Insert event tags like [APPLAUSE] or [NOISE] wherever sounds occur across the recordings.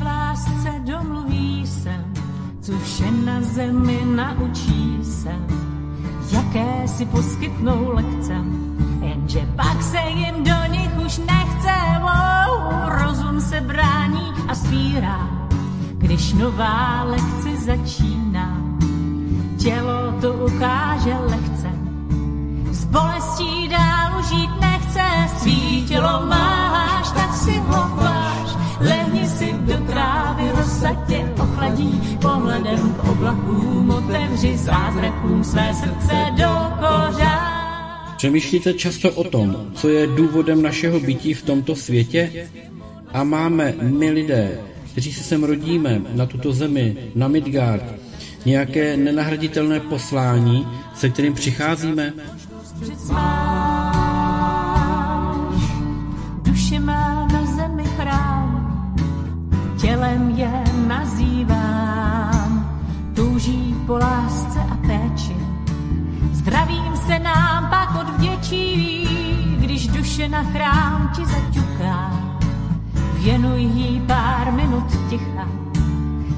v lásce domluví se, co vše na zemi naučí se, jaké si poskytnou lekce, jenže pak se jim do nich už nechce, wow, rozum se brání a spírá, když nová lekce začíná. Tělo to ukáže lehce, s bolestí dál žít nechce, svý tělo máš, tak si ho do trávy, rosa tě ochladí, pohledem k oblakům otevři zázrakům své srdce do kořán. Přemýšlíte často o tom, co je důvodem našeho bytí v tomto světě? A máme my lidé, kteří se sem rodíme, na tuto zemi, na Midgard, nějaké nenahraditelné poslání, se kterým přicházíme? Duše má tělem je nazývám, touží po lásce a péči. Zdravím se nám pak odvděčí, když duše na chrám ti zaťuká. Věnuj jí pár minut ticha,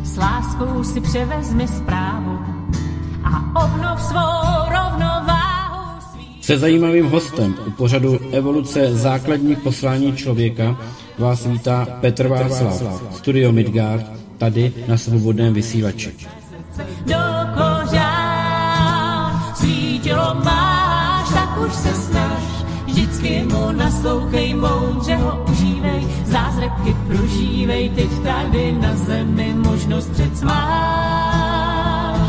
s láskou si převezmi zprávu a obnov svou rovnováhu svý. Se zajímavým hostem u pořadu Evoluce základní poslání člověka vás vítá Petr Václav, Studio Midgard, tady na svobodném vysílači. Do kořán svítilo máš, tak už se snaž, vždycky mu naslouchej, moudře ho užívej, zázraky prožívej, teď tady na zemi možnost přec máš,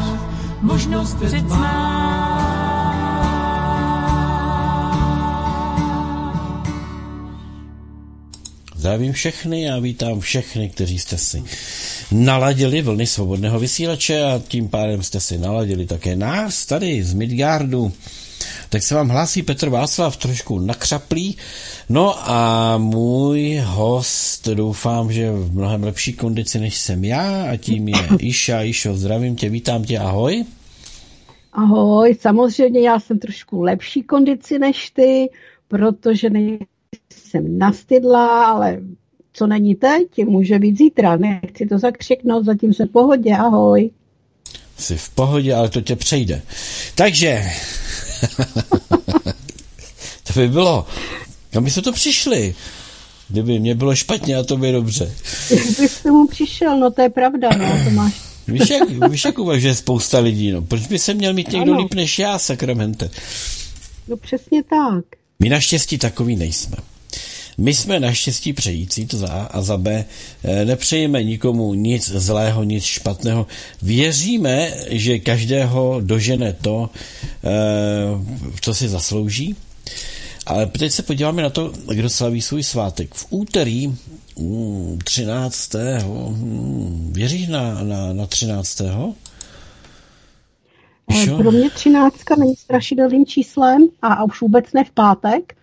možnost přec máš. Zdravím všechny a vítám všechny, kteří jste si naladili vlny svobodného vysílače a tím pádem jste si naladili také nás tady z Midgardu. Tak se vám hlásí Petr Václav, trošku nakřaplý. No a můj host, doufám, že v mnohem lepší kondici, než jsem já, a tím je [COUGHS] Iša. Išo, zdravím tě, vítám tě, ahoj. Ahoj, samozřejmě já jsem trošku lepší kondici než ty, protože nejsem nastydla, ale co není teď, může být zítra. Nechci to zakřiknout, zatím jsem v pohodě, ahoj. Jsi v pohodě, ale to tě přejde. Takže, [LAUGHS] to by bylo, kam byste to přišli? Kdyby mě bylo špatně a to by dobře. Kdyby k tomu přišel, no to je pravda, no, to máš. Víš, jak, víš, jak uvažuje spousta lidí, no. Proč by se měl mít někdo Ano. líp než já, sakramente? No přesně tak. My naštěstí takový nejsme. My jsme naštěstí přející, to za A a za B. eh, Nepřejeme nikomu nic zlého, nic špatného. Věříme, že každého dožene to, eh, co si zaslouží. Ale teď se podíváme na to, kdo slaví svůj svátek. V úterý mm, 13. mm, Věříš na, na, na 13. Víš, Pro mě třináctka není strašidelným číslem a už vůbec ne v pátek,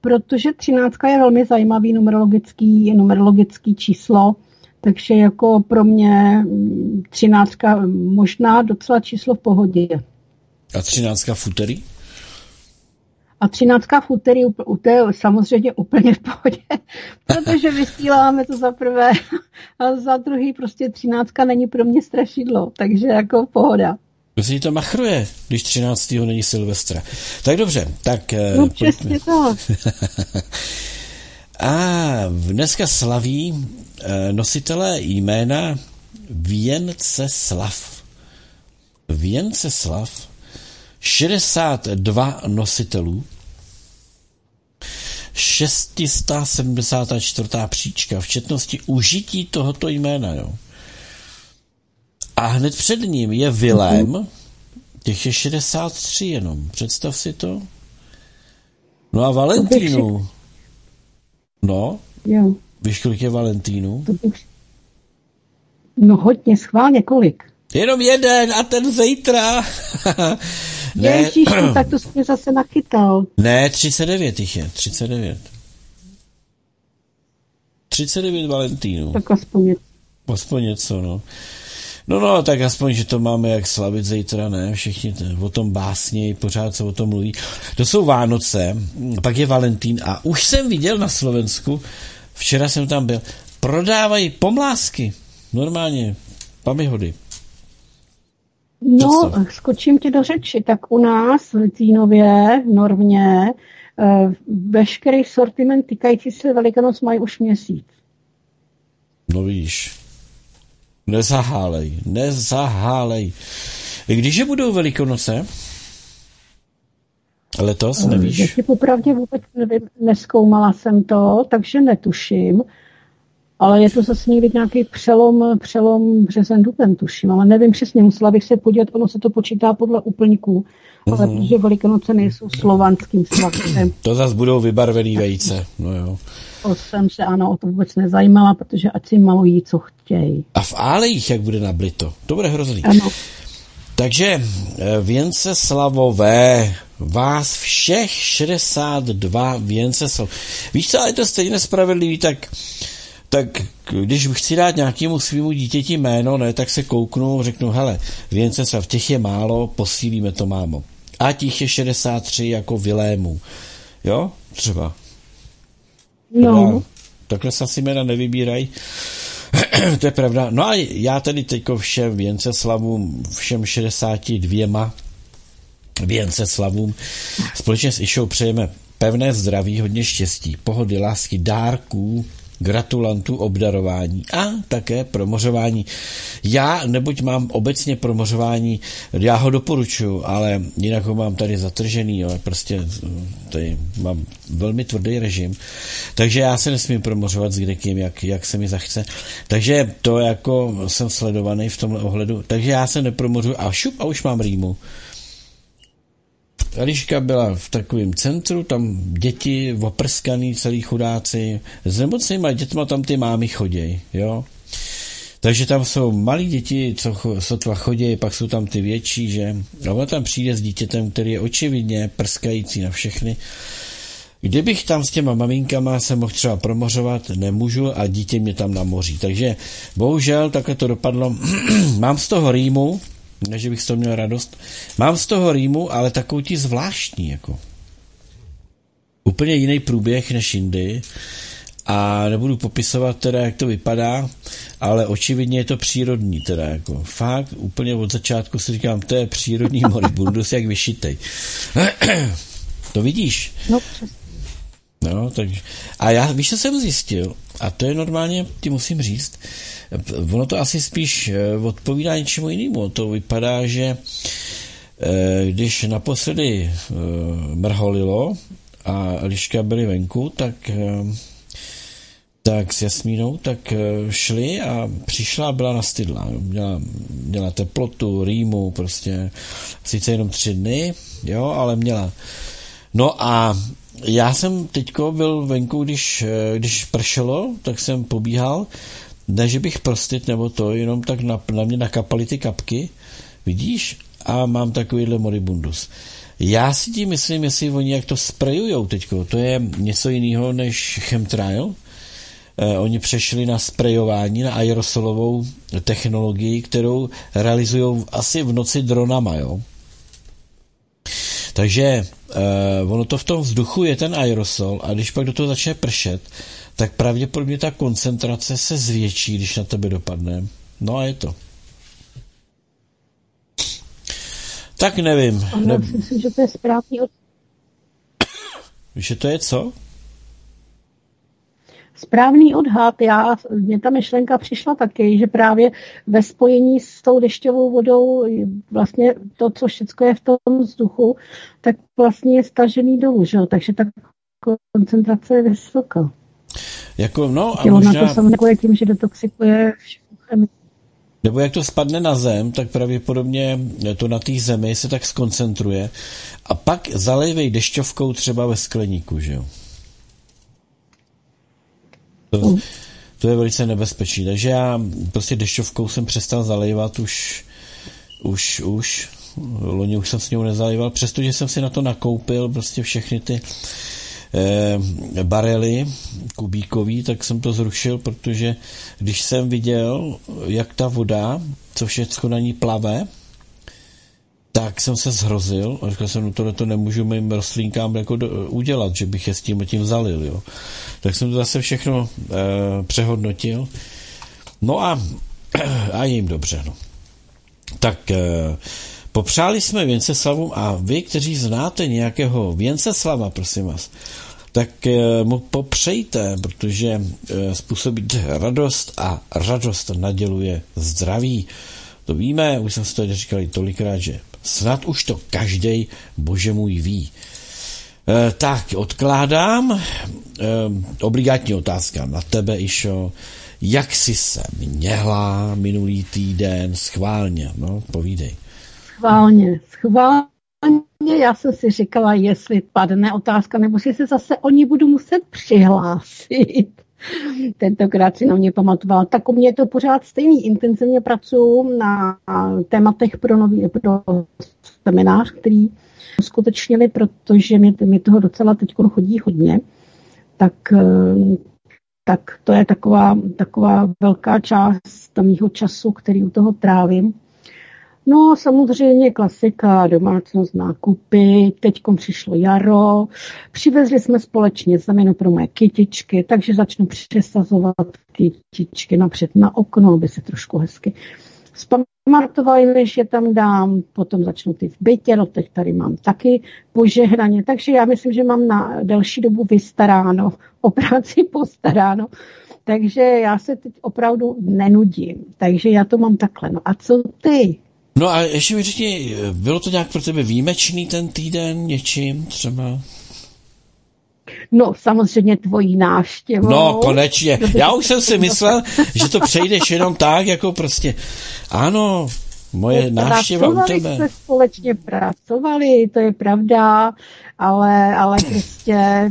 protože třináctka je velmi zajímavý numerologický, numerologický číslo, takže jako pro mě mm, třináctka možná docela číslo v pohodě. A 13. v úterý? A třináctka v úterý u je samozřejmě úplně v pohodě, [LAUGHS] protože vysíláme to za prvé [LAUGHS] a za druhý prostě třináctka není pro mě strašidlo, takže jako pohoda. Kdo si to machruje, když 13. není Silvestra. Tak dobře, tak... eh, No přesně tak. [LAUGHS] A dneska slaví eh, nositelé jména Věnceslav. Věnceslav, 62 nositelů, 674. příčka, v četnosti užití tohoto jména. Jo. A hned před ním je Vilém, těch je 63 jenom, představ si to. No a Valentínu, no, Jo, víš, kolik je Valentínu? No hodně, schválně kolik? Jenom jeden a ten zítra. [LAUGHS] Ne. Ježíš, [CLEARS THROAT] tak to jsi mě zase nachytal. ne, 39 jich je, 39. 39 Valentínů. Tak aspoň je... Aspoň něco, no. No, no, tak aspoň, že to máme jak slavit zítra, ne? Všichni t- o tom básní, pořád se o tom mluví. To jsou Vánoce, pak je Valentín a už jsem viděl na Slovensku, včera jsem tam byl, prodávají pomlásky. Normálně, pamihody. No, skočím ti do řeči. Tak u nás v Litvínově, v Normě, eh, veškerý sortiment týkající se Velikonoc mají už měsíc. No víš, nezahálej, nezahálej. Když budou Velikonoce? Letos, Eh, nevíš? Já ti popravdě vůbec nevím, neskoumala jsem to, takže netuším. Ale je to zase někdy nějaký přelom, přelom březen duben, tuším, ale nevím přesně, musela bych se podívat, ono se to počítá podle úplníků, ale Mhm. protože Velikonoce nejsou slovanským svátkem, To zase budou vybarvený vejce. No jo. To jsem se ano o to vůbec nezajímala, protože ať si malují, co chtějí. A v Álejích, jak bude nablito? To bude hrozný. Ano, Takže eh, věnce slavové, vás všech 62 věnce slav. Víš co, ale je to stejně spravedlivý, tak, tak když chci dát nějakému svýmu dítěti jméno, ne, tak se kouknu, řeknu, hele, věnce slav, těch je málo, posílíme to, mámo. A těch je 63 jako Vilému. Jo, třeba. No, Teda, takhle se asi jména nevybírají. [CLEARS THROAT] to je pravda. No a já tedy teďko všem Věnceslavům, všem 62 Věnceslavům společně s Išou přejeme pevné zdraví, hodně štěstí, pohody, lásky, dárků, gratulantů, obdarování a také promořování. Já, neboť mám obecně promořování, já ho doporučuji, ale jinak ho mám tady zatržený, jo, prostě tady mám velmi tvrdý režim, takže já se nesmím promořovat s kdekým, jak, jak se mi zachce. Takže to jako jsem sledovaný v tomhle ohledu, takže já se nepromořuji a šup a už mám rýmu. Eliška byla v takovém centru, tam děti oprskaný, celý chudáci, s nemocnýma dětma tam ty mámy choděj, jo. Takže tam jsou malí děti, co sotva chodí, pak jsou tam ty větší, že? A ona tam přijde s dítětem, který je očividně prskající na všechny. Kdybych tam s těma maminkama se mohl třeba promořovat, nemůžu a dítě mě tam namoří. Takže bohužel takhle to dopadlo. [CLEARS THROAT] Mám z toho rýmu, ne, že bych z toho měl radost. Mám z toho rýmu, ale takovou ti zvláštní, jako. Úplně jiný průběh než jindy. A nebudu popisovat teda, jak to vypadá, ale očividně je to přírodní teda, jako. Fakt, úplně od začátku si říkám, to je přírodní [LAUGHS] moribundus, jak vyšitej. [CLEARS THROAT] to vidíš? no přesně. No, tak, a já, víš, co jsem zjistil? A to je normálně, ti musím říct, ono to asi spíš eh, odpovídá něčemu jinému. To vypadá, že eh, když naposledy eh, mrholilo a liška byly venku, tak tak s Jasmínou, tak šli a přišla a byla nastydlá. Měla, měla teplotu, rýmu, prostě sice jenom tři dny, jo, ale měla. No a já jsem teďko byl venku, když, eh, když pršelo, tak jsem pobíhal, ne, že bych prostit nebo to, jenom tak na, na mě nakapaly ty kapky, vidíš, a mám takovýhle moribundus. Já si tím myslím, jestli oni jak to sprejujou teďko, to je něco jiného než chemtrail, Eh, oni přešli na sprejování, na aerosolovou technologii, kterou realizují asi v noci dronama, jo. Takže eh, ono to v tom vzduchu je ten aerosol a když pak do toho začne pršet, tak pravděpodobně ta koncentrace se zvětší, když na tebe dopadne. No a je to. Tak nevím. Ano, Ne, si myslím, že to je správný od... že to je co? Správný odhad, já, mě ta myšlenka přišla taky, že právě ve spojení s tou dešťovou vodou vlastně to, co všechno je v tom vzduchu, tak vlastně je stažený dolů, že? jo? takže ta koncentrace je vysoká. Jako, no a Tělo na možná... to samozřejmě tím, že detoxikuje všechno chemii. Nebo jak to spadne na zem, tak pravděpodobně to na té zemi se tak skoncentruje a pak zalejvej dešťovkou třeba ve skleníku, že jo? To, to je velice nebezpečný. Takže já prostě dešťovkou jsem přestal zalejvat už, už, už. Loni už jsem s ním nezalejval, přestože jsem si na to nakoupil prostě všechny ty eh, barely kubíkový, tak jsem to zrušil, protože když jsem viděl, jak ta voda, co všechno na ní plave, tak jsem se zhrozil a říkal jsem, no tohle to nemůžu mým rostlinkám jako do, udělat, že bych je s tím tím zalil, jo. Tak jsem to zase všechno e, přehodnotil. No a, [CLEARS THROAT] a jim dobře, no. Tak e, popřáli jsme Věnceslavům a vy, kteří znáte nějakého Věnceslava, prosím vás, tak e, mu popřejte, protože e, způsobit radost a radost naděluje zdraví. To víme, už jsem si to říkali tolikrát, že Snad už to každý bože můj ví. E, tak, odkládám. E, obligátní otázka na tebe, Išo. Jak jsi se měhla minulý týden? Schválně, no, povídej. Schválně, schválně. Já jsem si říkala, jestli padne otázka, nebo si se zase o ní budu muset přihlásit. [LAUGHS] Tentokrát si na mě pamatoval. Tak u mě je to pořád stejný. Intenzivně pracuji na tématech pro, nový, pro seminář, který uskutečnili, protože mě, mě toho docela teď chodí hodně. Tak, tak to je taková, taková velká část mého času, který u toho trávím. No samozřejmě klasika, domácnost, nákupy, teď přišlo jaro, přivezli jsme společně zeminu pro moje kytičky, takže začnu přesazovat kytičky napřed na okno, aby se trošku hezky zpamatovali, než je tam dám, potom začnu ty v bytě, no teď tady mám taky požehnaně, takže já myslím, že mám na delší dobu vystaráno, [LAUGHS] o práci postaráno, takže já se teď opravdu nenudím, takže já to mám takhle. No a co ty? No a ještě mi řekni, bylo to nějak pro tebe výjimečný ten týden něčím třeba? No, samozřejmě tvojí návštěvou. No, konečně. Já už jsem si myslel, [LAUGHS] že to přejdeš jenom tak, jako prostě, ano, moje návštěva u tebe. jsme společně pracovali, to je pravda, ale, ale prostě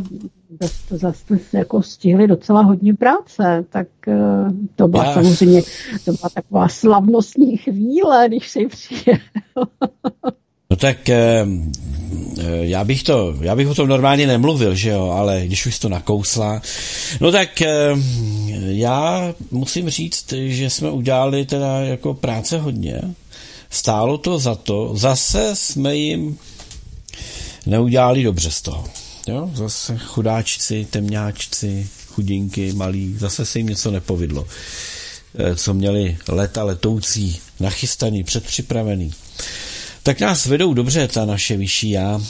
zase, zase jako stihli docela hodně práce, tak eh, to byla Já. samozřejmě to byla taková slavnostní chvíle, když si přijel. No tak eh, eh, já bych to, já bych o tom normálně nemluvil, že jo, ale když už to nakousla. No tak já musím říct, že jsme udělali teda jako práce hodně. Stálo to za to. Zase jsme jim neudělali dobře z toho. Jo, zase chudáčci, temňáčci, chudinky, malí, zase se jim něco nepovidlo. Eh, co měli leta letoucí, nachystaný, předpřipravený. Tak nás vedou dobře ta naše vyšší já a,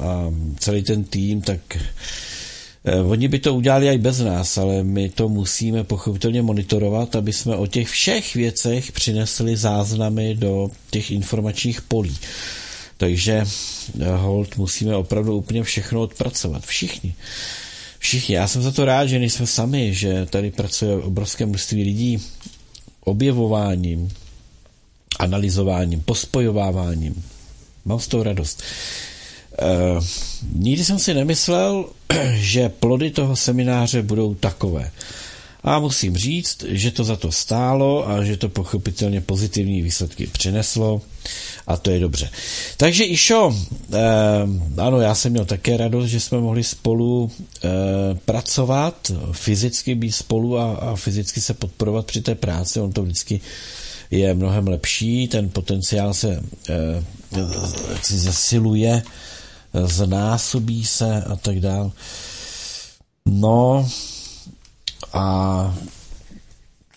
a celý ten tým, tak eh, Oni by to udělali i bez nás, ale my to musíme pochopitelně monitorovat, aby jsme o těch všech věcech přinesli záznamy do těch informačních polí. Takže eh, hold musíme opravdu úplně všechno odpracovat. Všichni. Všichni. Já jsem za to rád, že nejsme sami, že tady pracuje obrovské množství lidí objevováním, analyzováním, pospojováváním. Mám z toho radost. E, nikdy jsem si nemyslel, [CLEARS THROAT] že plody toho semináře budou takové. A musím říct, že to za to stálo a že to pochopitelně pozitivní výsledky přineslo a to je dobře. Takže Išo, eh, ano, já jsem měl také radost, že jsme mohli spolu eh, pracovat, fyzicky být spolu a, a fyzicky se podporovat při té práci, on to vždycky je mnohem lepší, ten potenciál se eh, si zesiluje, znásobí se a tak dále. No a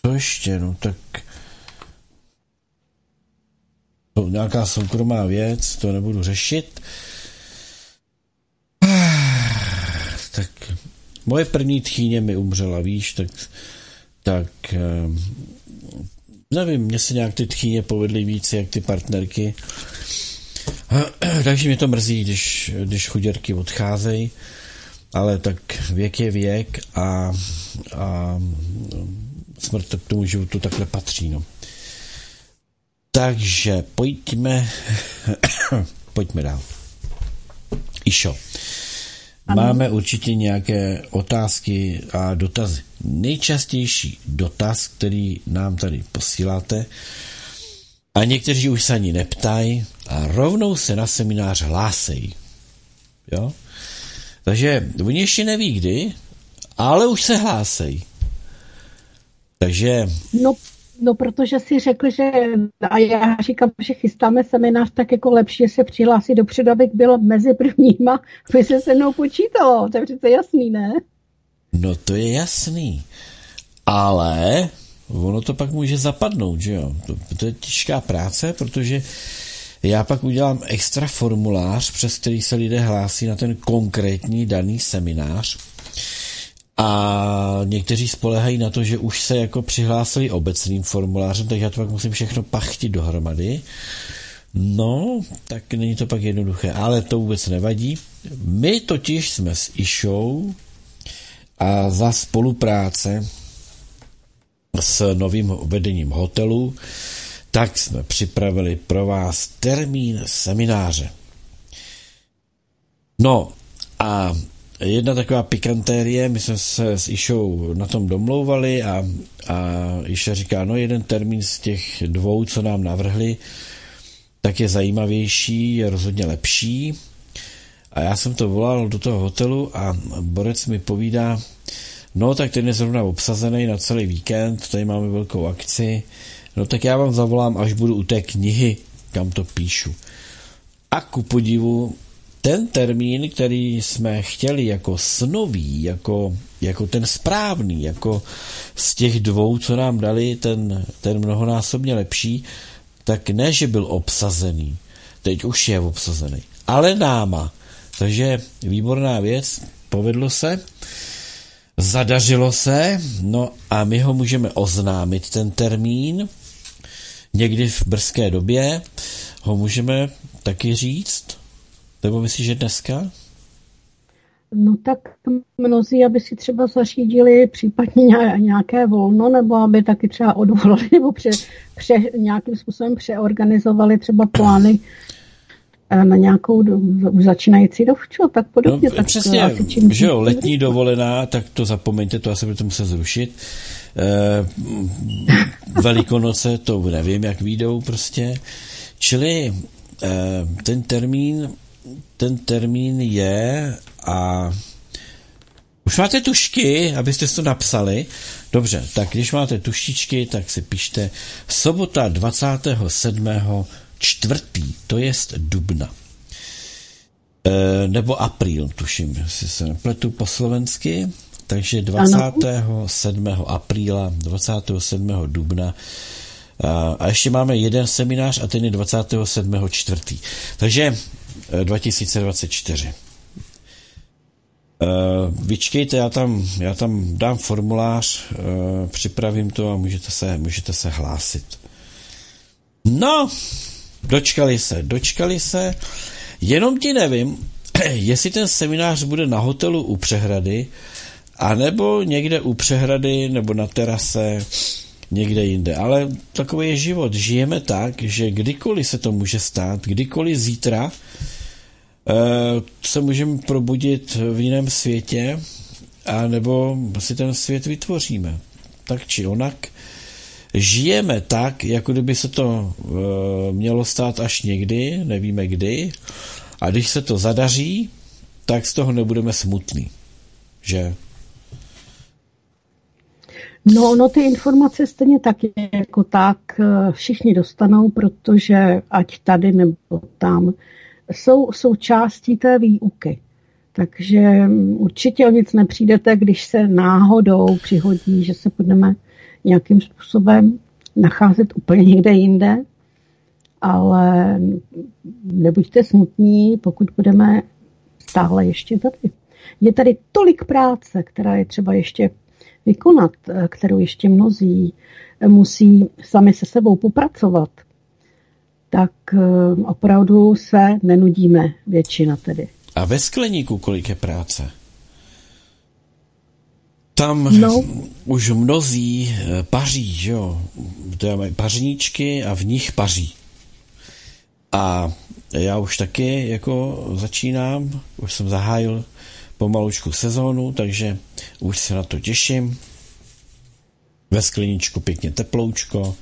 co ještě, no tak to nějaká soukromá věc, to nebudu řešit. [SIGHS] Tak moje první tchýně mi umřela, víš, tak, tak ehm, nevím, mně se nějak ty tchýně povedly víc, jak ty partnerky. [CLEARS THROAT] Takže mě to mrzí, když, když chuděrky odcházejí, ale tak věk je věk a, a smrt k tomu životu takhle patří, no. Takže pojďme, [COUGHS] pojďme dál. Išo, ano. máme určitě nějaké otázky a dotazy. Nejčastější dotaz, který nám tady posíláte, a někteří už se ani neptají a rovnou se na seminář hlásejí. Jo? Takže oni ještě neví kdy, ale už se hlásejí. Takže... No No, protože si řekl, že a já říkám, že chystáme seminář, tak jako lepší se přihlásit dopředu, abych bylo mezi prvníma, aby se se mnou počítalo. To je přece jasný, ne? No to je jasný. Ale ono to pak může zapadnout, že jo? To, to je těžká práce, protože já pak udělám extra formulář, přes který se lidé hlásí na ten konkrétní daný seminář. A někteří spolehají na to, že už se jako přihlásili obecným formulářem, takže já to pak musím všechno pachtit dohromady. No, tak není to pak jednoduché, ale to vůbec nevadí. My totiž jsme s Išou a za spolupráce s novým vedením hotelu, tak jsme připravili pro vás termín semináře. No a jedna taková pikantérie, my jsme se s Išou na tom domlouvali a, a Iša říká, no jeden termín z těch dvou, co nám navrhli, tak je zajímavější, je rozhodně lepší. A já jsem to volal do toho hotelu a Borec mi povídá, no tak ten je zrovna obsazený na celý víkend, tady máme velkou akci, no tak já vám zavolám, až budu u té knihy, kam to píšu. A ku podivu, ten termín, který jsme chtěli jako snový, jako, jako ten správný, jako z těch dvou, co nám dali, ten, ten mnohonásobně lepší, tak ne, že byl obsazený, teď už je obsazený, ale náma. Takže výborná věc, povedlo se, zadařilo se, no a my ho můžeme oznámit, ten termín, někdy v brzké době ho můžeme taky říct, nebo myslíš, že dneska? No tak mnozí, aby si třeba zařídili případně nějaké volno, nebo aby taky třeba odvolali, nebo pře, pře, nějakým způsobem přeorganizovali třeba plány eh, na nějakou do, začínající dovču, tak podobně. No, tak přesně, asi čím že jo, letní dovolená, tak to zapomeňte, to asi budete muset zrušit. E, velikonoce, to nevím, jak výjdou prostě. Čili e, ten termín ten termín je a už máte tušky, abyste to napsali. Dobře, tak když máte tuštičky, tak si pište sobota 27. čtvrtý, to jest dubna. E, nebo apríl, tuším, jestli se nepletu po slovensky. Takže 27. Ano. apríla, 27. dubna a, ještě máme jeden seminář a ten je 27. čtvrtý. Takže 2024. Uh, vyčkejte, já tam, já tam dám formulář, uh, připravím to a můžete se, můžete se hlásit. No, dočkali se, dočkali se, jenom ti nevím, [CLEARS THROAT] jestli ten seminář bude na hotelu u přehrady, anebo někde u přehrady, nebo na terase, někde jinde. Ale takový je život. Žijeme tak, že kdykoliv se to může stát, kdykoliv zítra Eh, se můžeme probudit v jiném světě, a nebo si ten svět vytvoříme. Tak či onak. Žijeme tak, jako kdyby se to uh, mělo stát až někdy, nevíme kdy, a když se to zadaří, tak z toho nebudeme smutní. Že? No, no ty informace stejně tak jako tak eh, všichni dostanou, protože ať tady nebo tam, jsou součástí té výuky. Takže určitě o nic nepřijdete, když se náhodou přihodí, že se budeme nějakým způsobem nacházet úplně někde jinde, ale nebuďte smutní, pokud budeme stále ještě tady. Je tady tolik práce, která je třeba ještě vykonat, kterou ještě mnozí musí sami se sebou popracovat tak eh, opravdu se nenudíme, většina tedy. A ve skleníku kolik je práce? Tam no. už mnozí eh, paří, že jo, mají pařníčky a v nich paří. A já už taky jako začínám, už jsem zahájil pomalučku sezónu, takže už se na to těším. Ve skleníčku pěkně teploučko,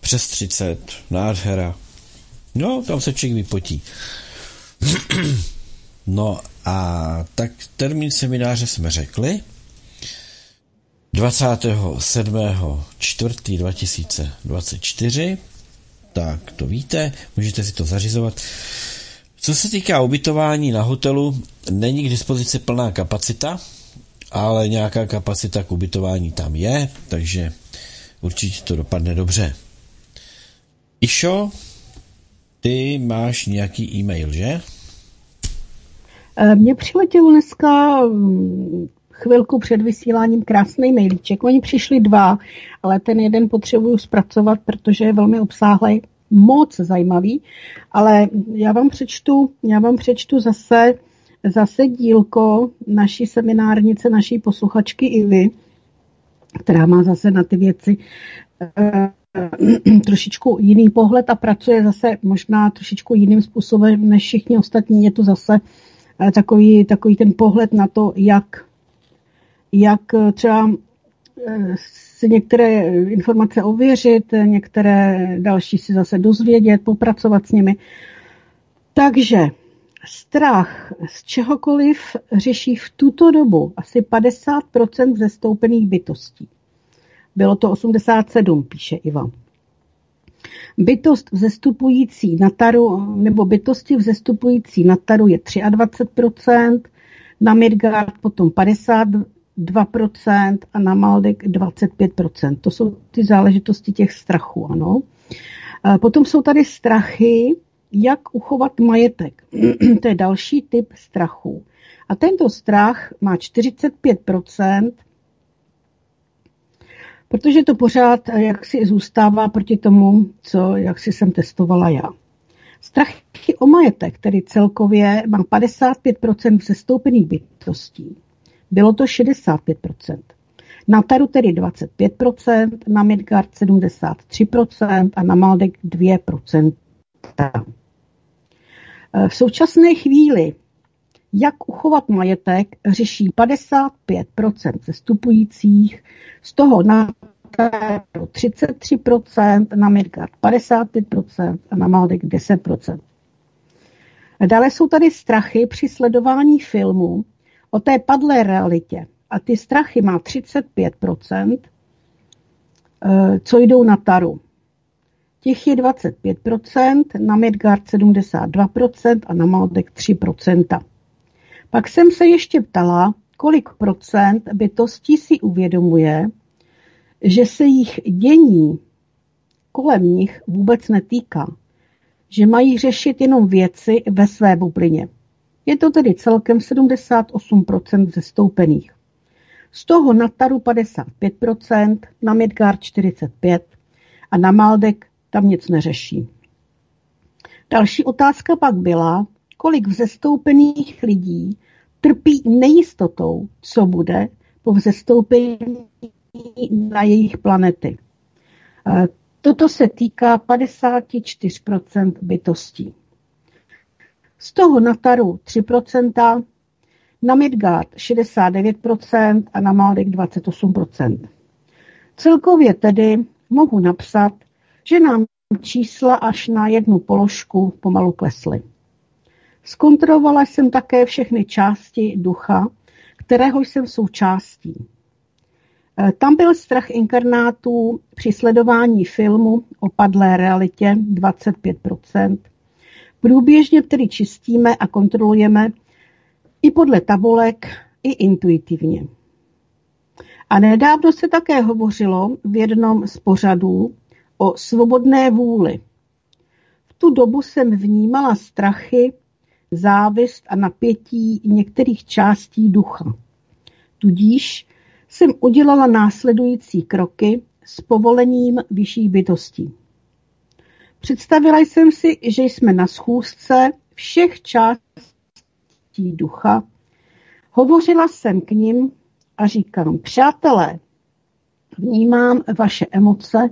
přes 30, nádhera. No, tam se člověk vypotí. [CLEARS THROAT] no a tak termín semináře jsme řekli. 27.4.2024. Tak to víte, můžete si to zařizovat. Co se týká ubytování na hotelu, není k dispozici plná kapacita, ale nějaká kapacita k ubytování tam je, takže určitě to dopadne dobře. Išo, ty máš nějaký e-mail, že? Eh, mně přiletěl dneska mm, chvilku před vysíláním krásný mailíček. Oni přišli dva, ale ten jeden potřebuju zpracovat, protože je velmi obsáhlý, moc zajímavý, ale já vám přečtu, já vám přečtu zase, zase dílko naší seminárnice, naší posluchačky Ivy, která má zase na ty věci eh, [CLEARS THROAT] trošičku jiný pohled a pracuje zase možná trošičku jiným způsobem než všichni ostatní. Je to zase eh, takový, takový ten pohled na to, jak, jak eh, třeba si některé informace ověřit, některé další si zase dozvědět, popracovat s nimi. Takže strach z čehokoliv řeší v tuto dobu asi 50% zestoupených bytostí. Bylo to 87, píše Iva. Bytost vzestupující na taru, nebo bytosti vzestupující na taru je 23%, na Midgard potom 52% a na Maldek 25%. To jsou ty záležitosti těch strachů, ano. Potom jsou tady strachy, jak uchovat majetek. [CLEARS THROAT] to je další typ strachu. A tento strach má 45%, protože to pořád jak si zůstává proti tomu, co jak si jsem testovala já. Strachy o majetek, tedy celkově má 55% přestoupených bytostí. Bylo to 65%. Na Taru tedy 25%, na Midgard 73% a na Maldek 2%. V současné chvíli, jak uchovat majetek, řeší 55% zestupujících, z toho na 33%, na Midgard 55% a na Maldek 10%. Dále jsou tady strachy při sledování filmu o té padlé realitě. A ty strachy má 35%, eh, co jdou na Taru. Těch je 25%, na Midgard 72% a na Maldek 3%. Pak jsem se ještě ptala, kolik procent bytostí si uvědomuje, že se jich dění kolem nich vůbec netýká, že mají řešit jenom věci ve své bublině. Je to tedy celkem 78% zestoupených. Z toho na Taru 55%, na Midgard 45% a na Maldek tam nic neřeší. Další otázka pak byla, kolik vzestoupených lidí trpí nejistotou, co bude po vzestoupení na jejich planety. E, toto se týká 54% bytostí. Z toho na Taru 3%, na Midgard 69% a na Maldek 28%. Celkově tedy mohu napsat, že nám čísla až na jednu položku pomalu klesly. Zkontrolovala jsem také všechny části ducha, kterého jsem součástí. E, tam byl strach inkarnátů při sledování filmu o padlé realitě 25%. Průběžně tedy čistíme a kontrolujeme i podle tabulek, i intuitivně. A nedávno se také hovořilo v jednom z pořadů o svobodné vůli. V tu dobu jsem vnímala strachy, závist a napětí některých částí ducha. Tudíž jsem udělala následující kroky s povolením vyšších bytostí. Představila jsem si, že jsme na schůzce všech částí ducha. Hovořila jsem k ním a říkám, přátelé, vnímám vaše emoce,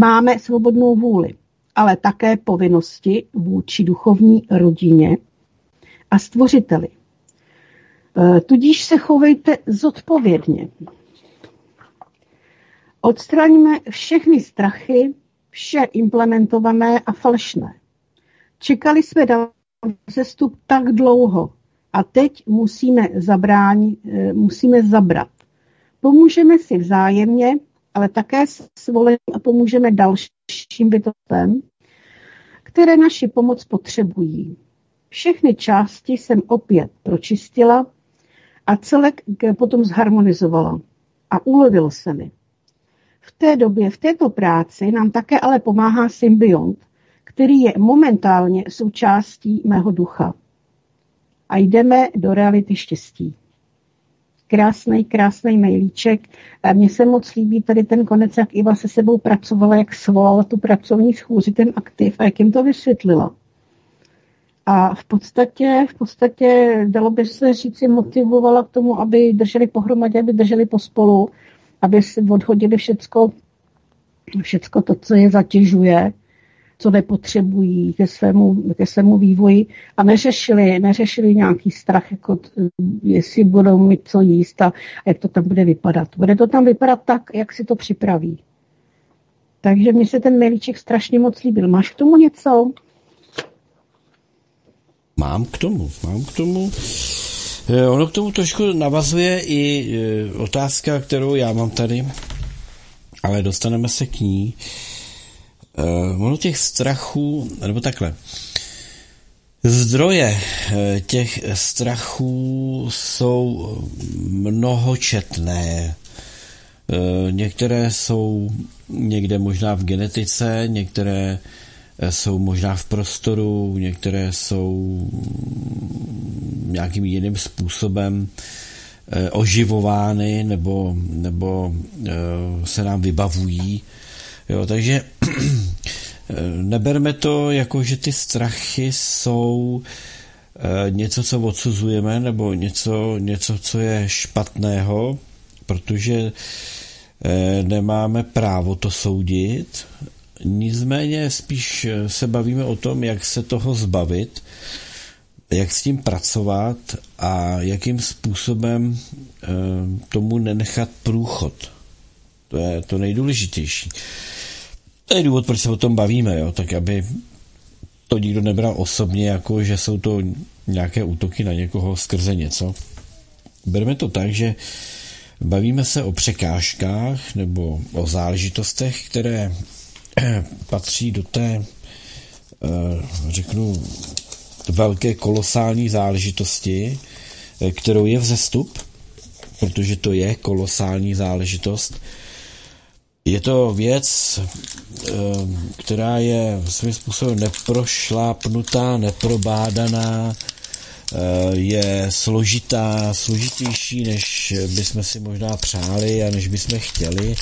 Máme svobodnou vůli, ale také povinnosti vůči duchovní rodině a stvořiteli. E, tudíž se chovejte zodpovědně. Odstraňme všechny strachy, vše implementované a falešné. Čekali jsme dal zestup tak dlouho a teď musíme, zabránit, e, musíme zabrat. Pomůžeme si vzájemně, ale také svolení a pomůžeme dalším bytostem, které naši pomoc potřebují. Všechny části jsem opět pročistila a celek potom zharmonizovala a ulevil se mi. V té době, v této práci nám také ale pomáhá symbiont, který je momentálně součástí mého ducha. A jdeme do reality štěstí. Krásný, krásný mailíček. Mně se moc líbí tady ten konec, jak Iva se sebou pracovala, jak svolala tu pracovní schůzi, ten aktiv a jak jim to vysvětlila. A v podstatě, v podstatě dalo by se říci, motivovala k tomu, aby drželi pohromadě, aby drželi pospolu, aby si odhodili všecko, všecko to, co je zatěžuje, co nepotřebují ke svému, ke svému vývoji a neřešili, neřešili nějaký strach, jako jestli budou mít co jíst a jak to tam bude vypadat. Bude to tam vypadat tak, jak si to připraví. Takže mně se ten milíček strašně moc líbil. Máš k tomu něco? Mám k tomu, mám k tomu. Eh, ono k tomu trošku navazuje i eh, otázka, kterou já mám tady, ale dostaneme se k ní. Uh, ono těch strachů, nebo takhle, zdroje těch strachů jsou mnohočetné. Některé jsou někde možná v genetice, některé jsou možná v prostoru, některé jsou nějakým jiným způsobem oživovány nebo, nebo se nám vybavují Jo, takže [CLEARS THROAT] neberme to jako, že ty strachy jsou eh, něco, co odsuzujeme, nebo něco, něco, co je špatného, protože eh, nemáme právo to soudit. Nicméně spíš se bavíme o tom, jak se toho zbavit, jak s tím pracovat a jakým způsobem eh, tomu nenechat průchod. To je to nejdůležitější. To je důvod, proč se o tom bavíme, jo? tak aby to nikdo nebral osobně, jako že jsou to nějaké útoky na někoho skrze něco. Bereme to tak, že bavíme se o překážkách nebo o záležitostech, které [CLEARS THROAT] patří do té, eh, řeknu, velké kolosální záležitosti, eh, kterou je vzestup, protože to je kolosální záležitost, je to věc, eh, která je svým způsobem neprošlápnutá, neprobádaná, je složitá, složitější, než bychom si možná přáli a než bychom chtěli.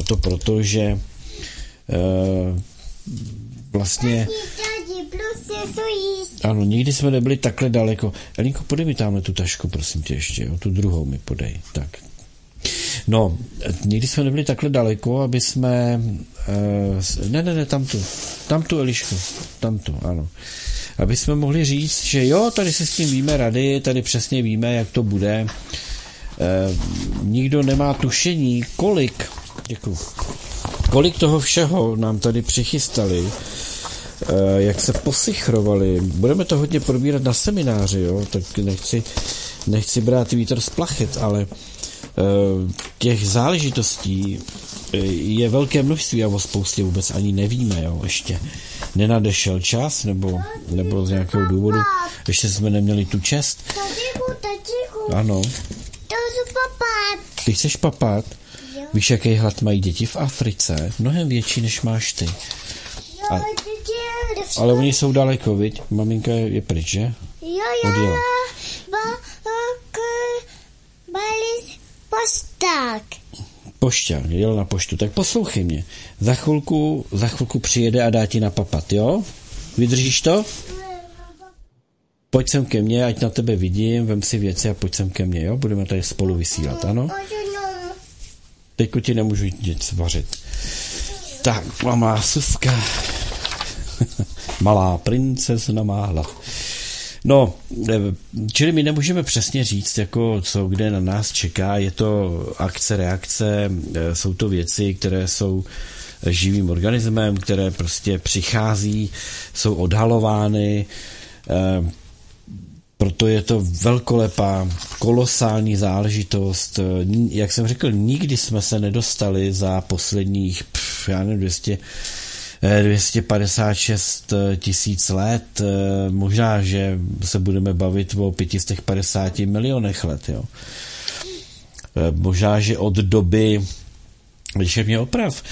A to proto, že vlastně ano, nikdy jsme nebyli takhle daleko. Elinko, podej mi tamhle tu tašku, prosím tě ještě, jo, tu druhou mi podej. Tak, No, nikdy jsme nebyli takhle daleko, aby jsme... Uh, ne, ne, ne, tamtu. Tamtu, Elišku. Tamtu, ano. Aby jsme mohli říct, že jo, tady se s tím víme rady, tady přesně víme, jak to bude. Uh, nikdo nemá tušení, kolik, děkuji, kolik toho všeho nám tady přichystali, uh, jak se posychrovali. Budeme to hodně probírat na semináři, jo, tak nechci, nechci brát vítr z plachet, ale Eh, těch záležitostí eh, je velké množství a o spoustě vůbec ani nevíme, jo, ještě nenadešel čas, nebo, nebo z nějakého důvodu, ještě jsme neměli tu čest. Ano. Ty chceš papat? Víš, jaký hlad mají děti v Africe? Mnohem větší, než máš ty. A, ale oni jsou daleko, viď? Maminka je pryč, že? Jo, jo. Odjela. Pošták. Pošťák, jel na poštu. Tak poslouchej mě. Za chvilku, za chvilku přijede a dá ti na papat, jo? Vydržíš to? Pojď sem ke mně, ať na tebe vidím, vem si věci a pojď sem ke mně, jo? Budeme tady spolu vysílat, ano? Teďko ti nemůžu nic vařit. Tak, malá Suska. [LAUGHS] Malá princezna má hlav. No, eh, čili my nemůžeme přesně říct, jako co kde na nás čeká. Je to akce, reakce, eh, jsou to věci, které jsou živým organismem, které prostě přichází, jsou odhalovány, eh, proto je to velkolepá, kolosální záležitost. Jak jsem řekl, nikdy jsme se nedostali za posledních, pff, já nevím, 200, 256 tisíc let. Možná, že se budeme bavit o 550 milionech let. Jo. Možná, že od doby když mě oprav,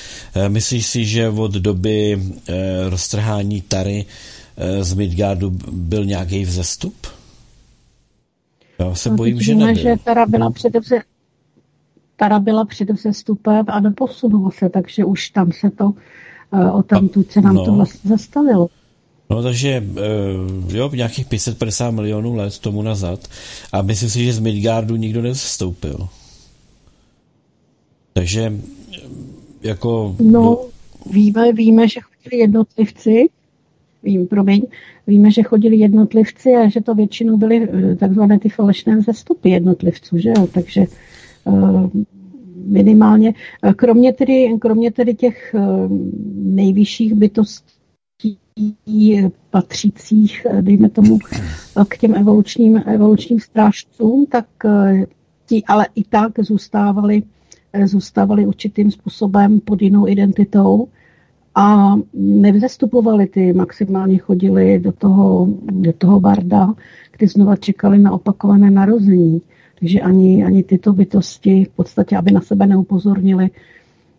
myslíš si, že od doby roztrhání Tary z Midgardu byl nějaký vzestup? Já se no, bojím, že víme, nebyl. že Tara byla před vze, Tara byla před vzestupem a neposunula se, takže už tam se to o tam tu se nám no. to vlastně zastavilo. No takže jo, nějakých 550 milionů let tomu nazad a myslím si, že z Midgardu nikdo nevstoupil. Takže jako... No, víme, víme, že chodili jednotlivci, vím, promiň, víme, že chodili jednotlivci a že to většinou byly eh, takzvané ty falešné vzestupy jednotlivců, že jo, takže eh, minimálně, eh, kromě tedy, kromě tedy těch nejvyšších bytostí patřících, dejme tomu, k těm evolučním, evolučním strážcům, tak ti ale i tak zůstávali, zůstávali určitým způsobem pod jinou identitou a nevzestupovali ty, maximálně chodili do toho, do toho barda, kdy znova čekali na opakované narození. Takže ani, ani tyto bytosti, v podstatě, aby na sebe neupozornili,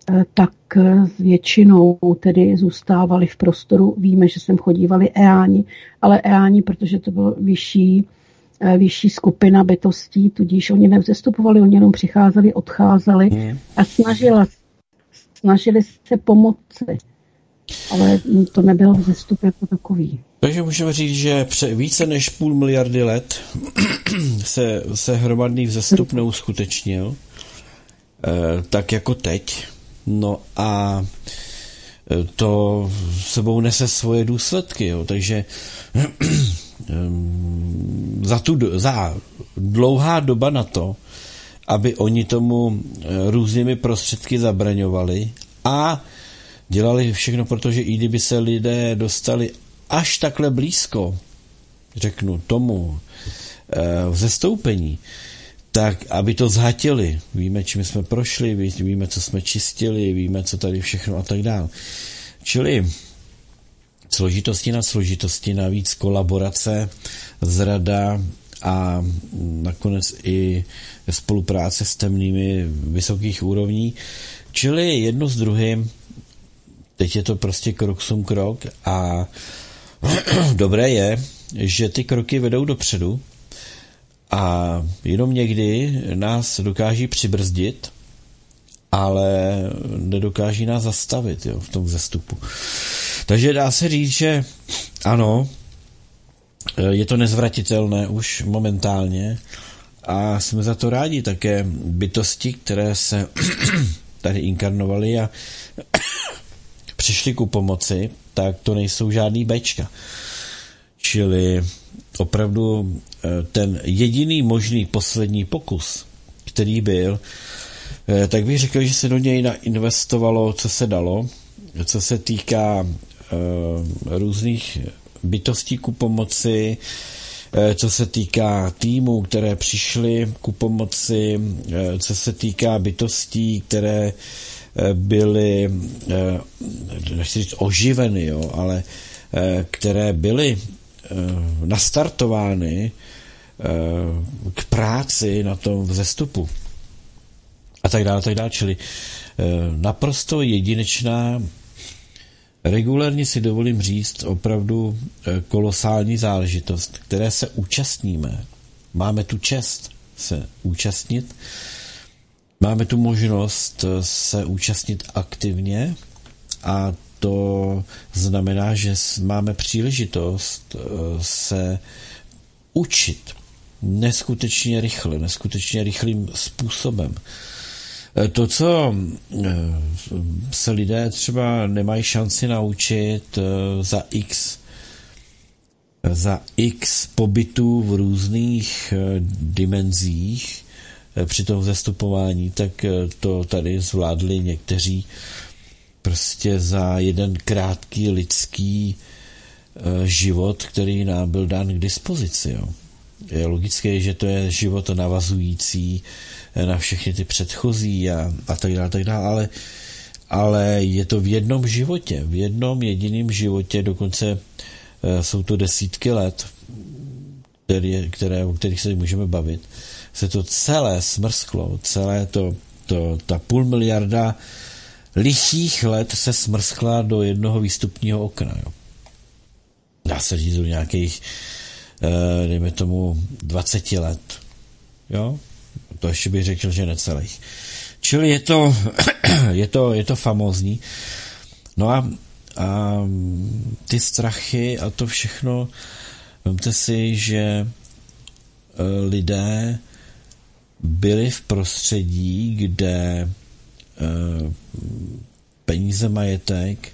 eh, tak eh, většinou tedy zůstávali v prostoru. Víme, že sem chodívali eáni, ale eáni, protože to byl vyšší, eh, vyšší skupina bytostí, tudíž oni nevzestupovali, oni jenom přicházeli, odcházeli hmm. a snažili, snažili se pomoci ale to nebyl vzestup jako takový. Takže můžeme říct, že pře více než půl miliardy let [CLEARS THROAT] se, se hromadný vzestup neuskutečnil, eh, tak jako teď. No a eh, to sebou nese svoje důsledky, jo. takže [CLEARS THROAT] za, tu, za dlouhá doba na to, aby oni tomu eh, různými prostředky zabraňovali a dělali všechno, protože i kdyby se lidé dostali až takhle blízko, řeknu, tomu e, vzestoupení, tak aby to zhatili. Víme, čím jsme prošli, víme, co jsme čistili, víme, co tady všechno a tak dále. Čili složitosti na složitosti, navíc kolaborace, zrada a nakonec i spolupráce s temnými vysokých úrovní. Čili jedno s druhým Teď je to prostě krok sum krok a [CLEARS THROAT] dobré je, že ty kroky vedou dopředu a jenom někdy nás dokáží přibrzdit, ale nedokáží nás zastavit jo, v tom zestupu. Takže dá se říct, že ano, je to nezvratitelné už momentálně a jsme za to rádi také bytosti, které se [CLEARS THROAT] tady inkarnovaly a přišli ku pomoci, tak to nejsou žádný bečka. Čili opravdu eh, ten jediný možný poslední pokus, který byl, eh, tak bych řekl, že se do něj investovalo, co se dalo, co se týká eh, různých bytostí ku pomoci, co se týká týmů, které přišly ku pomoci, co se týká bytostí, které byly, eh, nechci říct oživeny, jo, ale eh, které byly eh, nastartovány k práci na tom vzestupu a tak dále, tak dále. Čili naprosto jedinečná, regulérně si dovolím říct, opravdu kolosální záležitost, které se účastníme. Máme tu čest se účastnit Máme tu možnost eh, se účastnit aktivně a to znamená, že máme příležitost eh, se učit neskutečně rychle, neskutečně rychlým způsobem. Eh, to, co se lidé třeba nemají šanci naučit za x za x pobytů v různých dimenzích, při tom zastupování, tak eh, to tady zvládli někteří prostě za jeden krátký lidský eh, život, který nám byl dán k dispozici. Jo. je logické, že to je život navazující na všechny ty předchozí a, a tak dále, tak dále, ale, ale je to v jednom životě, v jednom jediném životě, dokonce jsou to desítky let, které, které, o kterých se můžeme bavit, se to celé smrsklo, celé to, to ta půl miliarda lichých let se smrskla do jednoho výstupního okna. Jo. Dá se říct do nějakých, eh, dejme tomu, 20 let. Jo? To ještě bych řekl, že necelých. Čili je to, [CLEARS THROAT] je to, je to famózní. No a, a ty strachy a to všechno, vemte si, že eh, lidé byli v prostředí, kde eh, peníze, majetek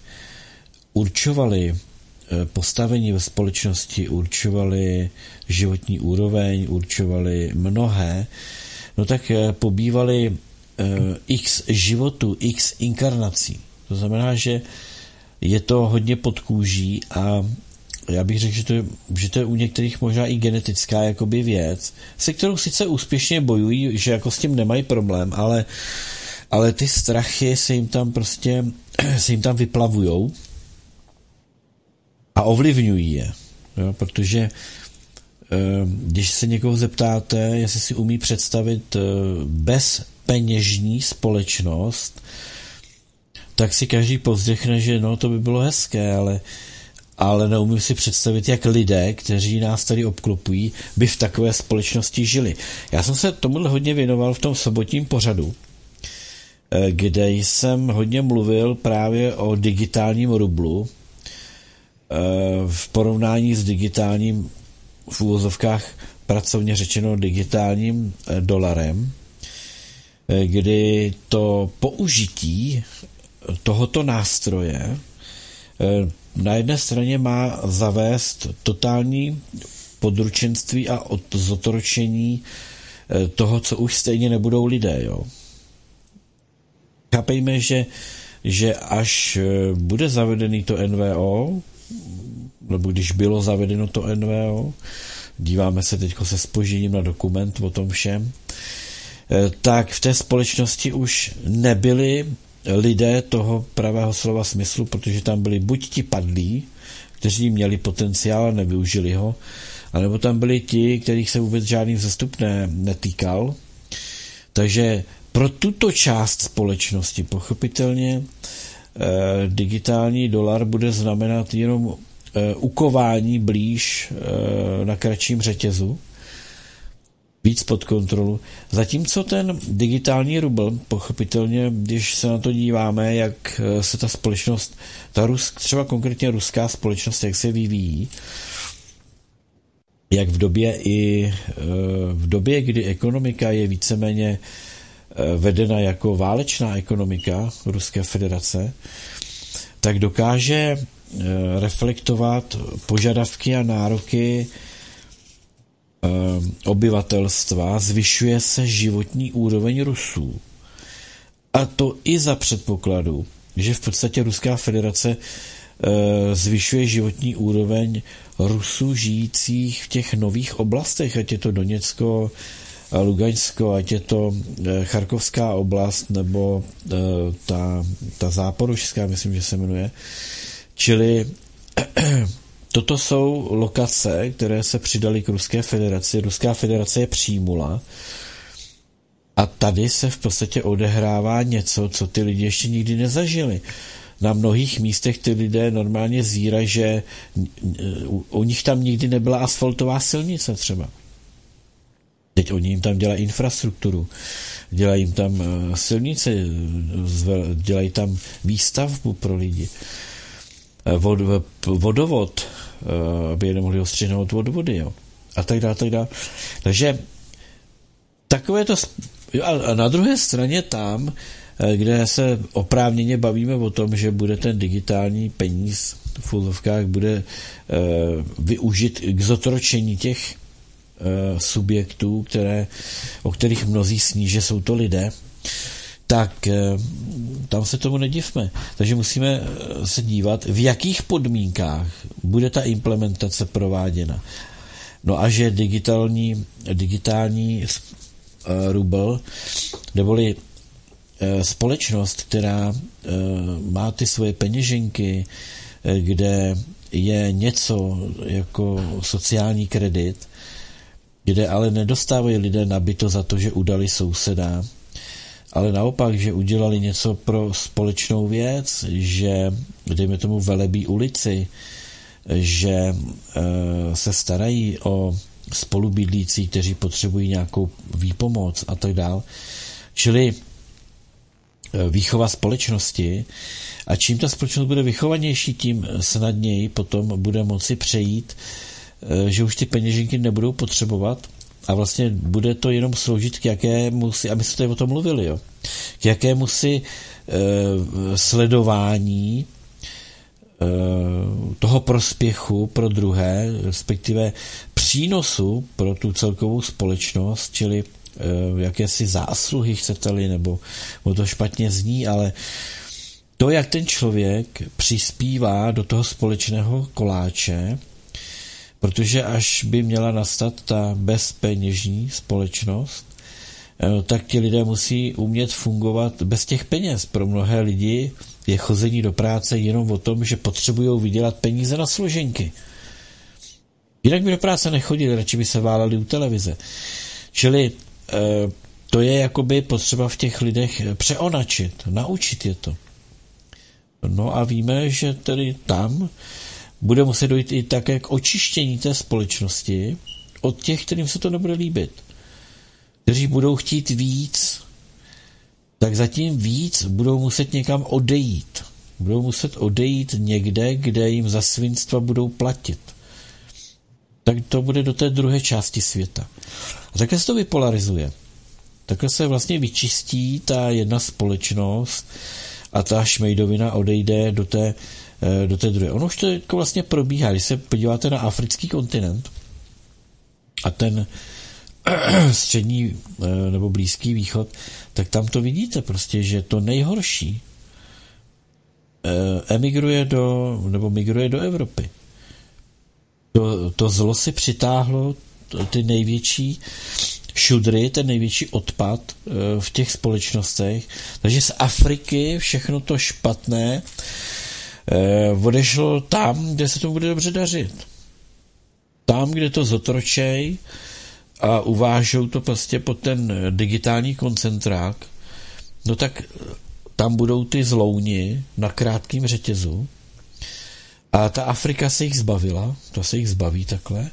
určovali eh, postavení ve společnosti, určovali životní úroveň, určovali mnohé, no tak eh, pobývali x životů, x inkarnací. To znamená, že je to hodně pod kůží a já bych řekl, že to, je, že to je u některých možná i genetická jakoby věc, se kterou sice úspěšně bojují, že jako s tím nemají problém, ale, ale ty strachy se jim tam prostě [CLEARS THROAT] se jim tam vyplavujou a ovlivňují je. Jo, protože eh, když se někoho zeptáte, jestli si umí představit eh, bezpeněžní společnost, tak si každý povzdechne, že no, to by bylo hezké, ale ale neumím si představit, jak lidé, kteří nás tady obklopují, by v takové společnosti žili. Já jsem se tomuhle hodně věnoval v tom sobotním pořadu, eh, kde jsem hodně mluvil právě o digitálním rublu eh, v porovnání s digitálním v úvozovkách pracovně řečeno digitálním eh, dolarem, kdy to použití tohoto nástroje na jedné straně má zavést totální područenství a zotročení eh, toho, co už stejně nebudou lidé. Jo. Chápejme, že, že až eh, bude zavedený to NVO, nebo když bylo zavedeno to NVO, díváme se teď se spožením na dokument o tom všem, eh, tak v té společnosti už nebyly lidé toho pravého slova smyslu, protože tam byli buď ti padlí, kteří měli potenciál a nevyužili ho, anebo tam byli ti, kterých se vůbec žádný vzestup ne, netýkal. Takže pro tuto část společnosti pochopitelně eh, digitální dolar bude znamenat jenom eh, ukování blíž eh, na kratším řetězu, víc pod kontrolu. Zatímco ten digitální rubl, pochopitelně, když se na to díváme, jak eh, se ta společnost, ta Rus, třeba konkrétně ruská společnost, jak se vyvíjí, jak v době i eh, v době, kdy ekonomika je víceméně eh, vedena jako válečná ekonomika Ruské federace, tak dokáže reflektovat požadavky a nároky obyvatelstva zvyšuje se životní úroveň Rusů. A to i za předpokladu, že v podstatě Ruská federace ehm, zvyšuje životní úroveň Rusů žijících v těch nových oblastech, ať je to Doněcko, Lugaňsko, ať je to eh, Charkovská oblast nebo eh, ta, ta záporožská, myslím, že se jmenuje. Čili [CLEARS THROAT] Toto jsou lokace, které se přidaly k Ruské federaci. Ruská federace je přijmula a tady se v podstatě odehrává něco, co ty lidi ještě nikdy nezažili. Na mnohých místech ty lidé normálně zírají, že u nich tam nikdy nebyla asfaltová silnice třeba. Teď oni jim tam dělají infrastrukturu, dělají jim tam eh, silnice, dělají tam výstavbu pro lidi. Eh, vod, vodovod, aby je nemohli ostřihnout od vody, jo. A tak dále, tak dále. Takže takové to... A na druhé straně tam, eh, kde se oprávněně bavíme o tom, že bude ten digitální peníz v úzovkách bude využit k zotročení těch subjektů, které, o kterých mnozí sní, že jsou to lidé, tak eh, tam se tomu nedivme. Takže musíme se dívat, v jakých podmínkách bude ta implementace prováděna. No a že digitální, digitální uh, rubl, neboli uh, společnost, která má ty svoje peněženky, kde je něco jako sociální kredit, kde ale nedostávají lidé nabito za to, že udali souseda, ale naopak, že udělali něco pro společnou věc, že, dejme tomu, velebí ulici, že e, se starají o spolubydlící, kteří potřebují nějakou výpomoc a tak dál. Čili e, výchova společnosti a čím ta společnost bude vychovanější, tím snadněji potom bude moci přejít, e, že už ty peněženky nebudou potřebovat a vlastně bude to jenom sloužit k jakému si, a my jsme tady o tom mluvili, jo, k jakému si e, sledování e, toho prospěchu pro druhé, respektive přínosu pro tu celkovou společnost, čili e, jakési zásluhy chcete-li, nebo o to špatně zní, ale to, jak ten člověk přispívá do toho společného koláče, Protože až by měla nastat ta bezpeněžní společnost, eh, tak ti lidé musí umět fungovat bez těch peněz. Pro mnohé lidi je chození do práce jenom o tom, že potřebují vydělat peníze na složenky. Jinak by do práce nechodili, radši by se váleli u televize. Čili eh, to je jakoby potřeba v těch lidech přeonačit, naučit je to. No a víme, že tedy tam bude muset dojít i také k očištění té společnosti od těch, kterým se to nebude líbit. Kteří budou chtít víc, tak zatím víc budou muset někam odejít. Budou muset odejít někde, kde jim za svinstva budou platit. Tak to bude do té druhé části světa. A takhle se to vypolarizuje. Takhle se vlastně vyčistí ta jedna společnost a ta šmejdovina odejde do té do té druhé. Ono už to jako vlastně probíhá, když se podíváte na africký kontinent a ten [CLEARS THROAT] střední eh, nebo blízký východ, tak tam to vidíte prostě, že to nejhorší eh, emigruje do, nebo migruje do Evropy. To, to zlo si přitáhlo ty největší šudry, ten největší odpad v těch společnostech. Takže z Afriky všechno to špatné eh, odešlo tam, kde se to bude dobře dařit. Tam, kde to zotročej a uvážou to prostě pod ten digitální koncentrák, no tak tam budou ty zlouni na krátkém řetězu a ta Afrika se jich zbavila, to se jich zbaví takhle.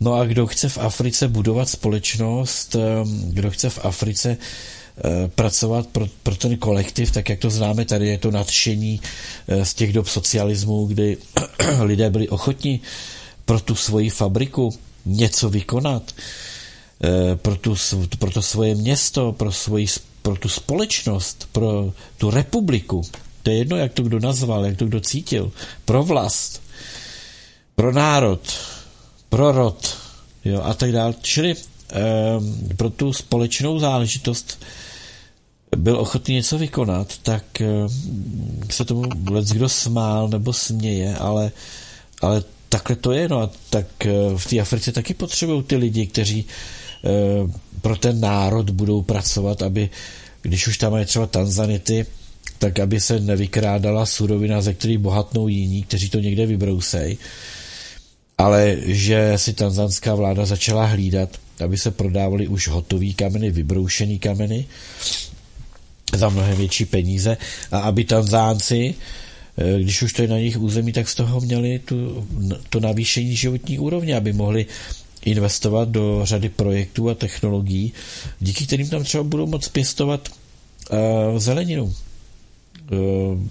No a kdo chce v Africe budovat společnost, eh, kdo chce v Africe Eh, pracovat pro, pro ten kolektiv, tak jak to známe tady, je to nadšení eh, z těch dob socialismu, kdy [CLEARS THROAT] lidé byli ochotní pro tu svoji fabriku něco vykonat, eh, pro, tu, pro to svoje město, pro, svoji, pro tu společnost, pro tu republiku. To je jedno, jak to kdo nazval, jak to kdo cítil. Pro vlast, pro národ, pro rod jo, a tak dále. Čili eh, pro tu společnou záležitost byl ochotný něco vykonat, tak eh, se tomu let kdo smál nebo směje, ale, ale takhle to je, no a tak eh, v té Africe taky potřebují ty lidi, kteří eh, pro ten národ budou pracovat, aby, když už tam mají třeba Tanzanity, tak aby se nevykrádala surovina, ze který bohatnou jiní, kteří to někde vybrousej, ale že si tanzanská vláda začala hlídat, aby se prodávaly už hotový kameny, vybroušený kameny, za mnohem větší peníze a aby Tanzánci, eh, když už to je na nich území, tak z toho měli tu, to navýšení životní úrovně, aby mohli investovat do řady projektů a technologií, díky kterým tam třeba budou moct pěstovat uh, zeleninu, uh,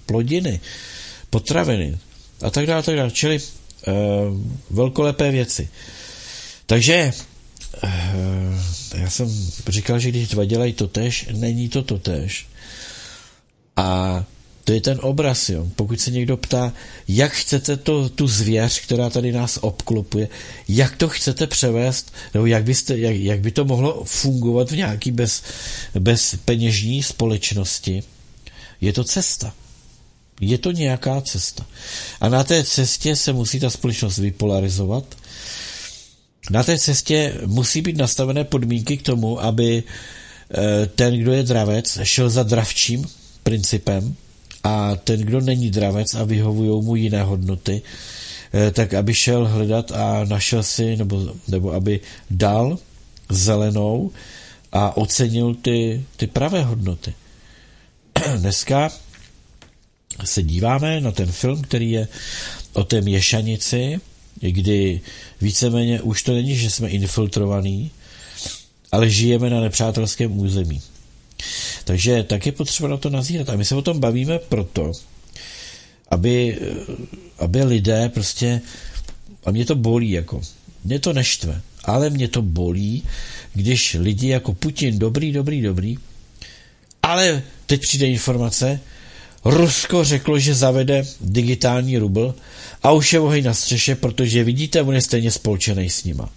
plodiny, potraviny a tak dále, tak dále. Čili uh, velkolepé věci. Takže já jsem říkal, že když dva dělají to tež, není to to tež. A to je ten obraz, jo. Pokud se někdo ptá, jak chcete to, tu zvěř, která tady nás obklopuje, jak to chcete převést, nebo jak, byste, jak, jak by to mohlo fungovat v nějaký bez, bez peněžní společnosti, je to cesta. Je to nějaká cesta. A na té cestě se musí ta společnost vypolarizovat Na té cestě musí být nastavené podmínky k tomu, aby eh, ten, kdo je dravec, šel za dravčím principem a ten, kdo není dravec a vyhovují mu jiné hodnoty, eh, tak aby šel hledat a našel si, nebo, nebo aby dal zelenou a ocenil ty, ty pravé hodnoty. [CLEARS THROAT] Dneska se díváme na ten film, který je o té měšanici, kdy víceméně už to není, že jsme infiltrovaní, ale žijeme na nepřátelském území. Takže tak je potřeba na to nazírat. A my se o tom bavíme proto, aby, aby lidé prostě, a mě to bolí jako, mě to neštve, ale mě to bolí, když lidi jako Putin, dobrý, dobrý, dobrý, ale teď přijde informace, Rusko řeklo, že zavede digitální rubl a už je ohej na střeše, protože vidíte, on je stejně spolčený s nima.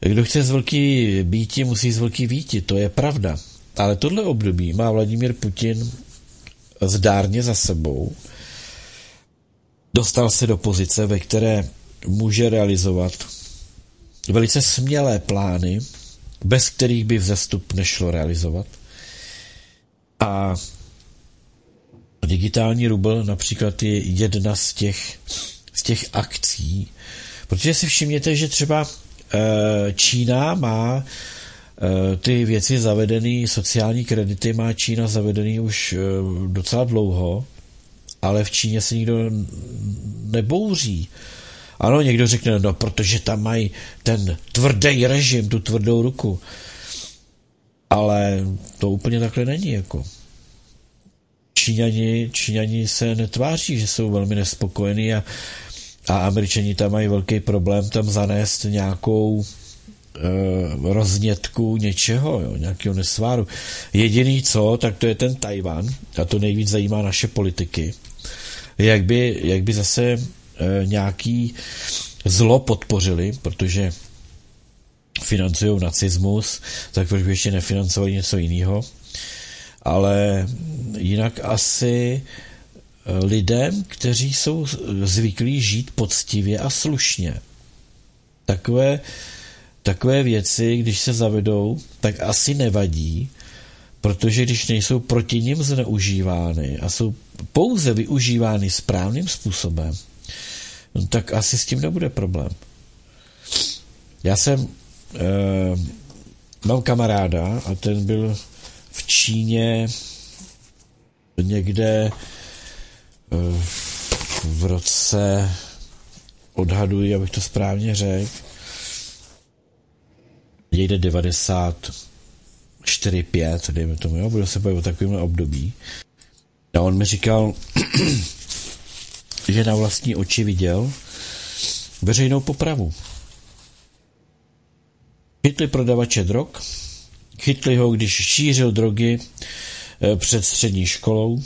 Kdo chce z velký býti, musí z velký víti, to je pravda. Ale tohle období má Vladimír Putin zdárně za sebou. Dostal se do pozice, ve které může realizovat velice smělé plány, bez kterých by vzestup nešlo realizovat. A digitální rubl například je jedna z těch, z těch akcí, protože si všimněte, že třeba Čína má eh, ty věci zavedený, sociální kredity má Čína zavedený už eh, docela dlouho, ale v Číně se nikdo nebouří. Ano, někdo řekne, no protože tam mají ten tvrdý režim, tu tvrdou ruku. Ale to úplně takhle není, jako. Číňani, Číňani se netváří, že jsou velmi nespokojení a, a američani tam mají velký problém tam zanést nějakou e, roznětku něčeho, jo, nějakého nesváru. Jediný co, tak to je ten Tajvan a to nejvíc zajímá naše politiky. Jak by, jak by zase e, nějaký zlo podpořili, protože financují nacismus, tak proč by ještě nefinancovali něco jiného ale jinak asi eh, lidem, kteří jsou zvyklí žít poctivě a slušně. Takové, takové věci, když se zavedou, tak asi nevadí, protože když nejsou proti ním zneužívány a jsou pouze využívány správným způsobem, no tak asi s tím nebude problém. Já jsem e, mám kamaráda a ten byl v Číně někde eh, v roce odhaduji, abych to správně řekl, někde 94, 5, dejme tomu, jo, budu se bavit o takovém období. A on mi říkal, [CLEARS THROAT] že na vlastní oči viděl veřejnou popravu. Chytli prodavače drog, Chytli ho, když šířil drogy eh, před střední školou.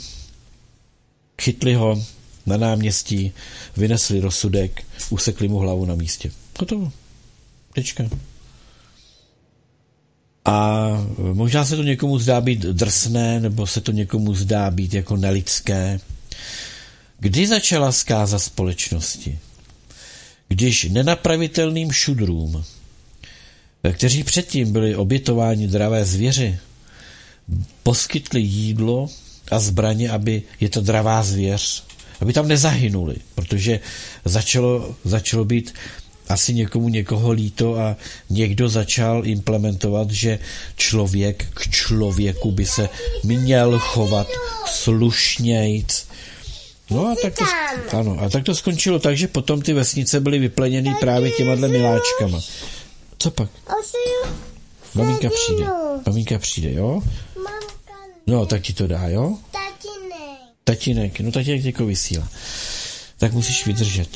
Chytli ho na náměstí, vynesli rozsudek, usekli mu hlavu na místě. Hotovo. Tečka. A možná se to někomu zdá být drsné, nebo se to někomu zdá být jako nelidské. Kdy začala zkáza společnosti? Když nenapravitelným šudrům kteří předtím byli obětováni dravé zvěři, poskytli jídlo a zbraně, aby je to dravá zvěř, aby tam nezahynuli, protože začalo, začalo být asi někomu někoho líto a někdo začal implementovat, že člověk k člověku by se měl chovat slušnějc. No a tak to, ano, a tak to skončilo tak, že potom ty vesnice byly vypleněny právě těma miláčkama. Co pak? Maminka přijde. Maminka přijde, jo? No, tak ti to dá, jo? Tatínek. Tatínek, no tatínek jako vysílá. Tak musíš vydržet.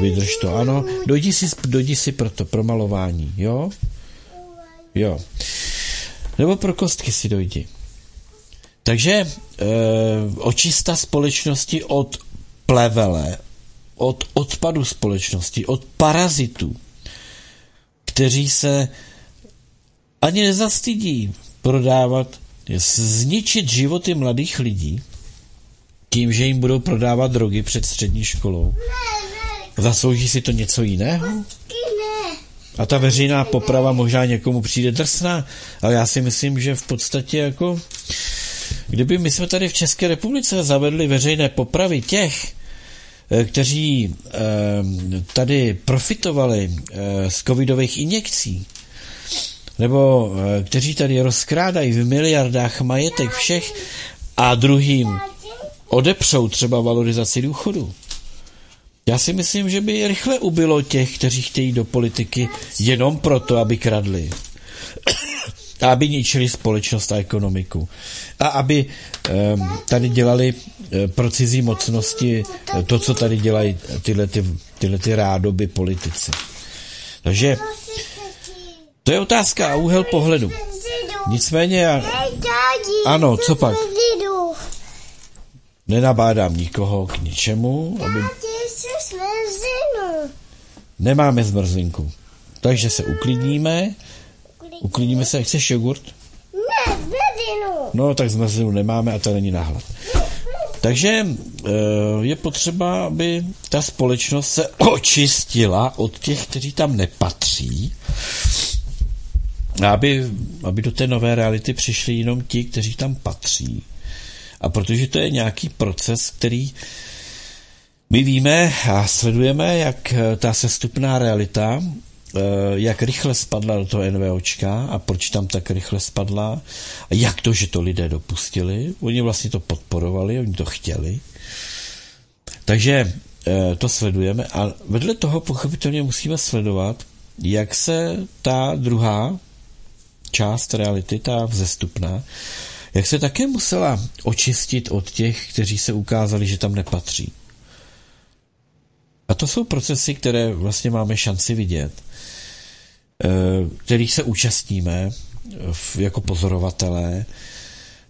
Vydrž to, ano. Dojdi si, dojdi si pro to, pro malování, jo? Jo. Nebo pro kostky si dojdi. Takže e, očista společnosti od plevele, od odpadu společnosti, od parazitů, kteří se ani nezastydí prodávat, zničit životy mladých lidí tím, že jim budou prodávat drogy před střední školou. Zaslouží si to něco jiného? A ta veřejná poprava možná někomu přijde drsná, ale já si myslím, že v podstatě jako kdyby my jsme tady v České republice zavedli veřejné popravy těch, eh, kteří eh, tady profitovali eh, z covidových injekcí, nebo kteří tady rozkrádají v miliardách majetek všech a druhým odepřou třeba valorizaci důchodu. Já si myslím, že by rychle ubylo těch, kteří chtějí do politiky jenom proto, aby kradli. A aby ničili společnost a ekonomiku. A aby um, tady dělali uh, pro cizí mocnosti to, co tady dělají tyhle, ty, tyhle ty rádoby politici. Takže to je otázka a úhel pohledu. Nicméně, já... ano, co pak? Nenabádám nikoho k ničemu, aby... Nemáme zmrzlinku. Takže se uklidníme. Uklidníme se, chceš jogurt? Ne, zmrzlinu. No, tak zmrzlinu nemáme a to není náhlad. Takže eh, je potřeba, aby ta společnost se očistila od těch, kteří tam nepatří, aby, aby do té nové reality přišli jenom ti, kteří tam patří. A protože to je nějaký proces, který my víme a sledujeme, jak eh, ta sestupná realita, eh, jak rychle spadla do toho NVOčka a proč tam tak rychle spadla a jak to, že to lidé dopustili. Oni vlastně to podporovali, oni to chtěli. Takže eh, to sledujeme a vedle toho pochopitelně musíme sledovat, jak se ta druhá část reality, ta vzestupná, jak se také musela očistit od těch, kteří se ukázali, že tam nepatří. A to jsou procesy, které vlastně máme šanci vidět, eh, kterých se účastníme jako pozorovatelé,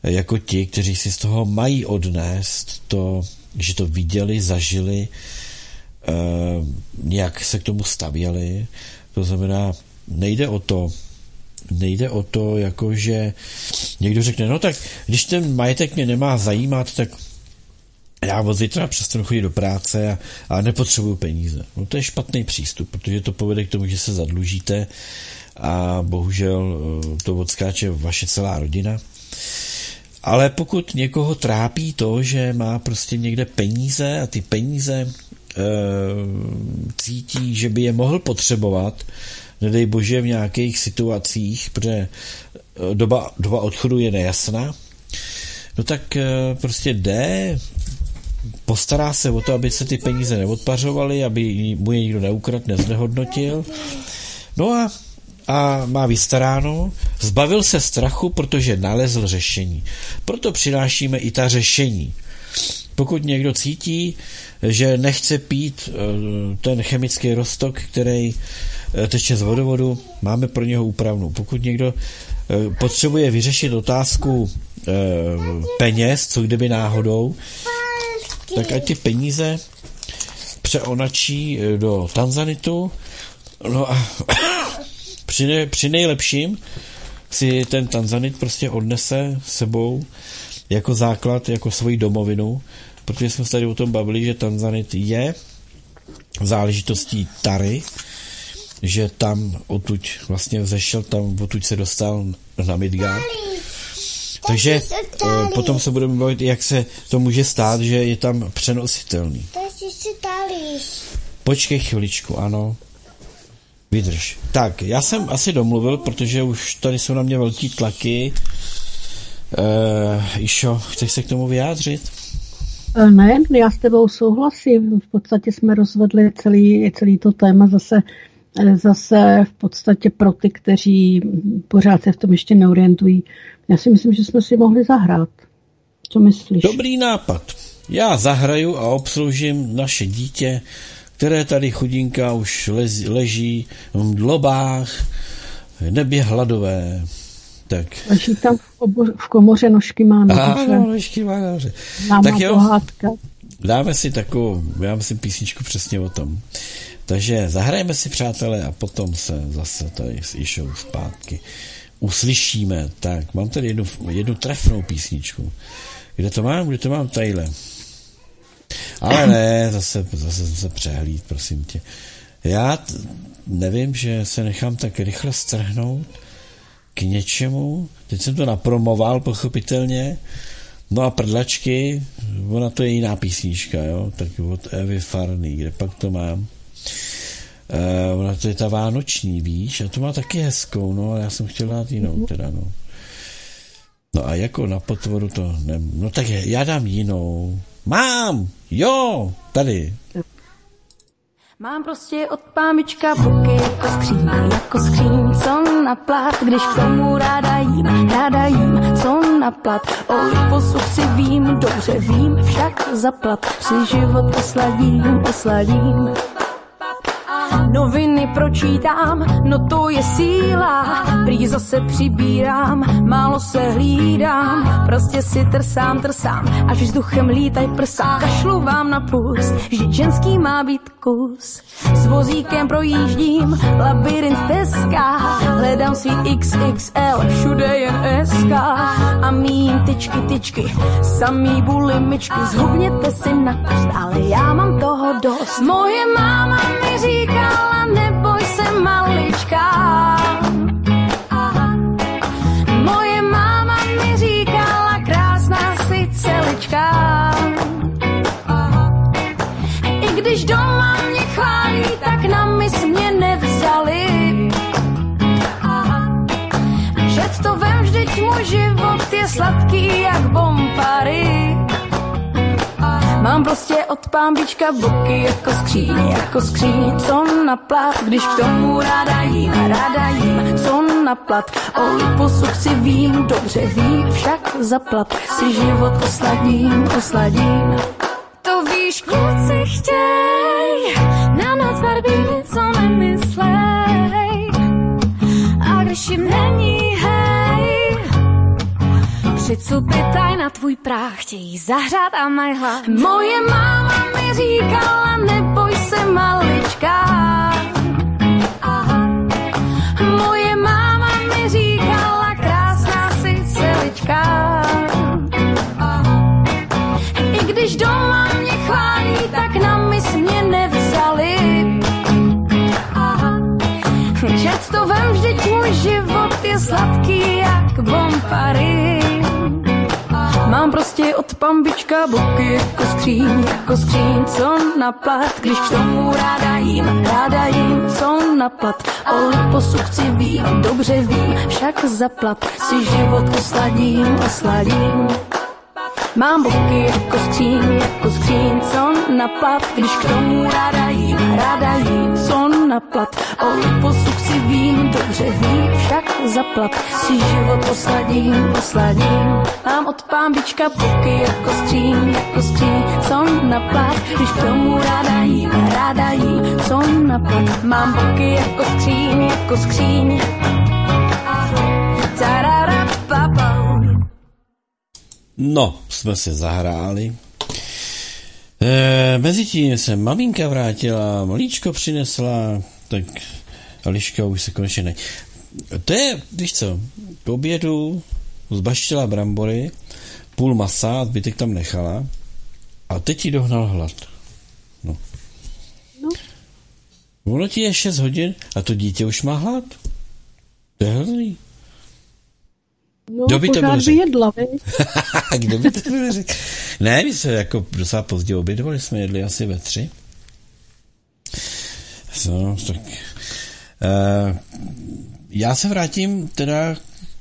jako ti, kteří si z toho mají odnést to, že to viděli, zažili, eh, nějak se k tomu stavěli. To znamená, nejde o to, nejde o to, jako že někdo řekne, no tak když ten majetek mě nemá zajímat, tak já od zítra přestanu chodit do práce a, a nepotřebuju peníze. No to je špatný přístup, protože to povede k tomu, že se zadlužíte a bohužel eh, to odskáče vaše celá rodina. Ale pokud někoho trápí to, že má prostě někde peníze a ty peníze e, cítí, že by je mohl potřebovat, nedej bože v nějakých situacích, protože eh, doba, doba odchodu je nejasná, no tak e, prostě jde, postará se o to, aby se ty peníze neodpařovaly, aby mu je nikdo neukradl, neznehodnotil. No a, a má vystaráno, zbavil se strachu, protože nalezl řešení. Proto přinášíme i ta řešení. Pokud někdo cítí, že nechce pít eh, ten chemický roztok, který eh, teče z vodovodu, máme pro něho úpravnu. Pokud někdo eh, potřebuje vyřešit otázku peněz, co kdyby náhodou, tak ať ty peníze přeonačí eh, do Tanzanitu, no a [COUGHS] při, ne, při nejlepším si ten Tanzanit prostě odnese sebou jako základ, jako svoji domovinu, protože jsme se tady o tom bavili, že Tanzanit je záležitostí Tary, že tam odtud vlastně vzešel, tam odtud se dostal na Midgard takže uh, potom se budeme bavit, jak se to může stát, že je tam přenositelný. Počkej chviličku, ano. Vydrž. Tak, já jsem asi domluvil, protože už tady jsou na mě velký tlaky. Uh, Išo, chceš se k tomu vyjádřit? Eh, ne, já s tebou souhlasím. V podstatě jsme rozvedli celý, celý to téma zase, zase v podstatě pro ty, kteří pořád se v tom ještě neorientují. Já si myslím, že jsme si mohli zahrát. Co myslíš? Dobrý nápad. Já zahraju a obsloužím naše dítě, které tady chudinka už leží, leží v dlobách, nebě hladové. Tak. Leží tam v, obor, v komoře, nožky má nahoře. Ano, nožky má nahoře. tak jo, pohádka. dáme si takovou, já myslím písničku přesně o tom. Takže zahrajeme si, přátelé, a potom se zase tady s Išou zpátky uslyšíme. Tak, mám tady jednu, jednu trefnou písničku. Kde to mám? Kde to mám? Tadyhle. Ale ne, zase, zase, zase přehlíd, prosím tě. Já t- nevím, že se nechám tak rychle strhnout k něčemu. Teď jsem to napromoval, pochopitelně. No a prdlačky, ona to je jiná písnička, jo, tak od Evy Farny, kde pak to mám. Uh, ona to je ta vánoční, víš, a to má taky hezkou, no, ale já jsem chtěl dát jinou, teda, no. No a jako na potvoru to ne... No tak je, já dám jinou. Mám! Jo! Tady. Mám prostě od pámička boky jako skříň, jako skříň, co na plat, když k tomu ráda jím, ráda jím, co na plat. O posud si vím, dobře vím, však zaplat, si život osladím, osladím. Noviny pročítám, no to je síla, prý zase přibírám, málo se hlídám, prostě si trsám, trsám, až vzduchem lítaj prsa, kašlu vám na pust, že ženský má být kus. S vozíkem projíždím, labirint teska, hledám svý XXL, všude jen SK a mým tyčky, tyčky, samý bulimičky, zhubněte si na kust, ale já mám toho dost. Moje máma mi se Moje máma mi říkala, krásná si celička. I když doma mě chválí, tak na mis nevzali. Před to život je sladký jak bombary. Mám prostě od pámbička boky jako skříň, jako skříň, co na plat, když k tomu ráda jím, ráda jím, co na plat. O liposud si vím, dobře vím, však zaplat si život osladím, osladím. To víš, kluci chtěj, na noc barbíny, co nemyslej. A když jim není hej, Přicupětaj na tvůj práh, chtějí zahřát a mají hlad. Moje máma mi říkala, neboj se malička. Moje máma mi říkala, krásná si celička. I když doma mě chválí, tak na mis mě nevzali. Aha. Čet to vem, vždyť můj život je sladký jak bombary. Mám prostě od pambička boky jako skříň, jako skříň, co na plat, když k tomu ráda jím, ráda jím, co na plat. O liposudci vím, dobře vím, však zaplat si život osladím, osladím. Mám boky jako skříň, jako skříň, co na plat, když k tomu ráda jím, ráda jím, co na plat. O liposuk si vím, dobře vím, však zaplat si život osladím, osladím. Mám od pámbička boky jako skříň, jako skříň, co na plat, když tomu ráda jím, ráda jím, co na plat. Mám boky jako skříň, jako skříň. No, jsme se zahráli. E, Mezitím se maminka vrátila, malíčko přinesla, tak Ališka už se konečně ne. To je, víš co, k obědu zbaštila brambory, půl masa, zbytek tam nechala a teď ti dohnal hlad. No. No. Ono ti je 6 hodin a to dítě už má hlad. To je hrozný. No, Kdo by to byl by jedla, kdo by to byl řekl? Ne, my se jako docela pozdě obědovali, jsme jedli asi ve tři. No, tak. Uh, já se vrátím teda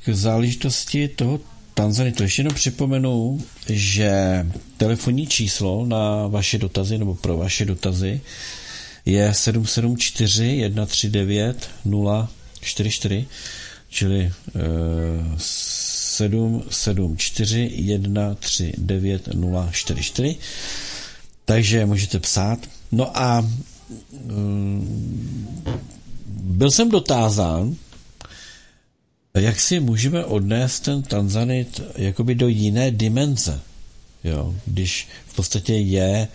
k záležitosti toho Tanzany. To ještě jenom připomenu, že telefonní číslo na vaše dotazy nebo pro vaše dotazy je 774 139 044, čili uh, 774 139 044. Takže můžete psát. No a um, byl jsem dotázán, jak si můžeme odnést ten Tanzanit jakoby do jiné dimenze, jo, když v podstatě je,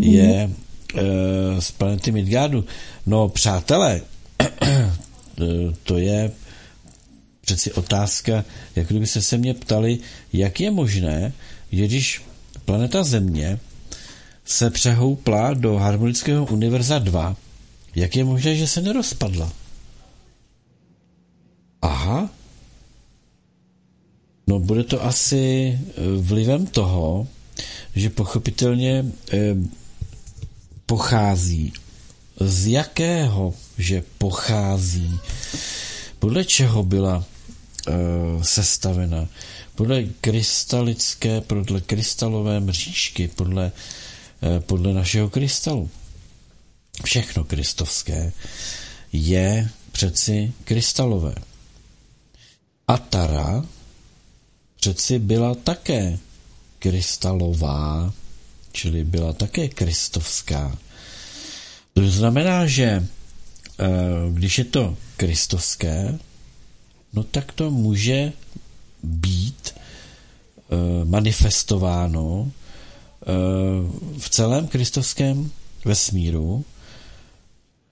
je e, z planety Midgardu. No, přátelé, [CLEARS THROAT] to je přeci otázka, jak kdyby se se mě ptali, jak je možné, že když planeta Země se přehoupla do harmonického univerza 2, jak je možné, že se nerozpadla? Aha. No bude to asi eh, vlivem toho, že pochopitelně eh, pochází. Z jakého, že pochází? Podle čeho byla sestavena? Podle krystalické, podle krystalové mřížky, podle, eh, podle našeho krystalu. Všechno kristovské je přeci krystalové. Atara přeci byla také krystalová, čili byla také kristovská. To znamená, že eh, když je to kristovské, no tak to může být eh, manifestováno eh, v celém kristovském vesmíru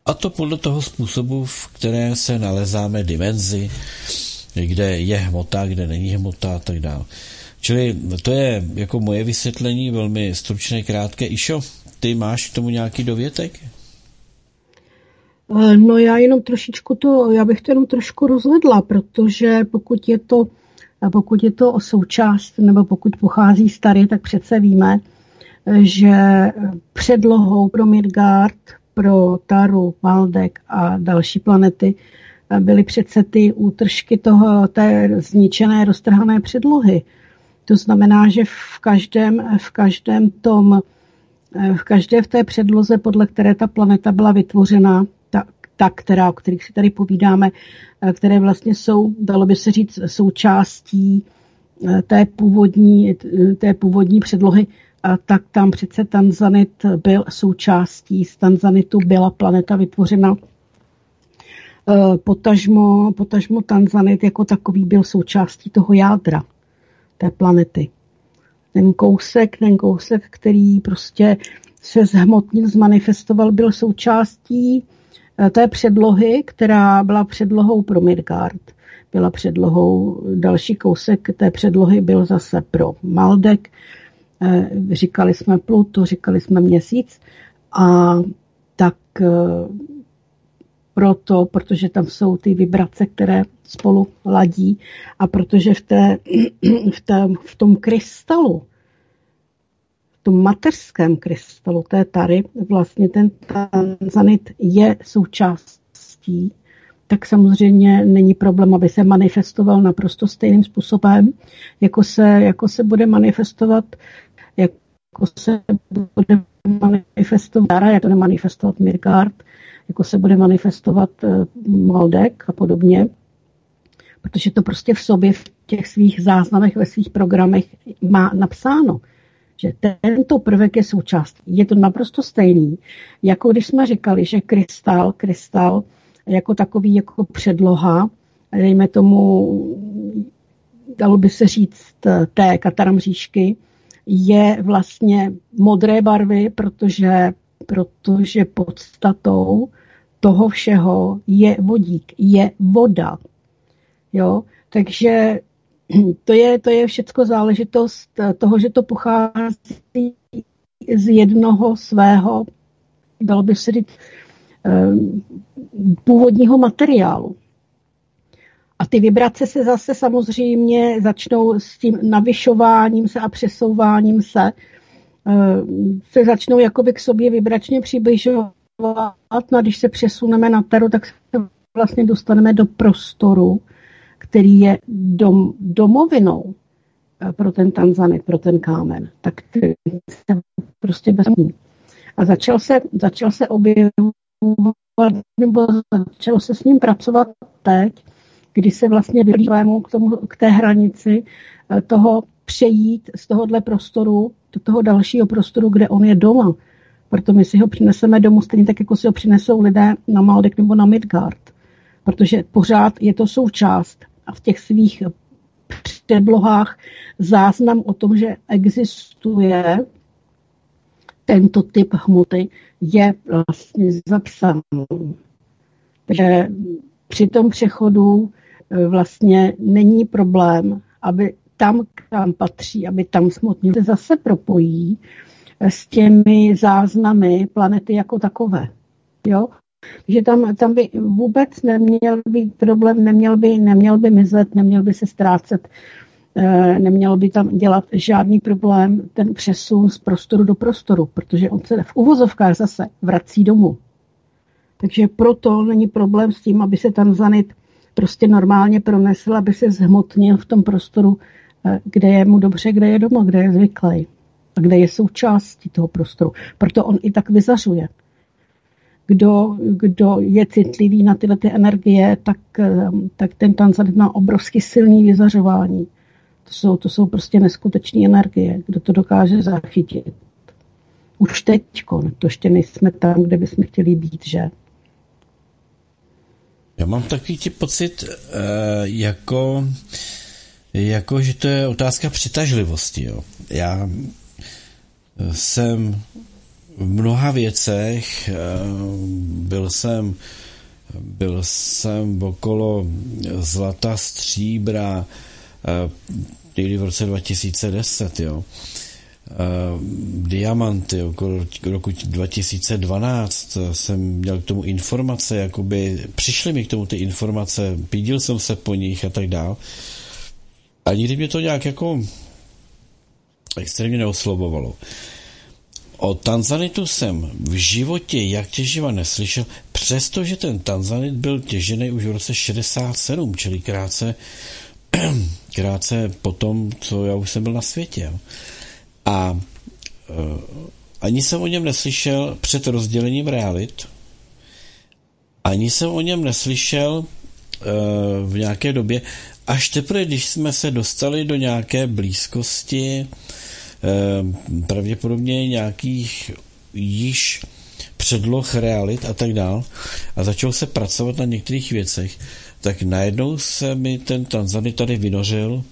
a to podle toho způsobu, v které se nalezáme dimenzi, kde je hmota, kde není hmota a tak dále. Čili to je jako moje vysvětlení, velmi stručné, krátké. Išo, ty máš k tomu nějaký dovětek? Eh, no já jenom trošičku to, já bych to jenom trošku rozvedla, protože pokud je to, pokud je to součást, nebo pokud pochází starý, tak přece víme, že předlohou pro Midgard, pro Taru, Valdek a další planety byly přece ty útržky toho, té zničené, roztrhané předlohy. To znamená, že v každém, v každém tom, v každé v té předloze, podle které ta planeta byla vytvořena, ta, která, o kterých si tady povídáme, které vlastně jsou, dalo by se říct, součástí eh, té původní, té původní předlohy, a tak tam přece Tanzanit byl součástí. Z Tanzanitu byla planeta vytvořena eh, potažmo, potažmo Tanzanit jako takový byl součástí toho jádra té planety. Ten kousek, ten kousek, který prostě se zhmotnil, zmanifestoval, byl součástí eh, té předlohy, která byla předlohou pro Midgard. Byla předlohou, další kousek té předlohy byl zase pro Maldek, eh, říkali jsme Pluto, říkali jsme Měsíc a tak eh, proto, protože tam jsou ty vibrace, které spolu ladí a protože v, té, [CLEARS THROAT] v, té, v tom krystalu, tom mateřském krystalu té tary, vlastně ten tanzanit je součástí, tak samozřejmě není problém, aby se manifestoval naprosto stejným způsobem, jako se, jako se bude manifestovat, jako se bude manifestovat, jak to nemanifestovat Mirgard, jako se bude manifestovat eh, Maldek a podobně, protože to prostě v sobě v těch svých záznamech, ve svých programech má napsáno, že tento prvek je součástí. Je to naprosto stejný, jako když jsme říkali, že krystal, krystal jako takový jako předloha, dejme tomu, dalo by se říct, té kataramříšky, je vlastně modré barvy, protože, protože podstatou toho všeho je vodík, je voda. Jo? Takže [CLEARS THROAT] to je, to je všecko záležitost toho, že to pochází z jednoho svého, dalo by se říct, eh, původního materiálu. A ty vibrace se zase samozřejmě začnou s tím navyšováním se a přesouváním se, eh, se začnou jakoby k sobě vibračně přibližovat. A když se přesuneme na Taru, tak se vlastně dostaneme do prostoru, který je dom, domovinou eh, pro ten Tanzanit, pro ten kámen. Tak se prostě bez A začal se, začal se objevovat, nebo začalo se s ním pracovat teď, kdy se vlastně vyblížujeme k, tomu, k té hranici eh, toho přejít z tohohle prostoru do toho dalšího prostoru, kde on je doma. Proto my si ho přineseme domů stejně tak, jako si ho přinesou lidé na Maldek nebo na Midgard. Protože pořád je to součást a v těch svých předlohách záznam o tom, že existuje tento typ hmoty, je vlastně zapsaný. Takže při tom přechodu e, vlastně není problém, aby tam, kam patří, aby tam smutně se zase propojí s těmi záznamy planety jako takové. Jo? Že tam, tam by vůbec neměl být problém, neměl by, neměl by mizet, neměl by se ztrácet, eh, neměl by tam dělat žádný problém ten přesun z prostoru do prostoru, protože on se v uvozovkách zase vrací domů. Takže proto není problém s tím, aby se tam zanit prostě normálně pronesl, aby se zhmotnil v tom prostoru, eh, kde je mu dobře, kde je doma, kde je zvyklý a kde je součástí toho prostoru. Proto on i tak vyzařuje kdo, kdo je citlivý na tyhle ty energie, tak, eh, tak ten tanzanit má obrovsky silný vyzařování. To jsou, to jsou prostě neskutečné energie, kdo to dokáže zachytit. Už teď, to ještě nejsme tam, kde bychom chtěli být, že? Já mám takový ti pocit, uh, jako, jako, že to je otázka přitažlivosti. Jo. Já jsem v mnoha věcech. Eh, byl jsem, byl jsem okolo zlata, stříbra, eh, někdy v roce 2010, jo. Eh, diamanty okolo roku 2012 jsem měl k tomu informace, jakoby přišly mi k tomu ty informace, pídil jsem se po nich a tak dál. A nikdy mě to nějak jako extrémně neoslovovalo. O Tanzanitu jsem v životě jak těživa neslyšel, přestože ten Tanzanit byl těžený už v roce 67, čili krátce, [CLEARS THROAT] krátce potom, co já už jsem byl na světě. A uh, ani jsem o něm neslyšel před rozdělením realit, ani jsem o něm neslyšel uh, v nějaké době, až teprve, když jsme se dostali do nějaké blízkosti pravděpodobně nějakých již předloh realit a tak dál a začal se pracovat na některých věcech, tak najednou se mi ten Tanzany tady vynořil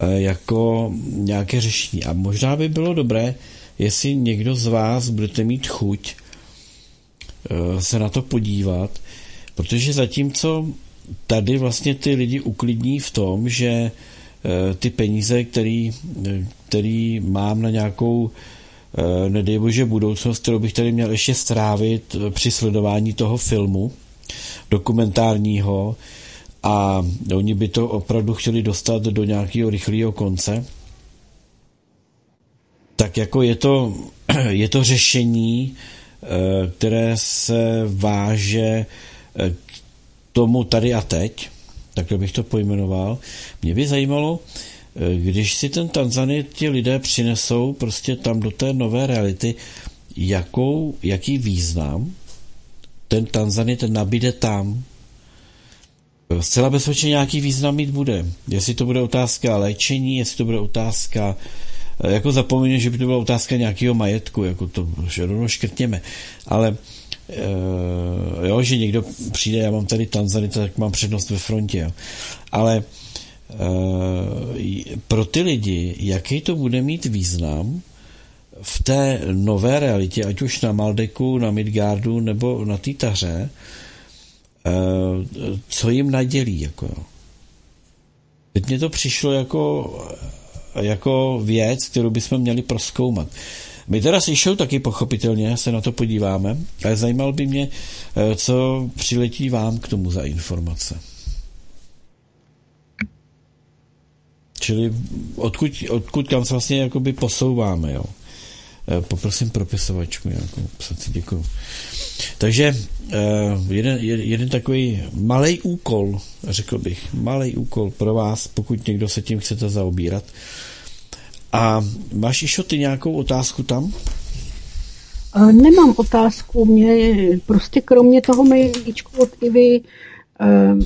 eh, jako nějaké řešení. A možná by bylo dobré, jestli někdo z vás budete mít chuť eh, se na to podívat, protože zatímco tady vlastně ty lidi uklidní v tom, že ty peníze, který, který mám na nějakou eh, nedej bože budoucnost, kterou bych tady měl ještě strávit eh, při sledování toho filmu dokumentárního a oni by to opravdu chtěli dostat do nějakého rychlého konce, tak jako je to, [CLEARS THROAT] je to řešení, které se váže k tomu tady a teď, takhle bych to pojmenoval. Mě by zajímalo, eh, když si ten Tanzany ti lidé přinesou prostě tam do té nové reality, jakou, jaký význam ten Tanzanit nabíde tam, Zcela bezpečně nějaký význam mít bude. Jestli to bude otázka léčení, jestli to bude otázka, eh, jako zapomínám, že by to byla otázka nějakého majetku, jako to že rovno škrtněme. Ale uh, jo, že někdo přijde, já mám tady Tanzany, tak mám přednost ve frontě. Jo. Ale uh, pro ty lidi, jaký to bude mít význam v té nové realitě, ať už na Maldeku, na Midgardu nebo na Týtaře, uh, co jim nadělí. Jako. Teď mě to přišlo jako, jako věc, kterou bychom měli proskoumat. Uh, my teda s Išou taky pochopitelně se na to podíváme, ale zajímal by mě, eh, co přiletí vám k tomu za informace. Čili odkud, odkud kam se vlastně jakoby posouváme, jo. Eh, poprosím propisovačku jako psací, děkuju. Takže eh, jeden, jeden takový malý úkol, řekl bych, malý úkol pro vás, pokud někdo se tím chcete zaobírat, a máš ještě ty nějakou otázku tam? Nemám otázku, mě prostě kromě toho mailíčku od Ivy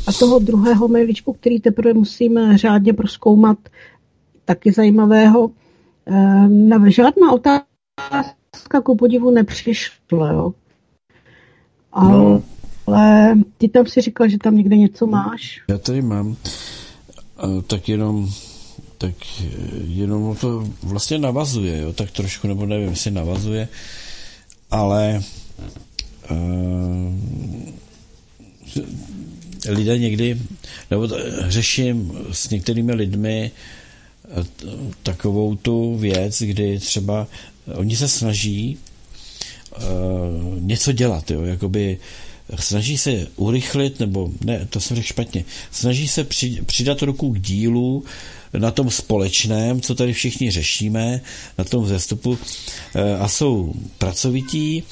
a toho druhého mailíčku, který teprve musíme řádně proskoumat, taky zajímavého, na žádná otázka ku podivu nepřišla, jo. Ale, no. ale ty tam si říkal, že tam někde něco máš. Já tady mám, tak jenom tak jenom to vlastně navazuje, jo, tak trošku, nebo nevím, jestli navazuje, ale uh, lidé někdy, nebo řeším s některými lidmi takovou tu věc, kdy třeba oni se snaží uh, něco dělat, jo, jakoby snaží se urychlit, nebo ne, to jsem řekl špatně, snaží se při, přidat ruku k dílu na tom společném, co tady všichni řešíme, na tom vzestupu uh, a jsou pracovití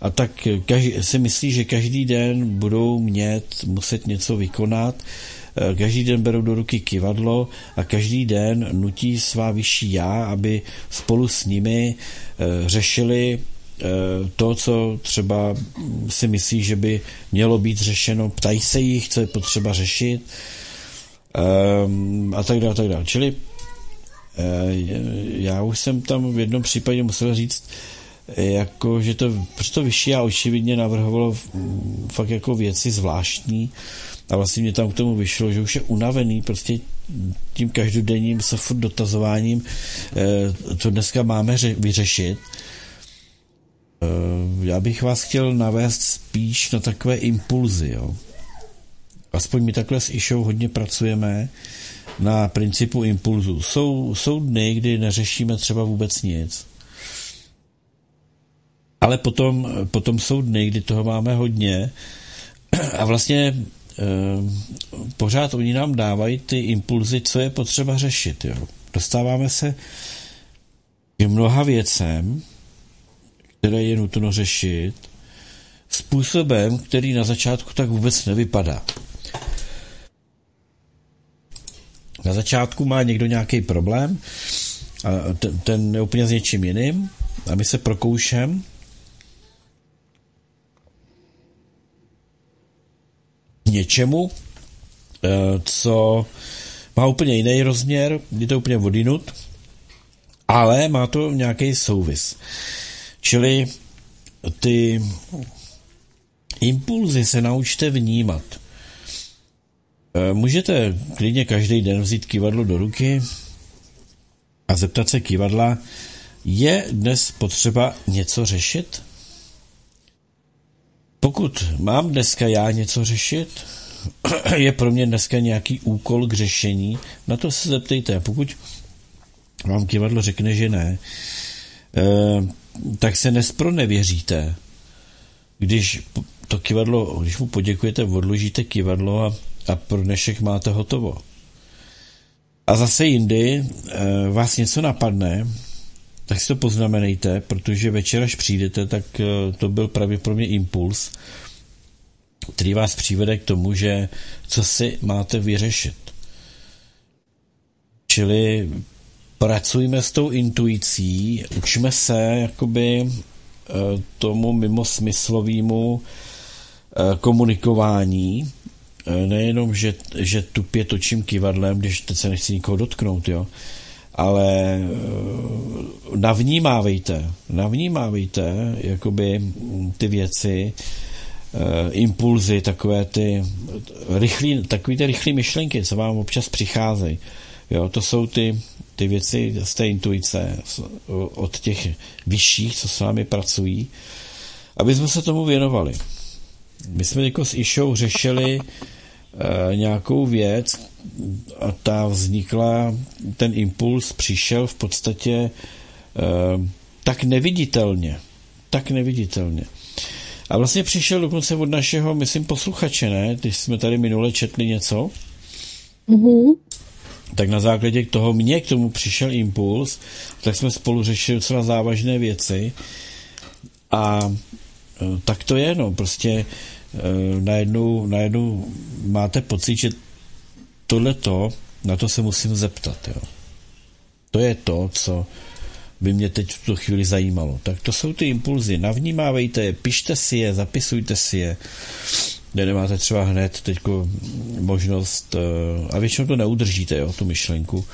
a tak každý, si myslí, že každý den budou mět, muset něco vykonat, Eh, každý den berou do ruky kivadlo a každý den nutí svá vyšší já, aby spolu s nimi eh, řešili eh, to, co třeba si myslí, že by mělo být řešeno, ptají se jich, co je potřeba řešit a tak dále, tak dále. Čili já už jsem tam v jednom případě musel říct, jako, že to, protože to vyšší a očividně navrhovalo fakt jako věci zvláštní, a vlastně mě tam k tomu vyšlo, že už je unavený prostě tím každodenním se furt dotazováním, co eh, dneska máme vyřešit. Eh, já bych vás chtěl navést spíš na takové impulzy, jo. Aspoň my takhle s Išou hodně pracujeme na principu impulzu. Jsou, jsou dny, kdy neřešíme třeba vůbec nic. Ale potom, potom jsou dny, kdy toho máme hodně a vlastně Ehm, pořád oni nám dávají ty impulzy, co je potřeba řešit. Jo. Dostáváme se k mnoha věcem, které je nutno řešit, způsobem, který na začátku tak vůbec nevypadá. Na začátku má někdo nějaký problém, a ten, je úplně s něčím jiným, a my se prokoušem něčemu, eh, co má úplně jiný rozměr, je to úplně vodinut, ale má to nějaký souvis. Čili ty impulzy se naučte vnímat. Eh, můžete klidně každý den vzít kivadlo do ruky a zeptat se kivadla, je dnes potřeba něco řešit? Pokud mám dneska já něco řešit, [CLEARS THROAT] je pro mě dneska nějaký úkol k řešení, na to se zeptejte. Pokud vám kivadlo řekne, že ne, eh, tak se nespronevěříte. Když to kivadlo, když mu poděkujete, odložíte kivadlo a, a pro dnešek máte hotovo. A zase jindy eh, vás něco napadne, tak si to poznamenejte, protože večer, až přijdete, tak eh, to byl pravděpodobně impuls, který vás přivede k tomu, že co si máte vyřešit. Čili pracujme s tou intuicí, učme se jakoby eh, tomu mimosmyslovému eh, komunikování, nejenom, že, že tupě točím kivadlem, když teď se nechci nikoho dotknout, jo, ale navnímávejte, navnímávejte jakoby ty věci, impulzy, takové ty rychlý, takový ty rychlé myšlenky, co vám občas přicházejí. Jo, to jsou ty, ty věci z té intuice, od těch vyšších, co s vámi pracují, aby jsme se tomu věnovali. My jsme jako s Išou řešili e, nějakou věc, a ta vznikla, ten impuls přišel v podstatě e, tak neviditelně. Tak neviditelně. A vlastně přišel dokonce od našeho, myslím, posluchače, ne? Když jsme tady minule četli něco, mm-hmm. Tak na základě toho mě k tomu přišel impuls, tak jsme spolu řešili docela závažné věci a e, tak to je, no, prostě e, najednou, najednou máte pocit, že tohle to, na to se musím zeptat. Jo. To je to, co by mě teď v tu chvíli zajímalo. Tak to jsou ty impulzy. Navnímávejte je, pište si je, zapisujte si je. Kde nemáte třeba hned teď možnost, eh, a většinou to neudržíte, jo, tu myšlenku.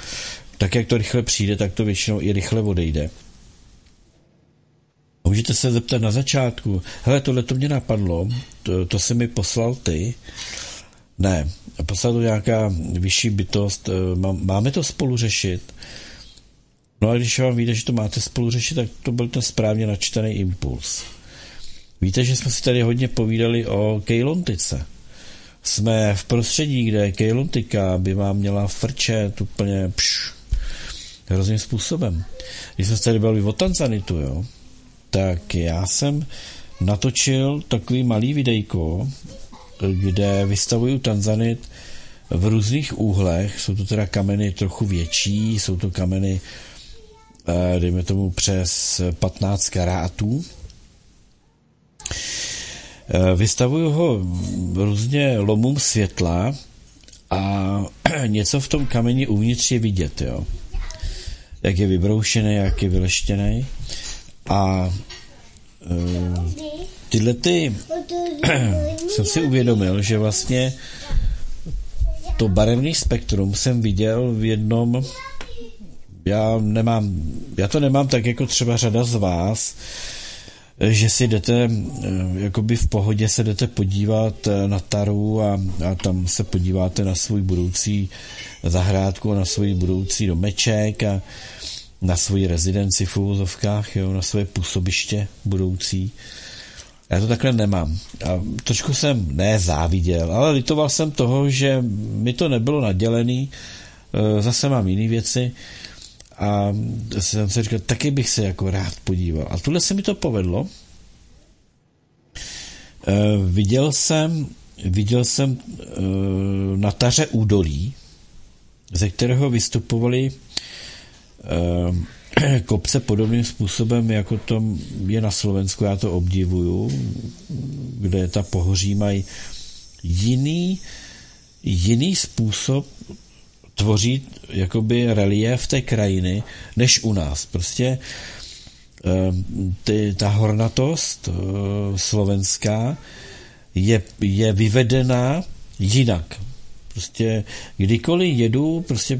Tak, jak to rychle přijde, tak to většinou i rychle odejde. Můžete se zeptat na začátku, hele, tohle to mě napadlo, to, to se mi poslal ty, ne, poslat to nějaká vyšší bytost, eh, máme to spolu řešit. No a když vám víte, že to máte spolu řešit, tak to byl ten správně načtený impuls. Víte, že jsme si tady hodně povídali o kejlontice. Jsme v prostředí, kde kejlontika by vám měla frčet úplně pš, hrozným způsobem. Když jsme se tady bavili o Tanzanitu, jo, tak já jsem natočil takový malý videjko, kde vystavuju Tanzanit v různých úhlech. Jsou to teda kameny trochu větší, jsou to kameny, eh, dejme tomu, přes 15 karátů. Eh, vystavuju ho různě lomům světla a [CLEARS THROAT] něco v tom kameni uvnitř je vidět, jo. Jak je vybroušený, jak je vyleštěný. A uh, tyhle ty [CLEARS THROAT] jsem si uvědomil, že vlastně to barevný spektrum jsem viděl v jednom já nemám, já to nemám tak jako třeba řada z vás, že si jdete, eh, jakoby v pohodě se jdete podívat eh, na Taru a, a tam se podíváte na svůj budoucí zahrádku, na svůj budoucí domeček a na svoji rezidenci v úvozovkách, jo, na své působiště budoucí. Já to takhle nemám. A trošku jsem ne záviděl, ale litoval jsem toho, že mi to nebylo nadělený. E, zase mám jiné věci. A jsem si říkal, taky bych se jako rád podíval. A tuhle se mi to povedlo. E, viděl jsem, viděl jsem e, na taře údolí, ze kterého vystupovali [CLEARS THROAT] kopce podobným způsobem, jako to je na Slovensku, já to obdivuju, kde ta pohoří mají jiný, jiný způsob tvoří jakoby relief té krajiny, než u nás. Prostě ehm, ty, ta hornatost eh, slovenská je, je vyvedená jinak. Prostě kdykoliv jedu prostě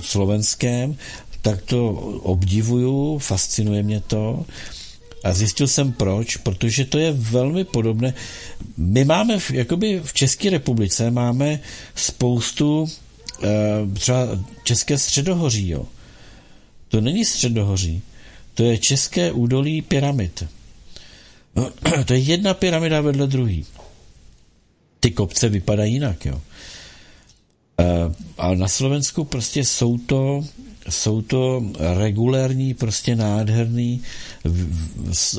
slovenském, tak to obdivuju, fascinuje mě to. A zjistil jsem proč, protože to je velmi podobné. My máme, v, jakoby v České republice máme spoustu třeba České středohoří, jo. To není středohoří, to je České údolí pyramid. [CLEARS THROAT] To je jedna pyramida vedle druhý. Ty kopce vypadají jinak, jo. E, a na Slovensku prostě jsou to jsou to regulérní, prostě nádherný z,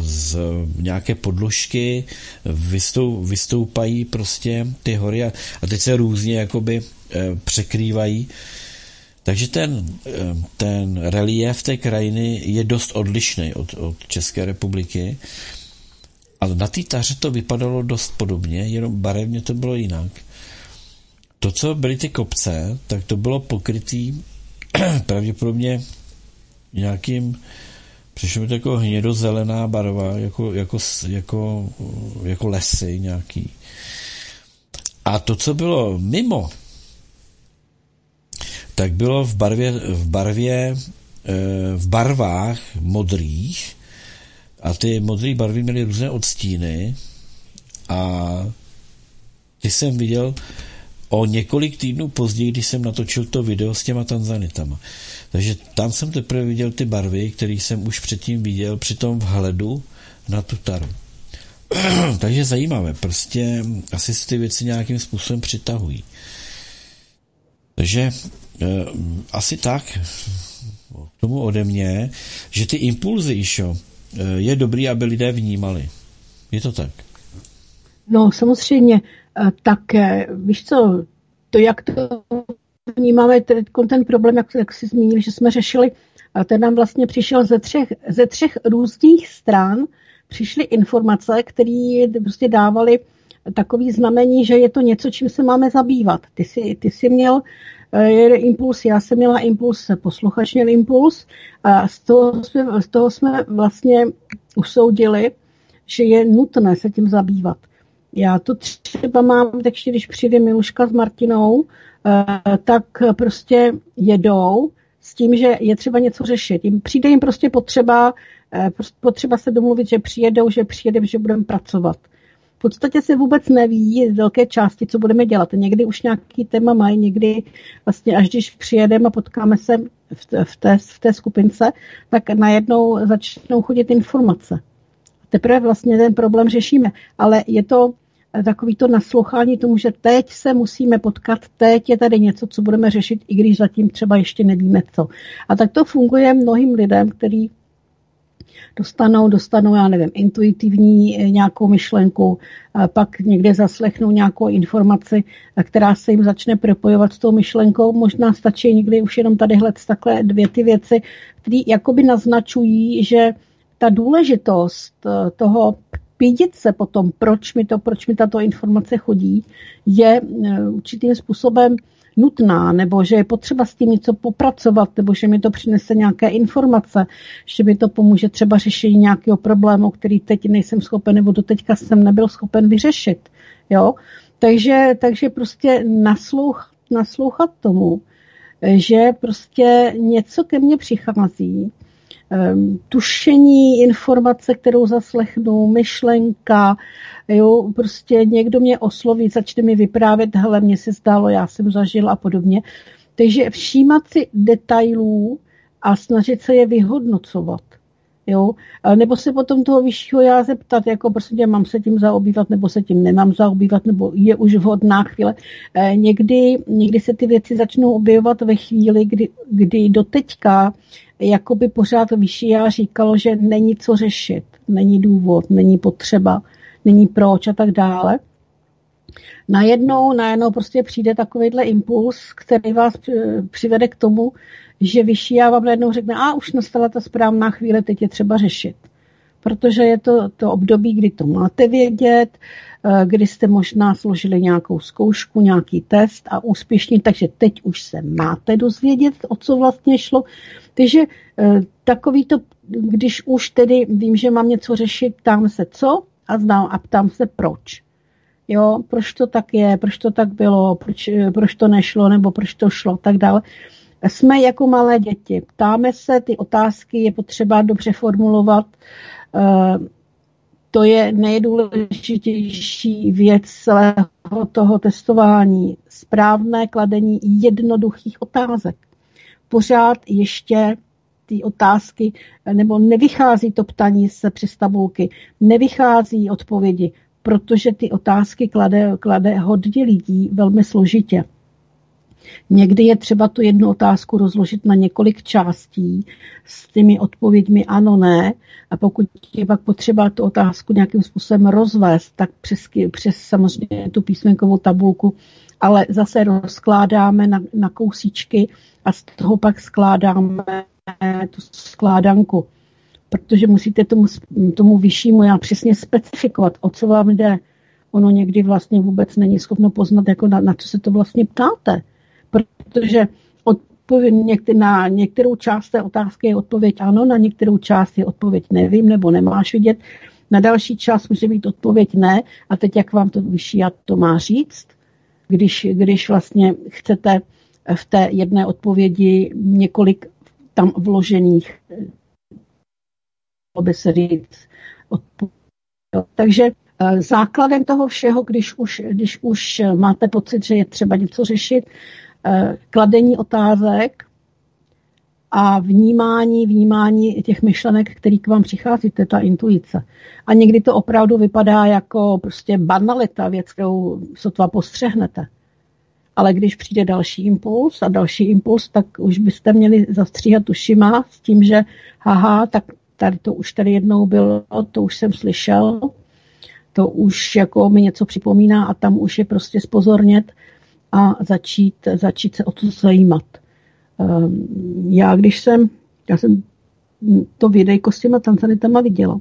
z nějaké podložky vystou, vystoupají prostě ty hory a, a teď se různě jakoby e, překrývají. Takže ten, e, ten relief té krajiny je dost odlišný od, od České republiky. Ale na té taře to vypadalo dost podobně, jenom barevně to bylo jinak. To, co byly ty kopce, tak to bylo pokrytý [CLEARS THROAT] pravděpodobně nějakým přišlo mi to jako hnědozelená barva, jako, jako, jako, jako lesy nějaký. A to, co bylo mimo, tak bylo v barvě, v barvě, eh, v barvách modrých a ty modré barvy měly různé odstíny a ty jsem viděl o několik týdnů později, když jsem natočil to video s těma Tanzanitama. Takže tam jsem teprve viděl ty barvy, které jsem už předtím viděl při tom vhledu na tu taru. [CLEARS THROAT] Takže zajímavé, prostě asi se ty věci nějakým způsobem přitahují. Takže e, asi tak k tomu ode mě, že ty impulzy, Išo, e, je dobrý, aby lidé vnímali. Je to tak? No samozřejmě, Eh, tak eh, víš co, to jak to vnímáme, ten, problém, jak, jak jsi zmínil, že jsme řešili, ten nám vlastně přišel ze třech, ze třech různých stran, přišly informace, které prostě dávaly takový znamení, že je to něco, čím se máme zabývat. Ty jsi, ty jsi měl uh, impuls, já jsem měla impuls, posluchač měl impuls a z toho, jsme, z toho jsme vlastně usoudili, že je nutné se tím zabývat. Já to třeba mám, takže když přijde Miluška s Martinou, eh, tak prostě jedou s tím, že je třeba něco řešit. Jim, přijde jim prostě potřeba, eh, potřeba se domluvit, že přijedou, že přijedeme, že budeme pracovat. V podstatě se vůbec neví z velké části, co budeme dělat. Někdy už nějaký téma mají, někdy vlastně až když přijedeme a potkáme se v té, v té skupince, tak najednou začnou chodit informace. Teprve vlastně ten problém řešíme. Ale je to takový to naslouchání tomu, že teď se musíme potkat, teď je tady něco, co budeme řešit, i když zatím třeba ještě nevíme co. A tak to funguje mnohým lidem, který dostanou, dostanou, já nevím, intuitivní eh, nějakou myšlenku, pak někde zaslechnou nějakou informaci, která se jim začne propojovat s tou myšlenkou. Možná stačí někdy už jenom tadyhle takhle dvě ty věci, které jakoby naznačují, že ta důležitost eh, toho pídit se potom, proč mi, to, proč mi tato informace chodí, je eh, určitým způsobem nutná, nebo že je potřeba s tím něco popracovat, nebo že mi to přinese nějaké informace, že mi to pomůže třeba řešení nějakého problému, který teď nejsem schopen, nebo doteďka jsem nebyl schopen vyřešit. Jo? Takže, takže prostě naslouch, naslouchat tomu, že prostě něco ke mně přichází, tušení informace, kterou zaslechnu, myšlenka, jo, prostě někdo mě osloví, začne mi vyprávět, hele, mně se zdálo, já jsem zažil a podobně. Takže všímat si detailů a snažit se je vyhodnocovat. Jo? Nebo se potom toho vyššího já zeptat, jako prostě mám se tím zaobývat, nebo se tím nemám zaobývat, nebo je už vhodná chvíle. E, někdy, někdy se ty věci začnou objevovat ve chvíli, kdy, kdy doteďka jakoby pořád vyšší já říkalo, že není co řešit, není důvod, není potřeba, není proč a tak dále. Najednou, najednou prostě přijde takovýhle impuls, který vás přivede k tomu, že vyšší já vám najednou řekne, a už nastala ta správná chvíle, teď je třeba řešit. Protože je to to období, kdy to máte vědět, kdy jste možná složili nějakou zkoušku, nějaký test a úspěšně, takže teď už se máte dozvědět, o co vlastně šlo. Takže eh, takový to, když už tedy vím, že mám něco řešit, ptám se co a znám a ptám se proč. Jo, proč to tak je, proč to tak bylo, proč, eh, proč to nešlo, nebo proč to šlo, tak dále. Jsme jako malé děti. Ptáme se, ty otázky je potřeba dobře formulovat. To je nejdůležitější věc celého toho testování. Správné kladení jednoduchých otázek. Pořád ještě ty otázky, nebo nevychází to ptaní se přes tabulky, nevychází odpovědi, protože ty otázky klade, klade hodně lidí velmi složitě. Někdy je třeba tu jednu otázku rozložit na několik částí s těmi odpověďmi ano, ne. A pokud je pak potřeba tu otázku nějakým způsobem rozvést, tak přes, přes samozřejmě tu písmenkovou tabulku, ale zase rozkládáme na, na kousíčky a z toho pak skládáme tu skládanku. Protože musíte tomu, tomu vyššímu já přesně specifikovat, o co vám jde. Ono někdy vlastně vůbec není schopno poznat, jako na, na co se to vlastně ptáte protože odpověď, na některou část té otázky je odpověď ano, na některou část je odpověď nevím nebo nemáš vidět, na další část může být odpověď ne a teď jak vám to vyšší a to má říct, když, když vlastně chcete v té jedné odpovědi několik tam vložených, aby se říct, odpověď. Takže eh, základem toho všeho, když už, když už máte pocit, že je třeba něco řešit, Eh, kladení otázek a vnímání, vnímání těch myšlenek, který k vám přichází, to je ta intuice. A někdy to opravdu vypadá jako prostě banalita, věc, kterou sotva postřehnete. Ale když přijde další impuls a další impuls, tak už byste měli zastříhat ušima s tím, že haha, tak tady to už tady jednou bylo, to už jsem slyšel, to už jako mi něco připomíná a tam už je prostě spozornět, a začít, začít se o to zajímat. Ehm, já když jsem, já jsem to videjko s těma tanzanitama viděla.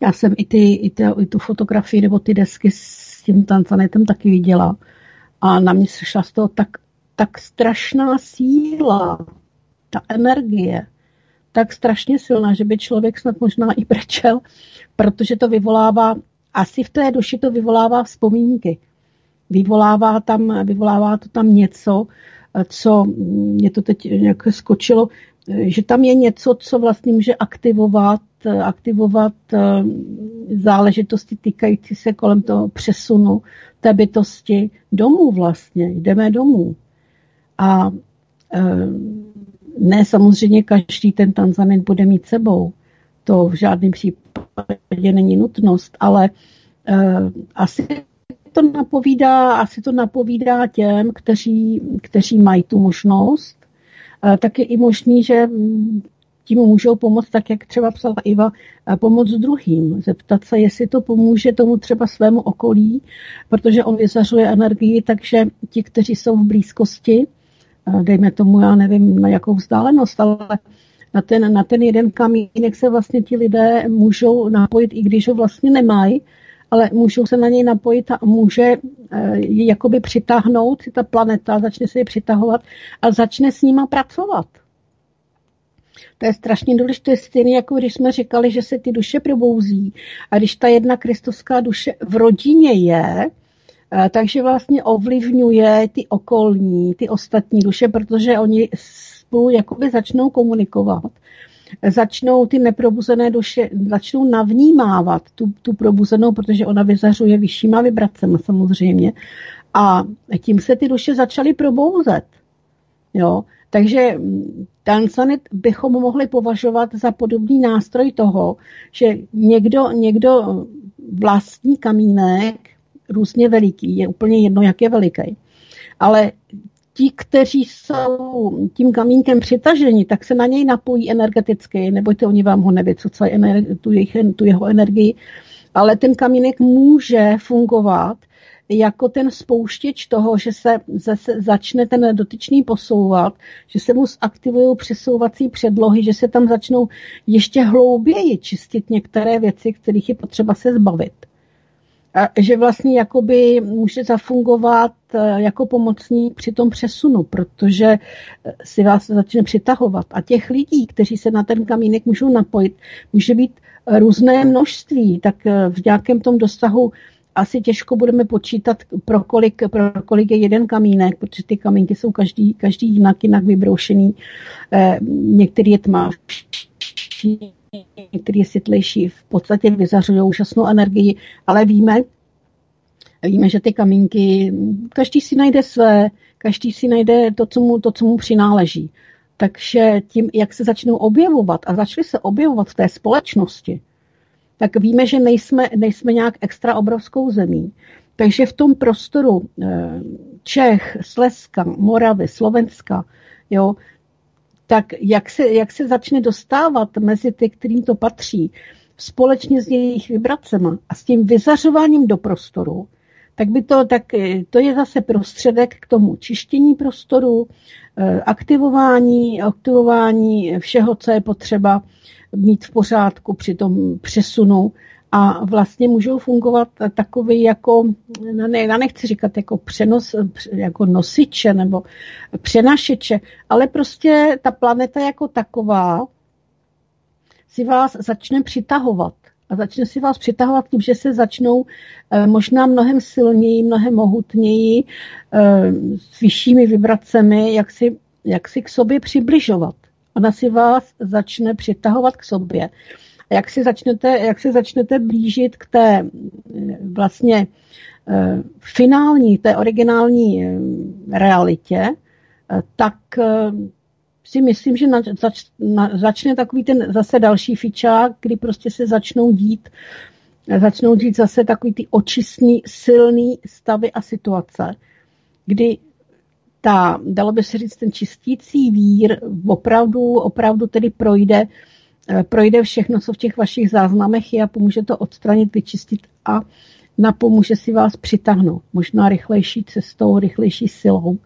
Já jsem i, ty, i, ty, i tu fotografii nebo ty desky s tím tanzanitem taky viděla. A na mě šla z toho tak, tak strašná síla, ta energie, tak strašně silná, že by člověk snad možná i brečel, protože to vyvolává, asi v té duši to vyvolává vzpomínky vyvolává, tam, vyvolává to tam něco, co mě to teď nějak skočilo, že tam je něco, co vlastně může aktivovat, aktivovat eh, záležitosti týkající se kolem toho přesunu té bytosti domů vlastně. Jdeme domů. A eh, ne samozřejmě každý ten Tanzanit bude mít sebou. To v žádném případě není nutnost, ale asi to napovídá, asi to napovídá těm, kteří, kteří mají tu možnost. Tak je i možný, že tím můžou pomoct, tak jak třeba psala Iva, pomoct druhým. Zeptat se, jestli to pomůže tomu třeba svému okolí, protože on vyzařuje energii, takže ti, kteří jsou v blízkosti, dejme tomu, já nevím, na jakou vzdálenost, ale na ten, na ten jeden kamínek se vlastně ti lidé můžou napojit, i když ho vlastně nemají, ale můžou se na něj napojit a může eh, ji jakoby přitáhnout, ta planeta začne se ji přitahovat a začne s nima pracovat. To je strašně důležité, stejně jako když jsme říkali, že se ty duše probouzí. A když ta jedna kristovská duše v rodině je, eh, takže vlastně ovlivňuje ty okolní, ty ostatní duše, protože oni spolu jakoby začnou komunikovat začnou ty neprobuzené duše, začnou navnímávat tu, tu probuzenou, protože ona vyzařuje vyššíma vibracemi samozřejmě. A tím se ty duše začaly probouzet. Jo? Takže Tanzanit bychom mohli považovat za podobný nástroj toho, že někdo, někdo vlastní kamínek různě veliký, je úplně jedno, jak je veliký. Ale ti, kteří jsou tím kamínkem přitaženi, tak se na něj napojí energeticky, nebojte, oni vám ho nevycucají tu, tu jeho energii, ale ten kamínek může fungovat jako ten spouštěč toho, že se zase začne ten dotyčný posouvat, že se mu zaktivují přesouvací předlohy, že se tam začnou ještě hlouběji čistit některé věci, kterých je potřeba se zbavit že vlastně jakoby může zafungovat eh, jako pomocník při tom přesunu, protože eh, si vás začne přitahovat. A těch lidí, kteří se na ten kamínek můžou napojit, může být různé množství, tak eh, v nějakém tom dosahu asi těžko budeme počítat, pro kolik, pro kolik je jeden kamínek, protože ty kamínky jsou každý, každý jinak, jinak vybroušený. Některý je tmavší, který je světlejší, v podstatě vyzařují úžasnou energii, ale víme, víme, že ty kamínky, každý si najde své, každý si najde to, co mu, to, co mu přináleží. Takže tím, jak se začnou objevovat a začaly se objevovat v té společnosti, tak víme, že nejsme, nejsme nějak extra obrovskou zemí. Takže v tom prostoru eh, Čech, Slezska, Moravy, Slovenska, jo, tak jak se, jak se začne dostávat mezi ty, kterým to patří, společně s jejich vibracemi a s tím vyzařováním do prostoru, tak by to, tak to je zase prostředek k tomu čištění prostoru, eh, aktivování, aktivování všeho, co je potřeba mít v pořádku při tom přesunu a vlastně můžou fungovat takový jako, no ne, já nechci říkat jako přenos, jako nosiče nebo přenašeče, ale prostě ta planeta jako taková si vás začne přitahovat. A začne si vás přitahovat tím, že se začnou eh, možná mnohem silněji, mnohem mohutněji, eh, s vyššími vibracemi, jak si, jak si k sobě přibližovat. Ona si vás začne přitahovat k sobě jak si začnete, jak si začnete blížit k té vlastně eh, finální, té originální eh, realitě, eh, tak si myslím, že zač, začne takový ten zase další fičák, kdy prostě se začnou dít začnou dít zase takový ty očistný, silný stavy a situace, kdy ta, dalo by se říct, ten čistící vír opravdu, opravdu tedy projde Eh, projde všechno, co v těch vašich záznamech je a pomůže to odstranit, vyčistit a napomůže si vás přitáhnout. Možná rychlejší cestou, rychlejší silou.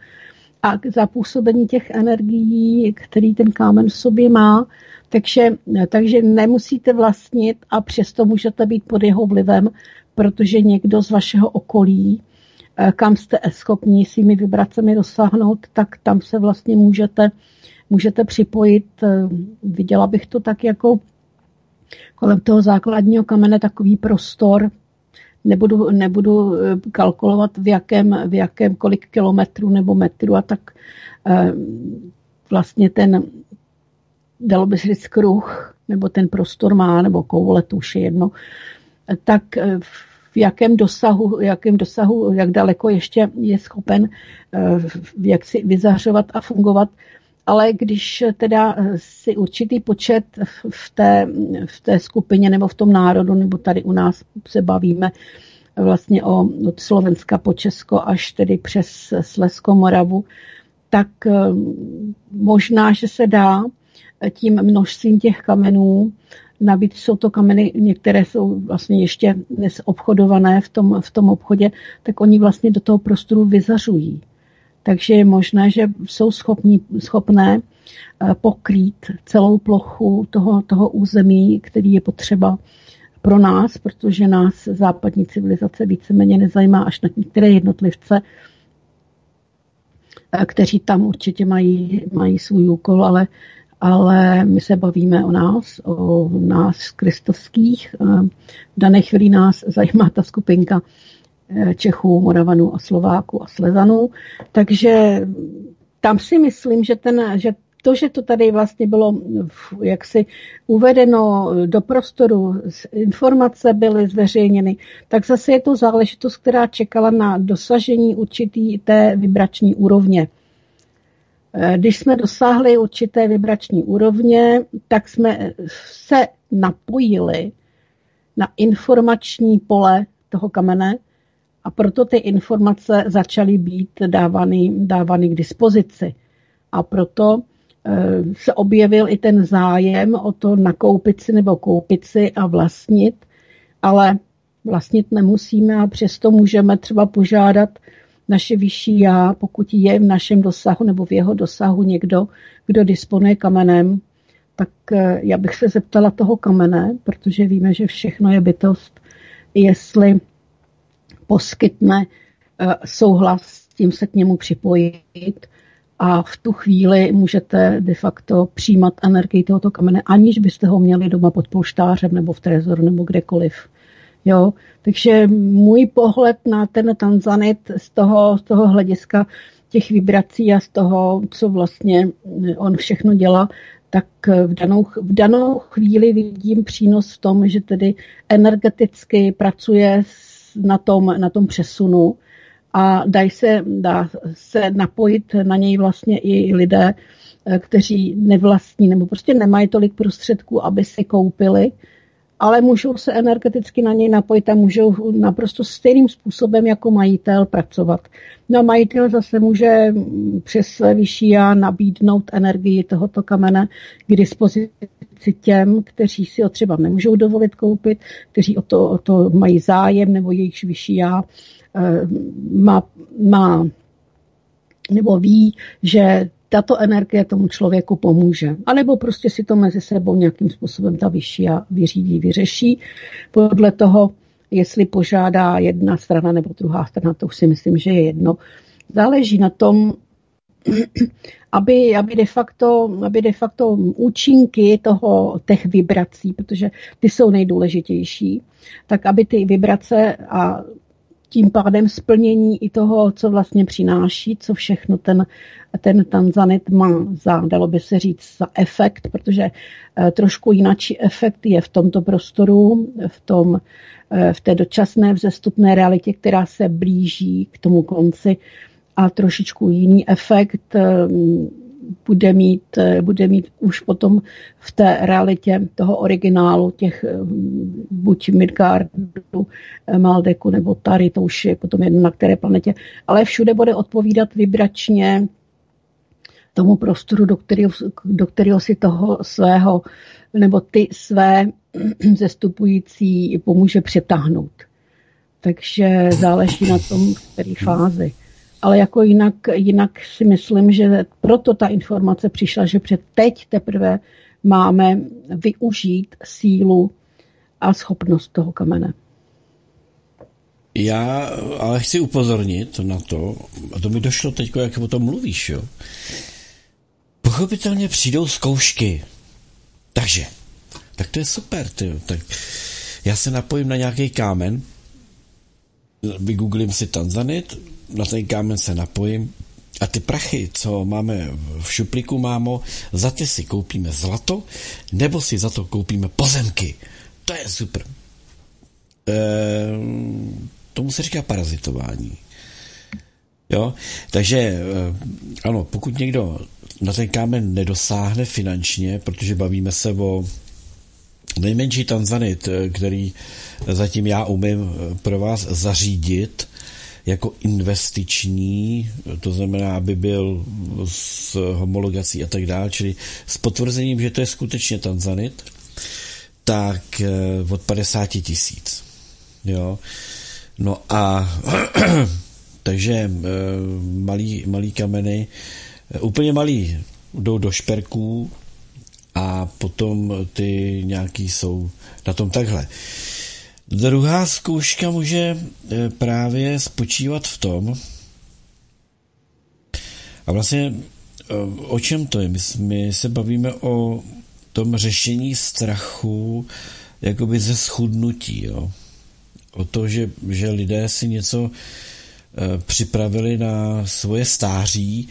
A k zapůsobení těch energií, který ten kámen v sobě má, takže, takže nemusíte vlastnit a přesto můžete být pod jeho vlivem, protože někdo z vašeho okolí, eh, kam jste schopni svými vibracemi dosáhnout, tak tam se vlastně můžete můžete připojit, eh, viděla bych to tak jako kolem toho základního kamene takový prostor, nebudu, nebudu eh, kalkulovat v jakém, v jakém kolik kilometrů nebo metru a tak eh, vlastně ten, dalo by se říct kruh, nebo ten prostor má, nebo koule, to už je jedno, tak v jakém dosahu, jakém dosahu, jak daleko ještě je schopen jak si vyzařovat a fungovat ale když teda si určitý počet v té, v té skupině nebo v tom národu, nebo tady u nás se bavíme vlastně o, od Slovenska po Česko až tedy přes Slesko Moravu, tak eh, možná, že se dá tím množstvím těch kamenů, navíc jsou to kameny, některé jsou vlastně ještě dnes obchodované v tom, v tom obchodě, tak oni vlastně do toho prostoru vyzařují. Takže je možné, že jsou schopní, schopné eh, pokrýt celou plochu toho, toho území, který je potřeba pro nás, protože nás západní civilizace víceméně nezajímá až na některé jednotlivce, eh, kteří tam určitě mají, mají svůj úkol, ale, ale my se bavíme o nás, o nás kristovských. Eh, v dané chvíli nás zajímá ta skupinka Čechů, Moravanů a Slováků a Slezanů. Takže tam si myslím, že, ten, že to, že to tady vlastně bylo jaksi uvedeno do prostoru, informace byly zveřejněny, tak zase je to záležitost, která čekala na dosažení určitý té vibrační úrovně. Eh, když jsme dosáhli určité vibrační úrovně, tak jsme se napojili na informační pole toho kamene a proto ty informace začaly být dávány, dávány k dispozici. A proto Eh, se objevil i ten zájem o to nakoupit si nebo koupit si a vlastnit, ale vlastnit nemusíme a přesto můžeme třeba požádat naše vyšší já, pokud je v našem dosahu nebo v jeho dosahu někdo, kdo disponuje kamenem, tak eh, já bych se zeptala toho kamene, protože víme, že všechno je bytost, jestli poskytne eh, souhlas s tím se k němu připojit a v tu chvíli můžete de facto přijímat energii tohoto kamene, aniž byste ho měli doma pod polštářem nebo v trezoru nebo kdekoliv. Jo? Takže můj pohled na ten tanzanit z toho, z toho hlediska těch vibrací a z toho, co vlastně on všechno dělá, tak v danou, v danou chvíli vidím přínos v tom, že tedy energeticky pracuje na tom, na tom přesunu a dají se, dá se napojit na něj vlastně i lidé, eh, kteří nevlastní nebo prostě nemají tolik prostředků, aby si koupili, ale můžou se energeticky na něj napojit a můžou naprosto stejným způsobem jako majitel pracovat. No a majitel zase může přes své vyšší já nabídnout energii tohoto kamene k dispozici těm, kteří si ho třeba nemůžou dovolit koupit, kteří o to, o to mají zájem nebo jejich vyšší já Eh, má, má nebo ví, že tato energie tomu člověku pomůže. A nebo prostě si to mezi sebou nějakým způsobem ta vyšší a vyřídí, vyřeší. Podle toho, jestli požádá jedna strana nebo druhá strana, to už si myslím, že je jedno. Záleží na tom, [CLEARS THROAT] aby, aby, de facto, aby de facto účinky toho, těch vibrací, protože ty jsou nejdůležitější, tak aby ty vibrace a tím pádem splnění i toho, co vlastně přináší, co všechno ten, ten tanzanit má za, dalo by se říct, za efekt, protože eh, trošku jináčí efekt je v tomto prostoru, v, tom, eh, v té dočasné vzestupné realitě, která se blíží k tomu konci a trošičku jiný efekt eh, bude mít, eh, bude mít už potom v té realitě toho originálu těch eh, buď Midgardu, eh, Maldeku nebo Tary, to už je potom jedno na které planetě, ale všude bude odpovídat vibračně tomu prostoru, do kterého, do kterého si toho svého nebo ty své [CLEARS THROAT] zestupující pomůže přetáhnout. Takže záleží na tom, v které fázi ale jako jinak, jinak si myslím, že proto ta informace přišla, že před teď teprve máme využít sílu a schopnost toho kamene. Já ale chci upozornit na to, a to mi došlo teď, jak o tom mluvíš, jo. Pochopitelně přijdou zkoušky. Takže, tak to je super, ty. Tak já se napojím na nějaký kámen, vygooglím si Tanzanit, na ten kámen se napojím a ty prachy, co máme v šuplíku, mámo, za ty si koupíme zlato, nebo si za to koupíme pozemky. To je super. E, tomu se říká parazitování. Jo? Takže eh, ano, pokud někdo na ten kámen nedosáhne finančně, protože bavíme se o nejmenší tanzanit, který zatím já umím pro vás zařídit jako investiční, to znamená, aby byl s homologací a tak dále, čili s potvrzením, že to je skutečně tanzanit, tak eh, od 50 tisíc. Jo. No a [CLEARS THROAT] takže eh, malý, malý kameny, eh, úplně malý, jdou do šperků a potom ty nějaký jsou na tom takhle. Druhá zkouška může právě spočívat v tom, a vlastně o čem to je? My, my se bavíme o tom řešení strachu jakoby ze schudnutí, jo. O to, že, že lidé si něco e, připravili na svoje stáří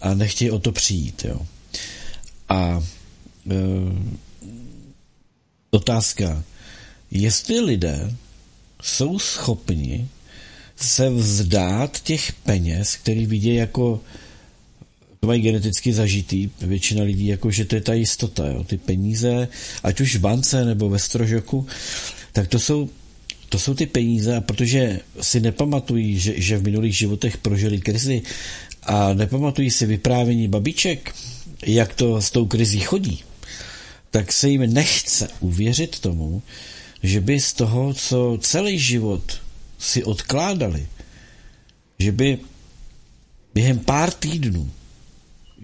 a nechtějí o to přijít, jo. A e, otázka, jestli lidé jsou schopni se vzdát těch peněz, který vidí jako to mají geneticky zažitý většina lidí, jako že to je ta jistota, jo. ty peníze, ať už v bance nebo ve strožoku, tak to jsou, to jsou ty peníze, a protože si nepamatují, že, že v minulých životech prožili krizi a nepamatují si vyprávění babiček, jak to s tou krizí chodí, tak se jim nechce uvěřit tomu, že by z toho, co celý život si odkládali, že by během pár týdnů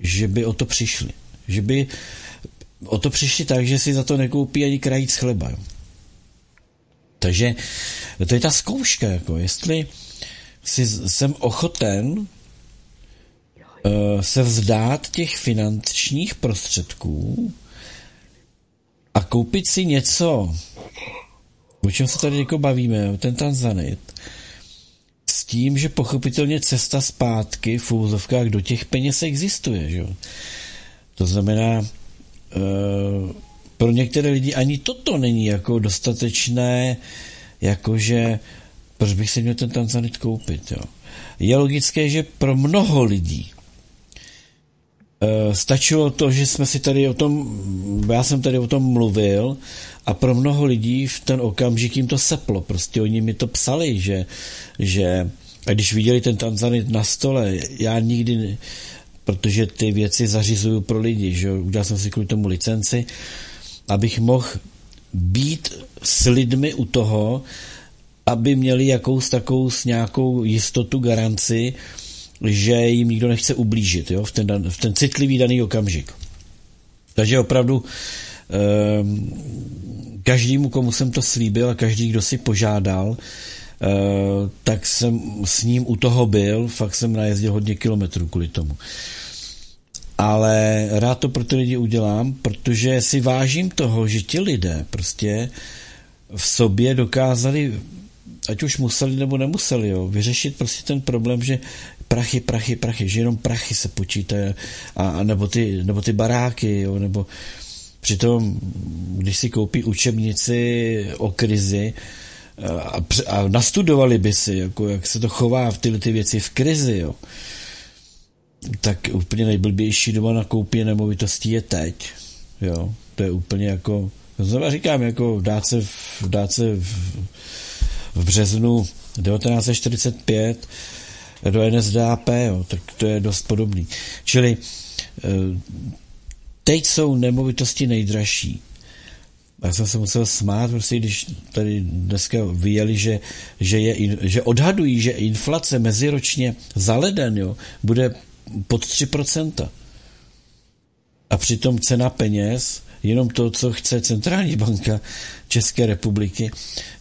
že by o to přišli. Že by o to přišli tak, že si za to nekoupí ani krajíc chleba. Jo. Takže to je ta zkouška, jako jestli si jsem ochoten uh, se vzdát těch finančních prostředků a koupit si něco, o čem se tady jako bavíme, ten Tanzanit, s tím, že pochopitelně cesta zpátky v úzovkách do těch peněz existuje. Že? To znamená, e, pro některé lidi ani toto není jako dostatečné, jakože proč bych si měl ten tanzanit koupit. Jo? Je logické, že pro mnoho lidí stačilo to, že jsme si tady o tom, já jsem tady o tom mluvil a pro mnoho lidí v ten okamžik jim to seplo. Prostě oni mi to psali, že, že a když viděli ten Tanzanit na stole, já nikdy, protože ty věci zařizuju pro lidi, že udělal jsem si kvůli tomu licenci, abych mohl být s lidmi u toho, aby měli jakous takovou s nějakou jistotu, garanci, že jim nikdo nechce ublížit jo, v, ten, v ten citlivý daný okamžik. Takže opravdu eh, každému, komu jsem to slíbil a každý, kdo si požádal, eh, tak jsem s ním u toho byl, fakt jsem najezdil hodně kilometrů kvůli tomu. Ale rád to pro ty lidi udělám, protože si vážím toho, že ti lidé prostě v sobě dokázali, ať už museli nebo nemuseli, jo, vyřešit prostě ten problém, že prachy, prachy, prachy, že jenom prachy se počítají, a, a nebo, ty, nebo ty baráky, jo, nebo Přitom, když si koupí učebnici o krizi a, a nastudovali by si, jako jak se to chová v tyhle ty věci v krizi, jo, tak úplně nejblbější doba na koupě nemovitostí je teď. Jo. To je úplně jako, znovu říkám, jako dát se, v, dát se v, v březnu 1945 do NSDAP, jo, tak to je dost podobný. Čili eh, teď jsou nemovitosti nejdražší. Já jsem se musel smát, prostě, když tady dneska vyjeli, že, že, je, že odhadují, že inflace meziročně za leden jo, bude pod 3%. A přitom cena peněz, jenom to, co chce centrální banka České republiky,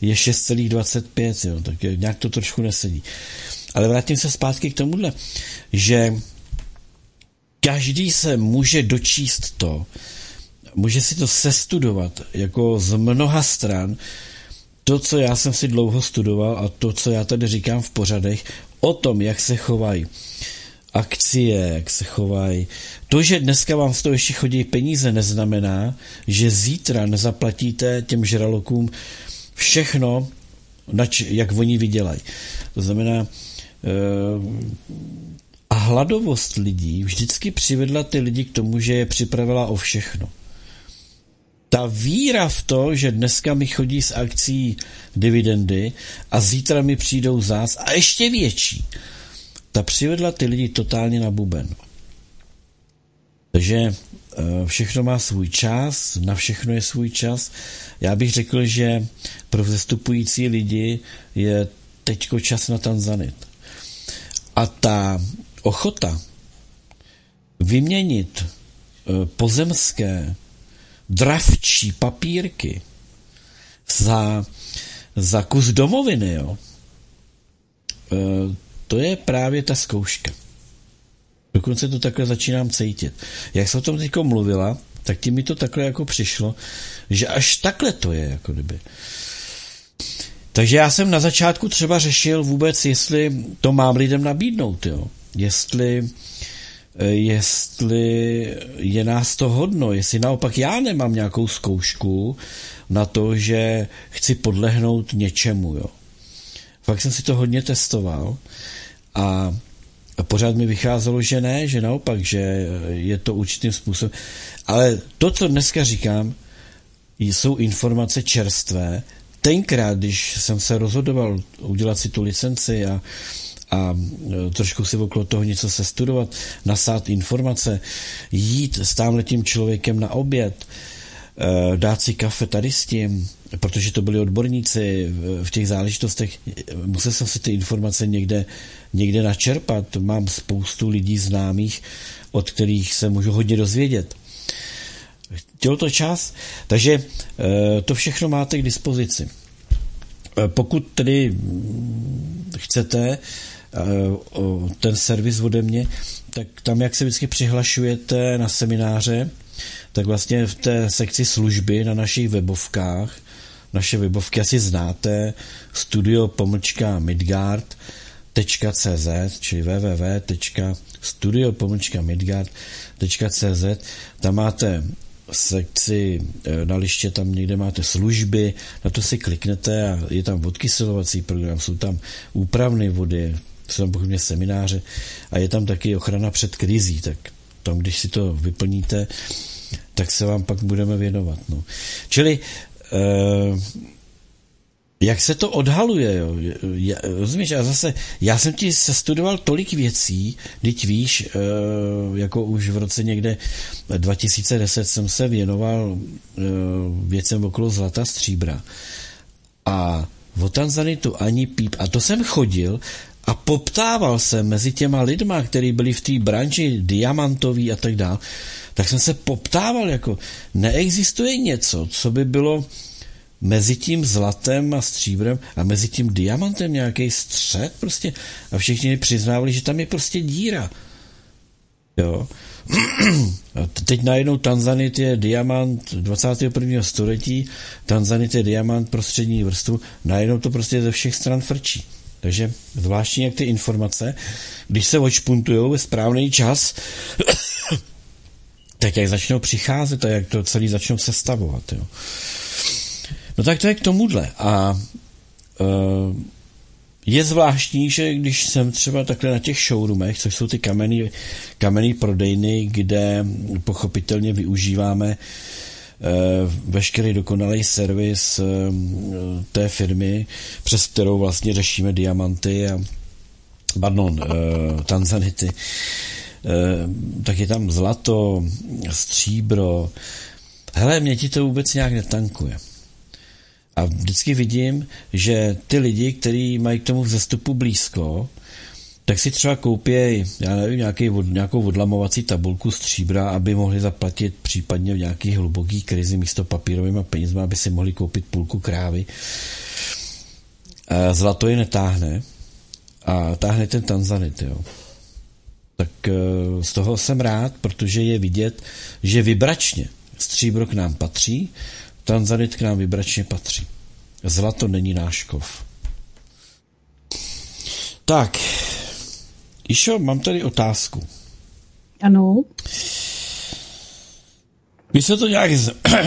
je 6,25. Jo, tak nějak to trošku nesedí. Ale vrátím se zpátky k tomuhle, že každý se může dočíst to, může si to sestudovat jako z mnoha stran, to, co já jsem si dlouho studoval a to, co já tady říkám v pořadech, o tom, jak se chovají akcie, jak se chovají. To, že dneska vám z toho ještě chodí peníze, neznamená, že zítra nezaplatíte těm žralokům všechno, nač, jak oni vydělají. To znamená, a hladovost lidí vždycky přivedla ty lidi k tomu, že je připravila o všechno. Ta víra v to, že dneska mi chodí z akcí dividendy a zítra mi přijdou zás a ještě větší, ta přivedla ty lidi totálně na buben. Takže eh, všechno má svůj čas, na všechno je svůj čas. Já bych řekl, že pro vzestupující lidi je teďko čas na Tanzanit. A ta ochota vyměnit eh, pozemské dravčí papírky za, za kus domoviny, jo, eh, to je právě ta zkouška. Dokonce to takhle začínám cítit. Jak jsem o tom teď mluvila, tak ti mi to takhle jako přišlo, že až takhle to je, jako kdyby. Takže já jsem na začátku třeba řešil vůbec, jestli to mám lidem nabídnout, jo. Jestli, eh, jestli je nás to hodno, jestli naopak já nemám nějakou zkoušku na to, že chci podlehnout něčemu, jo. Fakt jsem si to hodně testoval a a pořád mi vycházelo, že ne, že naopak, že je to určitým způsobem. Ale to, co dneska říkám, jsou informace čerstvé. Tenkrát, když jsem se rozhodoval udělat si tu licenci a, a trošku si okolo toho něco se studovat, nasát informace, jít s tamhletím člověkem na oběd, eh, dát si kafe tady s tím, protože to byli odborníci v těch záležitostech, musel jsem si ty informace někde, někde načerpat. Mám spoustu lidí známých, od kterých se můžu hodně dozvědět. Chtěl to čas, takže eh, to všechno máte k dispozici. Eh, pokud tedy chcete eh, ten servis ode mě, tak tam, jak se vždycky přihlašujete na semináře, tak vlastně v té sekci služby na našich webovkách naše webovky asi znáte, studio pomlčka midgard.cz, čili www.studio pomlčka midgard.cz, tam máte sekci eh, na liště, tam někde máte služby, na to si kliknete a je tam odkyselovací program, jsou tam úpravné vody, jsou tam pochopně semináře a je tam taky ochrana před krizí, tak tam, když si to vyplníte, tak se vám pak budeme věnovat. No. Čili Eh, jak se to odhaluje, jo? Já, rozumíš, a zase, já jsem ti sestudoval tolik věcí, teď víš, eh, jako už v roce někde 2010 jsem se věnoval eh, věcem okolo zlata stříbra. A o Tanzanitu ani píp. A to jsem chodil a poptával se mezi těma lidma, kteří byli v té branži diamantový a tak dále, tak jsem se poptával, jako neexistuje něco, co by bylo mezi tím zlatem a stříbrem a mezi tím diamantem nějaký střed prostě a všichni přiznávali, že tam je prostě díra. Jo. [CLEARS THROAT] A teď najednou Tanzanit je diamant 21. století, Tanzanit je diamant prostřední vrstvu, najednou to prostě ze všech stran frčí. Takže zvláštní, jak ty informace, když se očpuntují ve správný čas, [COUGHS] tak jak začnou přicházet a jak to celý začnou sestavovat. Jo. No tak to je k tomuhle. A uh, je zvláštní, že když jsem třeba takhle na těch showroomech, což jsou ty kamenný, kamenný prodejny, kde pochopitelně využíváme uh, veškerý dokonalý servis uh, té firmy, přes kterou vlastně řešíme diamanty a pardon, tanzanity, tak je tam zlato, stříbro. Hele, mě ti to vůbec nějak netankuje. A vždycky vidím, že ty lidi, kteří mají k tomu vzestupu blízko, tak si třeba koupí, já nevím, nějaký, nějakou odlamovací tabulku stříbra, aby mohli zaplatit případně v nějaký hluboký krizi místo papírovými penězma, aby si mohli koupit půlku krávy. Zlato je netáhne a táhne ten tanzanit, jo. Tak eh, z toho jsem rád, protože je vidět, že vybračně stříbro k nám patří, Tanzanit k nám vybračně patří. Zlato není náš kov. Tak, Išo, mám tady otázku. Ano. My jsme to nějak,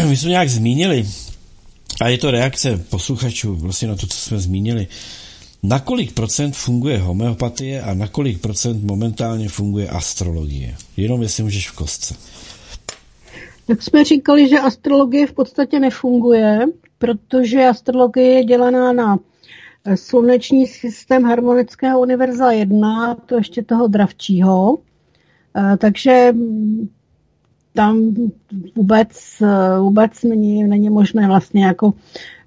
my [CLEARS THROAT] jsme nějak zmínili, a je to reakce posluchačů vlastně na to, co jsme zmínili, Na kolik procent funguje homeopatie a na kolik procent momentálně funguje astrologie? Jenom jestli můžeš v kostce. Tak jsme říkali, že astrologie v podstatě nefunguje, protože astrologie je dělaná na sluneční systém harmonického univerza 1, to ještě toho dravčího. Eh, takže tam vůbec, eh, vůbec není, není možné vlastně jako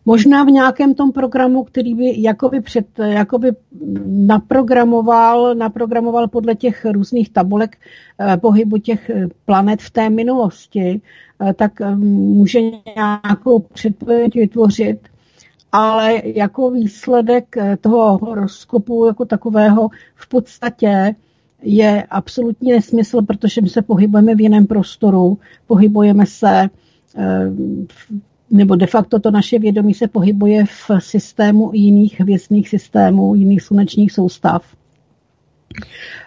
Možná v nějakém tom programu, který by jakoby, před, jakoby naprogramoval, naprogramoval podle těch různých tabulek eh, pohybu těch planet v té minulosti, tak může nějakou předpověď vytvořit, ale jako výsledek toho horoskopu jako takového v podstatě je absolutní nesmysl, protože my se pohybujeme v jiném prostoru, pohybujeme se, eh, nebo de facto to naše vědomí se pohybuje v systému jiných hvězdných systémů, jiných slunečních soustav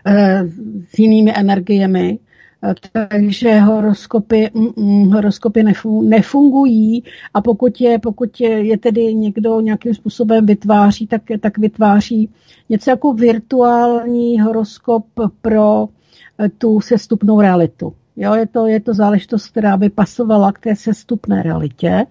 eh, s jinými energiemi. Takže horoskopy, mm, horoskopy nefungují a pokud je, pokud je, je tedy někdo nějakým způsobem vytváří, tak, tak vytváří něco jako virtuální horoskop pro eh, tu sestupnou realitu. Jo, je, to, je to záležitost, která by pasovala k té sestupné realitě.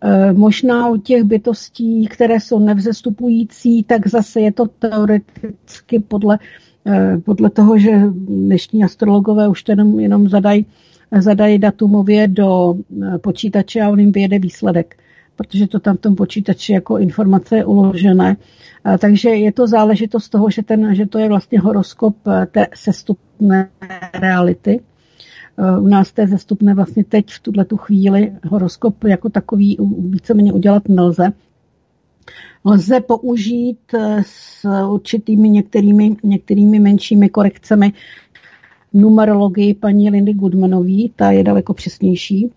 E, možná u těch bytostí, které jsou nevzestupující, tak zase je to teoreticky podle Eh, podle toho, že dnešní astrologové už jenom, jenom zadají zadaj datumově do eh, počítače a on jim vyjede výsledek, protože to tam v tom počítači jako informace je uložené. Eh, takže je to záležitost toho, že, ten, že to je vlastně horoskop té sestupné reality. U nás té zestupné vlastně teď v tuhle tu chvíli horoskop jako takový víceméně udělat nelze, lze použít eh, s určitými některými, některými menšími korekcemi numerologii paní Lindy Goodmanový, ta je daleko přesnější.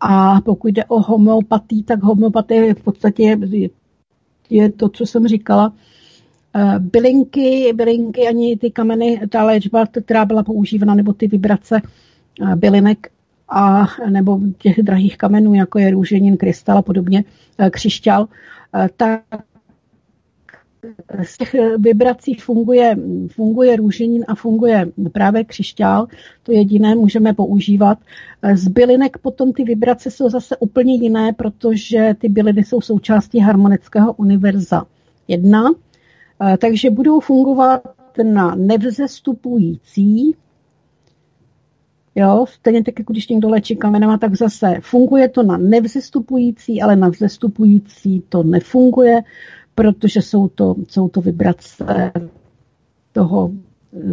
A pokud jde o homeopatii, tak homeopatie v podstatě je, je to, co jsem říkala. Eh, bylinky, bylinky ani ty kameny, ta léčba, která byla používána, nebo ty vibrace eh, bylinek, a nebo těch drahých kamenů, jako je růženin, krystal a podobně, křišťál, Eh, tak z těch vibrací funguje, funguje růženin a funguje právě křišťál. To jediné můžeme používat. Z bylinek potom ty vibrace jsou zase úplně jiné, protože ty byliny jsou součástí harmonického univerza jedna. Eh, takže budou fungovat na nevzestupující Jo, stejně tak, jako když někdo léčí kamenama, tak zase funguje to na nevzestupující, ale na vzestupující to nefunguje, protože jsou to, jsou to vibrace toho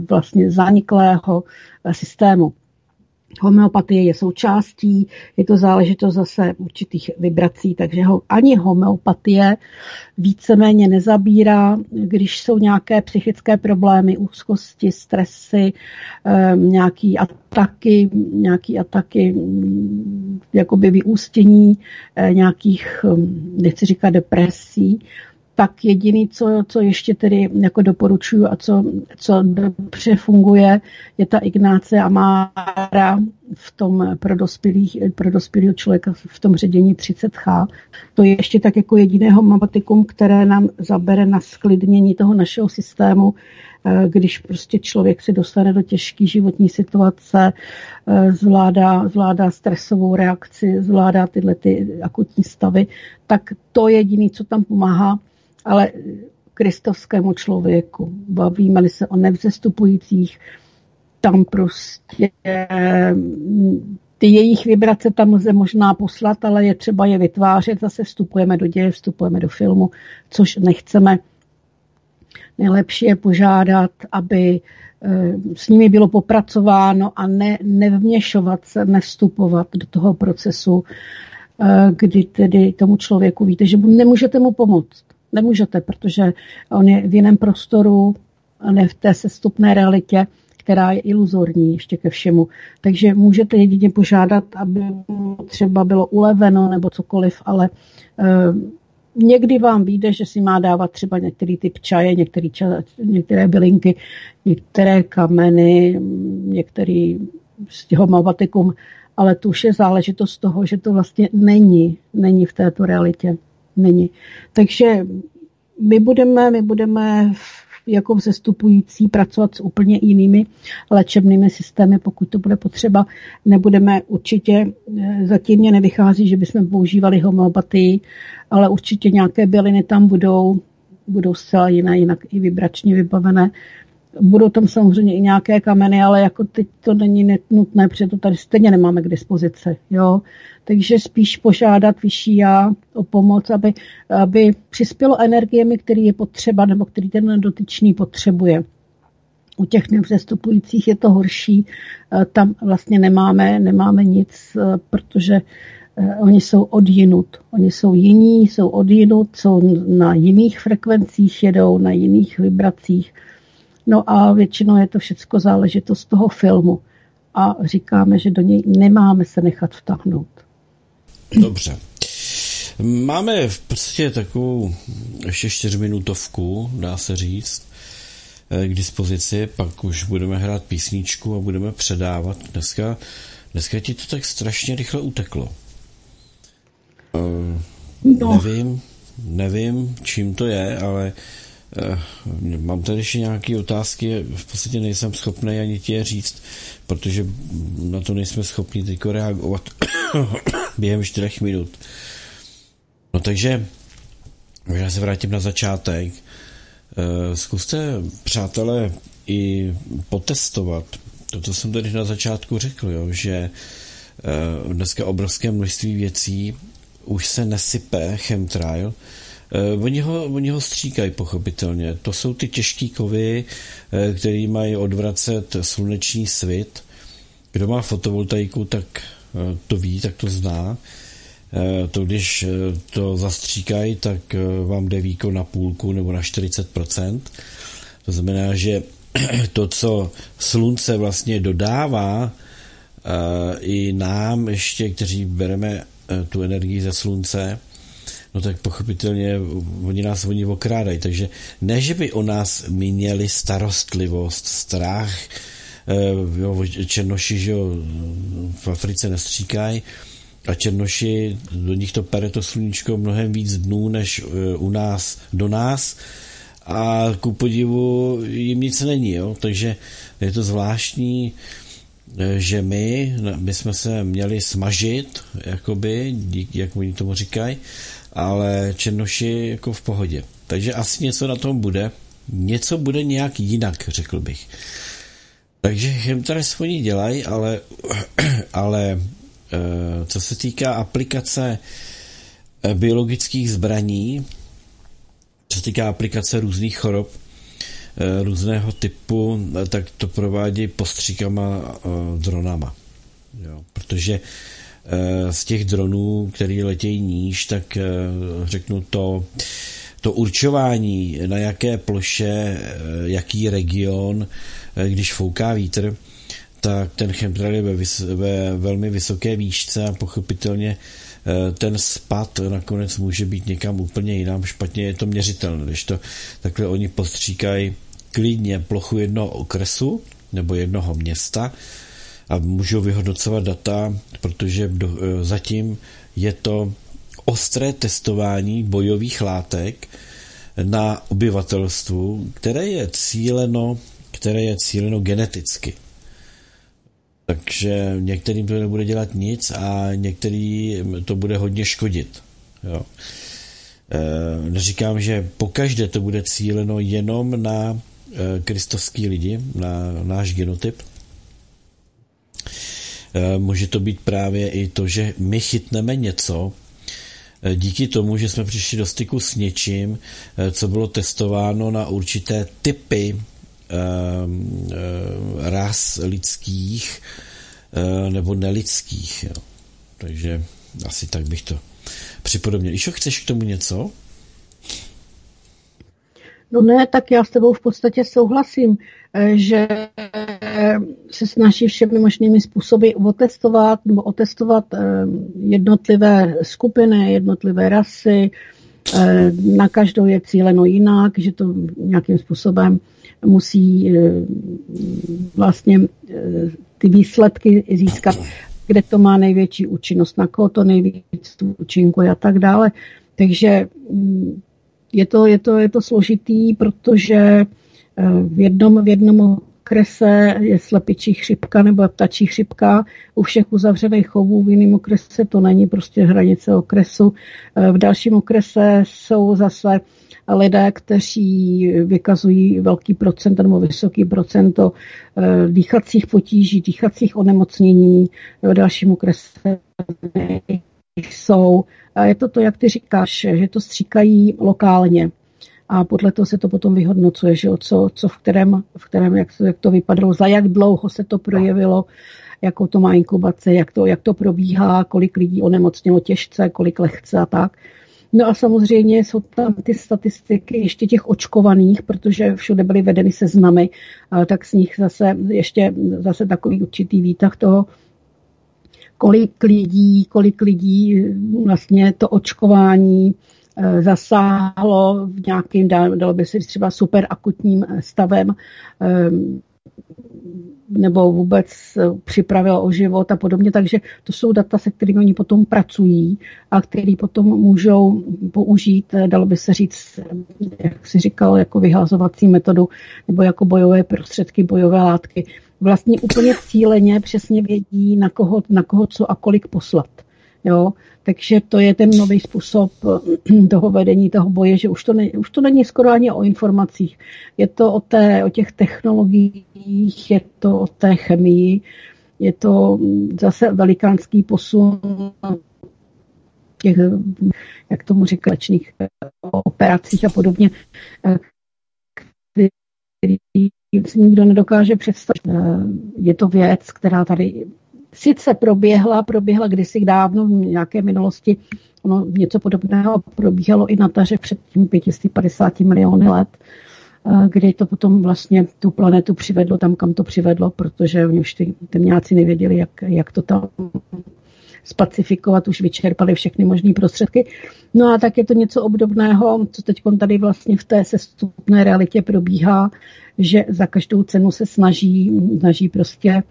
vlastně zaniklého systému. Homeopatie je součástí, je to záležitost zase určitých vibrací, takže ho, ani homeopatie víceméně nezabírá, když jsou nějaké psychické problémy, úzkosti, stresy, um, nějaký ataky, nějaký ataky, mm, jakoby vyústění eh, nějakých, um, nechci říkat depresí, tak jediný, co, co ještě tedy jako doporučuju a co, co dobře funguje, je ta Ignáce Amára v tom pro, dospělých, pro dospělého člověka v tom ředění 30H. To je ještě tak jako jediné homopatikum, které nám zabere na sklidnění toho našeho systému, eh, když prostě člověk se dostane do těžké životní situace, eh, zvládá, zvládá stresovou reakci, zvládá tyhle ty akutní stavy, tak to je jediné, co tam pomáhá ale kristovskému člověku. Bavíme-li se o nevzestupujících, tam prostě ty jejich vibrace tam lze možná poslat, ale je třeba je vytvářet. Zase vstupujeme do děje, vstupujeme do filmu, což nechceme. Nejlepší je požádat, aby eh, s nimi bylo popracováno a ne, nevměšovat se, nevstupovat do toho procesu, eh, kdy tedy tomu člověku víte, že nemůžete mu pomoct nemůžete, protože on je v jiném prostoru, ne v té sestupné realitě, která je iluzorní ještě ke všemu. Takže můžete jedině požádat, aby třeba bylo uleveno nebo cokoliv, ale uh, někdy vám vyjde, že si má dávat třeba některý typ čaje, některý ča, některé bylinky, některé kameny, některý homopatikum, ale to už je záležitost toho, že to vlastně není, není v této realitě není. Takže my budeme, my budeme jako vzestupující pracovat s úplně jinými léčebnými systémy, pokud to bude potřeba. Nebudeme určitě, eh, zatím mě nevychází, že bychom používali homeopatii, ale určitě nějaké byliny tam budou, budou zcela jiné, jinak i vibračně vybavené. Budou tam samozřejmě i nějaké kameny, ale jako teď to není nutné, protože to tady stejně nemáme k dispozici. Jo? Takže spíš požádat vyšší já o pomoc, aby, aby přispělo energiemi, který je potřeba nebo který ten dotyčný potřebuje. U těch nevzestupujících je to horší, eh, tam vlastně nemáme, nemáme nic, eh, protože eh, oni jsou odjinut. Oni jsou jiní, jsou odjinut, jsou na jiných frekvencích, jedou na jiných vibracích No a většinou je to všechno záležitost toho filmu. A říkáme, že do něj nemáme se nechat vtáhnout. Dobře. Máme v podstatě takovou ještě čtyřminutovku, dá se říct, eh, k dispozici, pak už budeme hrát písničku a budeme předávat. Dneska, dneska ti to tak strašně rychle uteklo. Eh, no. Nevím, nevím, čím to je, ale Eh, mám tady ještě nějaké otázky, v podstatě nejsem schopný ani ti je říct, protože na to nejsme schopni teď reagovat během čtyřech minut. No takže, já se vrátím na začátek. Eh, zkuste, přátelé, i potestovat to, co jsem tady na začátku řekl, jo, že eh, dneska obrovské množství věcí už se nesype chemtrail, Uh, oni, ho, oni ho stříkají pochopitelně. To jsou ty těžké kovy, které mají odvracet sluneční svit. Kdo má fotovoltaiku, tak to ví, tak to zná. To, když to zastříkají, tak vám jde výkon na půlku nebo na 40%. To znamená, že [CLEARS THROAT] to, co slunce vlastně dodává, i nám ještě, kteří bereme tu energii ze slunce, no tak pochopitelně oni nás oni okrádají. Takže ne, že by o nás měli starostlivost, strach, eh, jo, černoši, že jo, v Africe nestříkají, a černoši, do nich to pere to sluníčko mnohem víc dnů, než eh, u nás, do nás a ku podivu jim nic není, jo? takže je to zvláštní, eh, že my, my jsme se měli smažit, jakoby, dík, jak oni tomu říkají, ale Černoši jako v pohodě. Takže asi něco na tom bude. Něco bude nějak jinak, řekl bych. Takže chemtrails oni dělají, ale, [CLEARS THROAT] ale eh, co se týká aplikace eh, biologických zbraní, co se týká aplikace různých chorob, eh, různého typu, tak to provádí postříkama dronama. Jo, protože z těch dronů, který letějí níž, tak řeknu to, to určování, na jaké ploše, jaký region, když fouká vítr, tak ten chemtrail je ve, vys- ve velmi vysoké výšce a pochopitelně ten spad nakonec může být někam úplně jinam, špatně je to měřitelné, když to takhle oni postříkají klidně plochu jednoho okresu nebo jednoho města a můžou vyhodnocovat data, protože do, e, zatím je to ostré testování bojových látek na obyvatelstvu, které je cíleno, které je cíleno geneticky. Takže některým to nebude dělat nic a některým to bude hodně škodit. Jo. E, neříkám, že pokaždé to bude cíleno jenom na e, kristovský lidi, na náš genotyp, Eh, může to být právě i to, že my chytneme něco, díky tomu, že jsme přišli do styku s něčím, co bylo testováno na určité typy ras lidských nebo nelidských. Jo. Takže asi tak bych to připodobnil. Išo, chceš k tomu něco? No ne, tak já s tebou v podstatě souhlasím, eh, že se snaží všemi možnými způsoby otestovat nebo otestovat eh, jednotlivé skupiny, jednotlivé rasy. Eh, na každou je cíleno jinak, že to nějakým způsobem musí vlastně ty výsledky získat, kde to má největší účinnost, na koho to nejvíc účinkuje a tak dále. Takže mm, je to, je to, je to složitý, protože eh, v jednom, v jednom okrese je slepičí chřipka nebo ptačí chřipka. U všech uzavřených chovů v jiném okrese to není prostě hranice okresu. Eh, v dalším okrese jsou zase lidé, kteří vykazují velký procent nebo vysoký procento eh, dýchacích potíží, dýchacích onemocnění. V dalším okrese jsou. A je to to, jak ty říkáš, že to stříkají lokálně a podle toho se to potom vyhodnocuje, že jo, co, co v kterém, v kterém jak, to, jak to vypadalo, za jak dlouho se to projevilo, jakou to má inkubace, jak to, jak to probíhá, kolik lidí onemocnilo těžce, kolik lehce a tak. No a samozřejmě jsou tam ty statistiky ještě těch očkovaných, protože všude byly vedeny seznamy, tak z nich zase ještě zase takový určitý výtah toho, kolik lidí, kolik lidí vlastně to očkování Eh, zasáhlo v nějakým, dalo by se třeba super akutním stavem, eh, nebo vůbec připravil o život a podobně. Takže to jsou data, se kterými oni potom pracují a který potom můžou použít, eh, dalo by se říct, jak si říkal, jako vyhlazovací metodu nebo jako bojové prostředky, bojové látky. Vlastně úplně cíleně přesně vědí, na koho, na koho co a kolik poslat. Jo? Takže to je ten nový způsob eh, [CLEARS THROAT] toho vedení toho boje, že už to, ne, už to není skoro ani o informacích. Je to o, té, o těch technologiích, je to o té chemii, je to mm, zase velikánský posun těch, jak tomu říká, lečných eh, operacích a podobně, eh, který si nikdo nedokáže představit. Je to věc, která tady sice proběhla, proběhla kdysi dávno v nějaké minulosti, ono něco podobného probíhalo i na taře před tím 550 miliony let, eh, kdy to potom vlastně tu planetu přivedlo tam, kam to přivedlo, protože oni už ty temňáci nevěděli, jak, jak to tam spacifikovat, už vyčerpali všechny možné prostředky. No a tak je to něco obdobného, co teď tady vlastně v té sestupné realitě probíhá, že za každou cenu se snaží, snaží prostě Eh,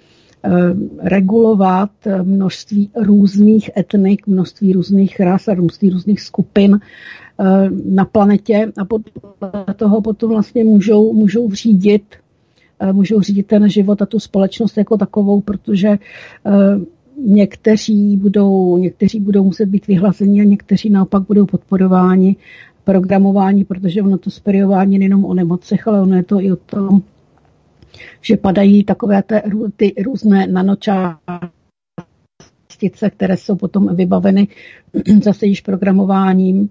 regulovat množství různých etnik, množství různých ras a množství různých skupin eh, na planetě. A podle toho potom vlastně můžou, můžou řídit eh, můžou řídit ten život a tu společnost jako takovou, protože někteří budou, někteří budou muset být vyhlazeni a někteří naopak budou podporováni, programováni, protože ono to speriování nejenom o nemocech, ale ono je to i o tom, že padají takové ty, ty různé nanočástice, které jsou potom vybaveny [CLEARS THROAT] zase již programováním.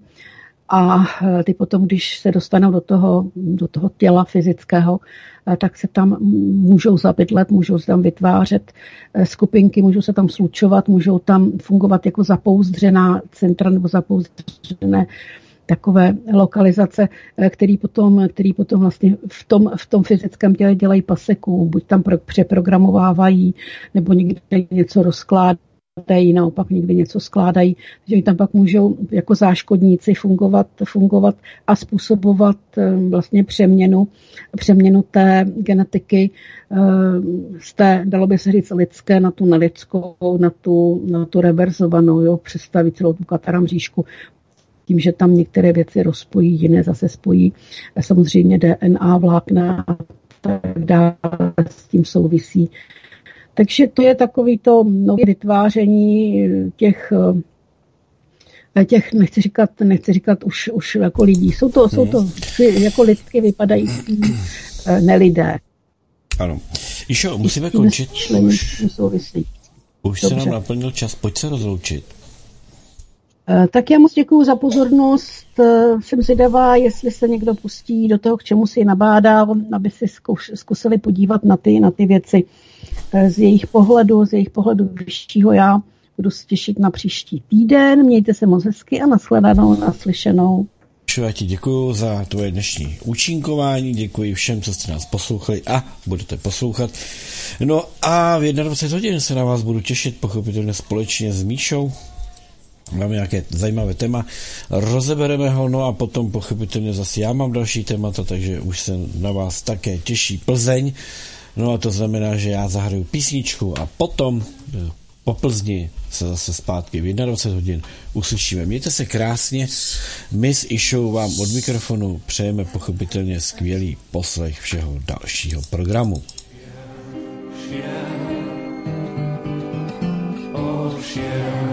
A e, ty potom, když se dostanou do toho, do toho těla fyzického, e, tak se tam můžou zabydlet, můžou se tam vytvářet e, skupinky, můžou se tam slučovat, můžou tam fungovat jako zapouzdřená centra nebo zapouzdřené takové lokalizace, eh, který potom, který potom vlastně v tom, v tom fyzickém těle dělají paseku, buď tam pro, přeprogramovávají, nebo někde něco rozkládají, naopak někdy něco skládají, oni tam pak můžou jako záškodníci fungovat, fungovat a způsobovat eh, vlastně přeměnu, přeměnu té genetiky eh, z té, dalo by se říct, lidské na tu nelidskou, na tu, na tu reverzovanou, jo, představit celou tu kataram říšku tím, že tam některé věci rozpojí, jiné zase spojí. Samozřejmě DNA, vlákna a tak dále s tím souvisí. Takže to je takový to nové vytváření těch těch, nechci říkat, nechci říkat už, už jako lidí. Jsou to, jsou to jako lidsky vypadající eh, nelidé. Ano. Išo, musíme končit. Už, už se nám naplnil čas, pojď se rozloučit. Eh, tak já moc děkuji za pozornost. Eh, jsem zvědavá, jestli se někdo pustí do toho, k čemu si nabádá, aby si zkusili podívat na ty, na ty věci eh, z jejich pohledu, z jejich pohledu vyššího já. Budu se těšit na příští týden. Mějte se moc hezky a nashledanou, naslyšenou. Já ti děkuji za tvoje dnešní účinkování, děkuji všem, co jste nás poslouchali a budete poslouchat. No a v 21 hodin se na vás budu těšit, pochopitelně společně s Míšou, máme nějaké zajímavé téma, rozebereme ho, no a potom pochopitelně zase já mám další témata, takže už se na vás také těší Plzeň, no a to znamená, že já zahraju písničku a potom eh, po Plzni se zase zpátky v 21 hodin uslyšíme. Mějte se krásně. My s Išou vám od mikrofonu přejeme pochopitelně skvělý poslech všeho dalšího programu. vzdialeným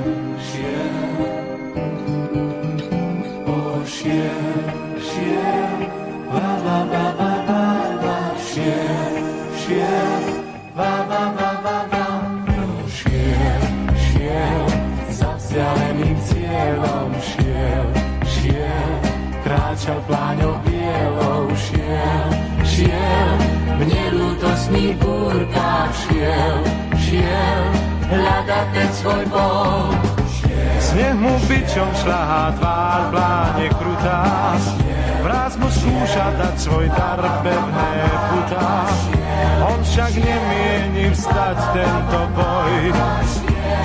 kráčal pláňou bielou, šiel, šiel, hľadať ten svoj bol. Sneh mu bičom šľahá tvár, pláne krutá, vraz mu skúša dať svoj dar pevné putá. On však nemieni vstať tento boj,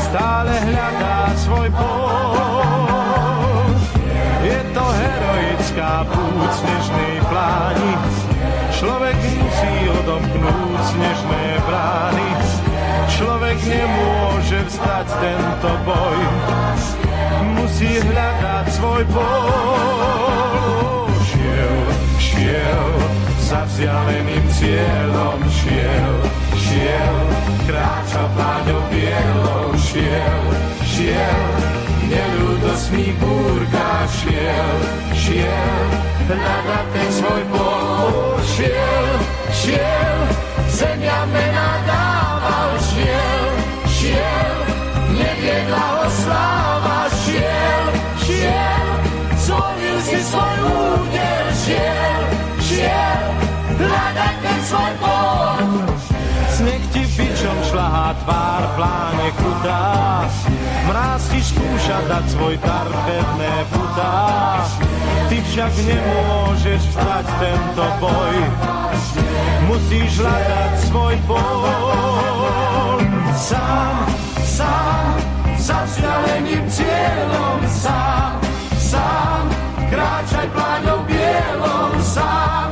stále hľadá svoj pol. Je to heroická púť snežnej pláni, človek musí odomknúť snežné brány. Človek nemôže vstať tento boj, musí hľadať svoj pol. Šiel, šiel, za vzdialeným cieľom. Šiel, šiel, kráča pláňou bielou, šiel, šiel, nelúdosný búrka šiel, šiel, hľada ten svoj bol, šiel, šiel, zemia mena dával, šiel, šiel, neviedla ho sláva, zvolil si svoj úděl, žil, žil, hledat ten svoj pól. Sneh ti bičom šlahá tvár, pláně kutá, mráz ti skúša dať svoj dar, pevné putá. Ty však nemôžeš vstať tento boj, musíš hľadať svoj bol. Sám, sám, za vzdialeným cieľom, sám, sam, kraćaj planjom bijelom sam.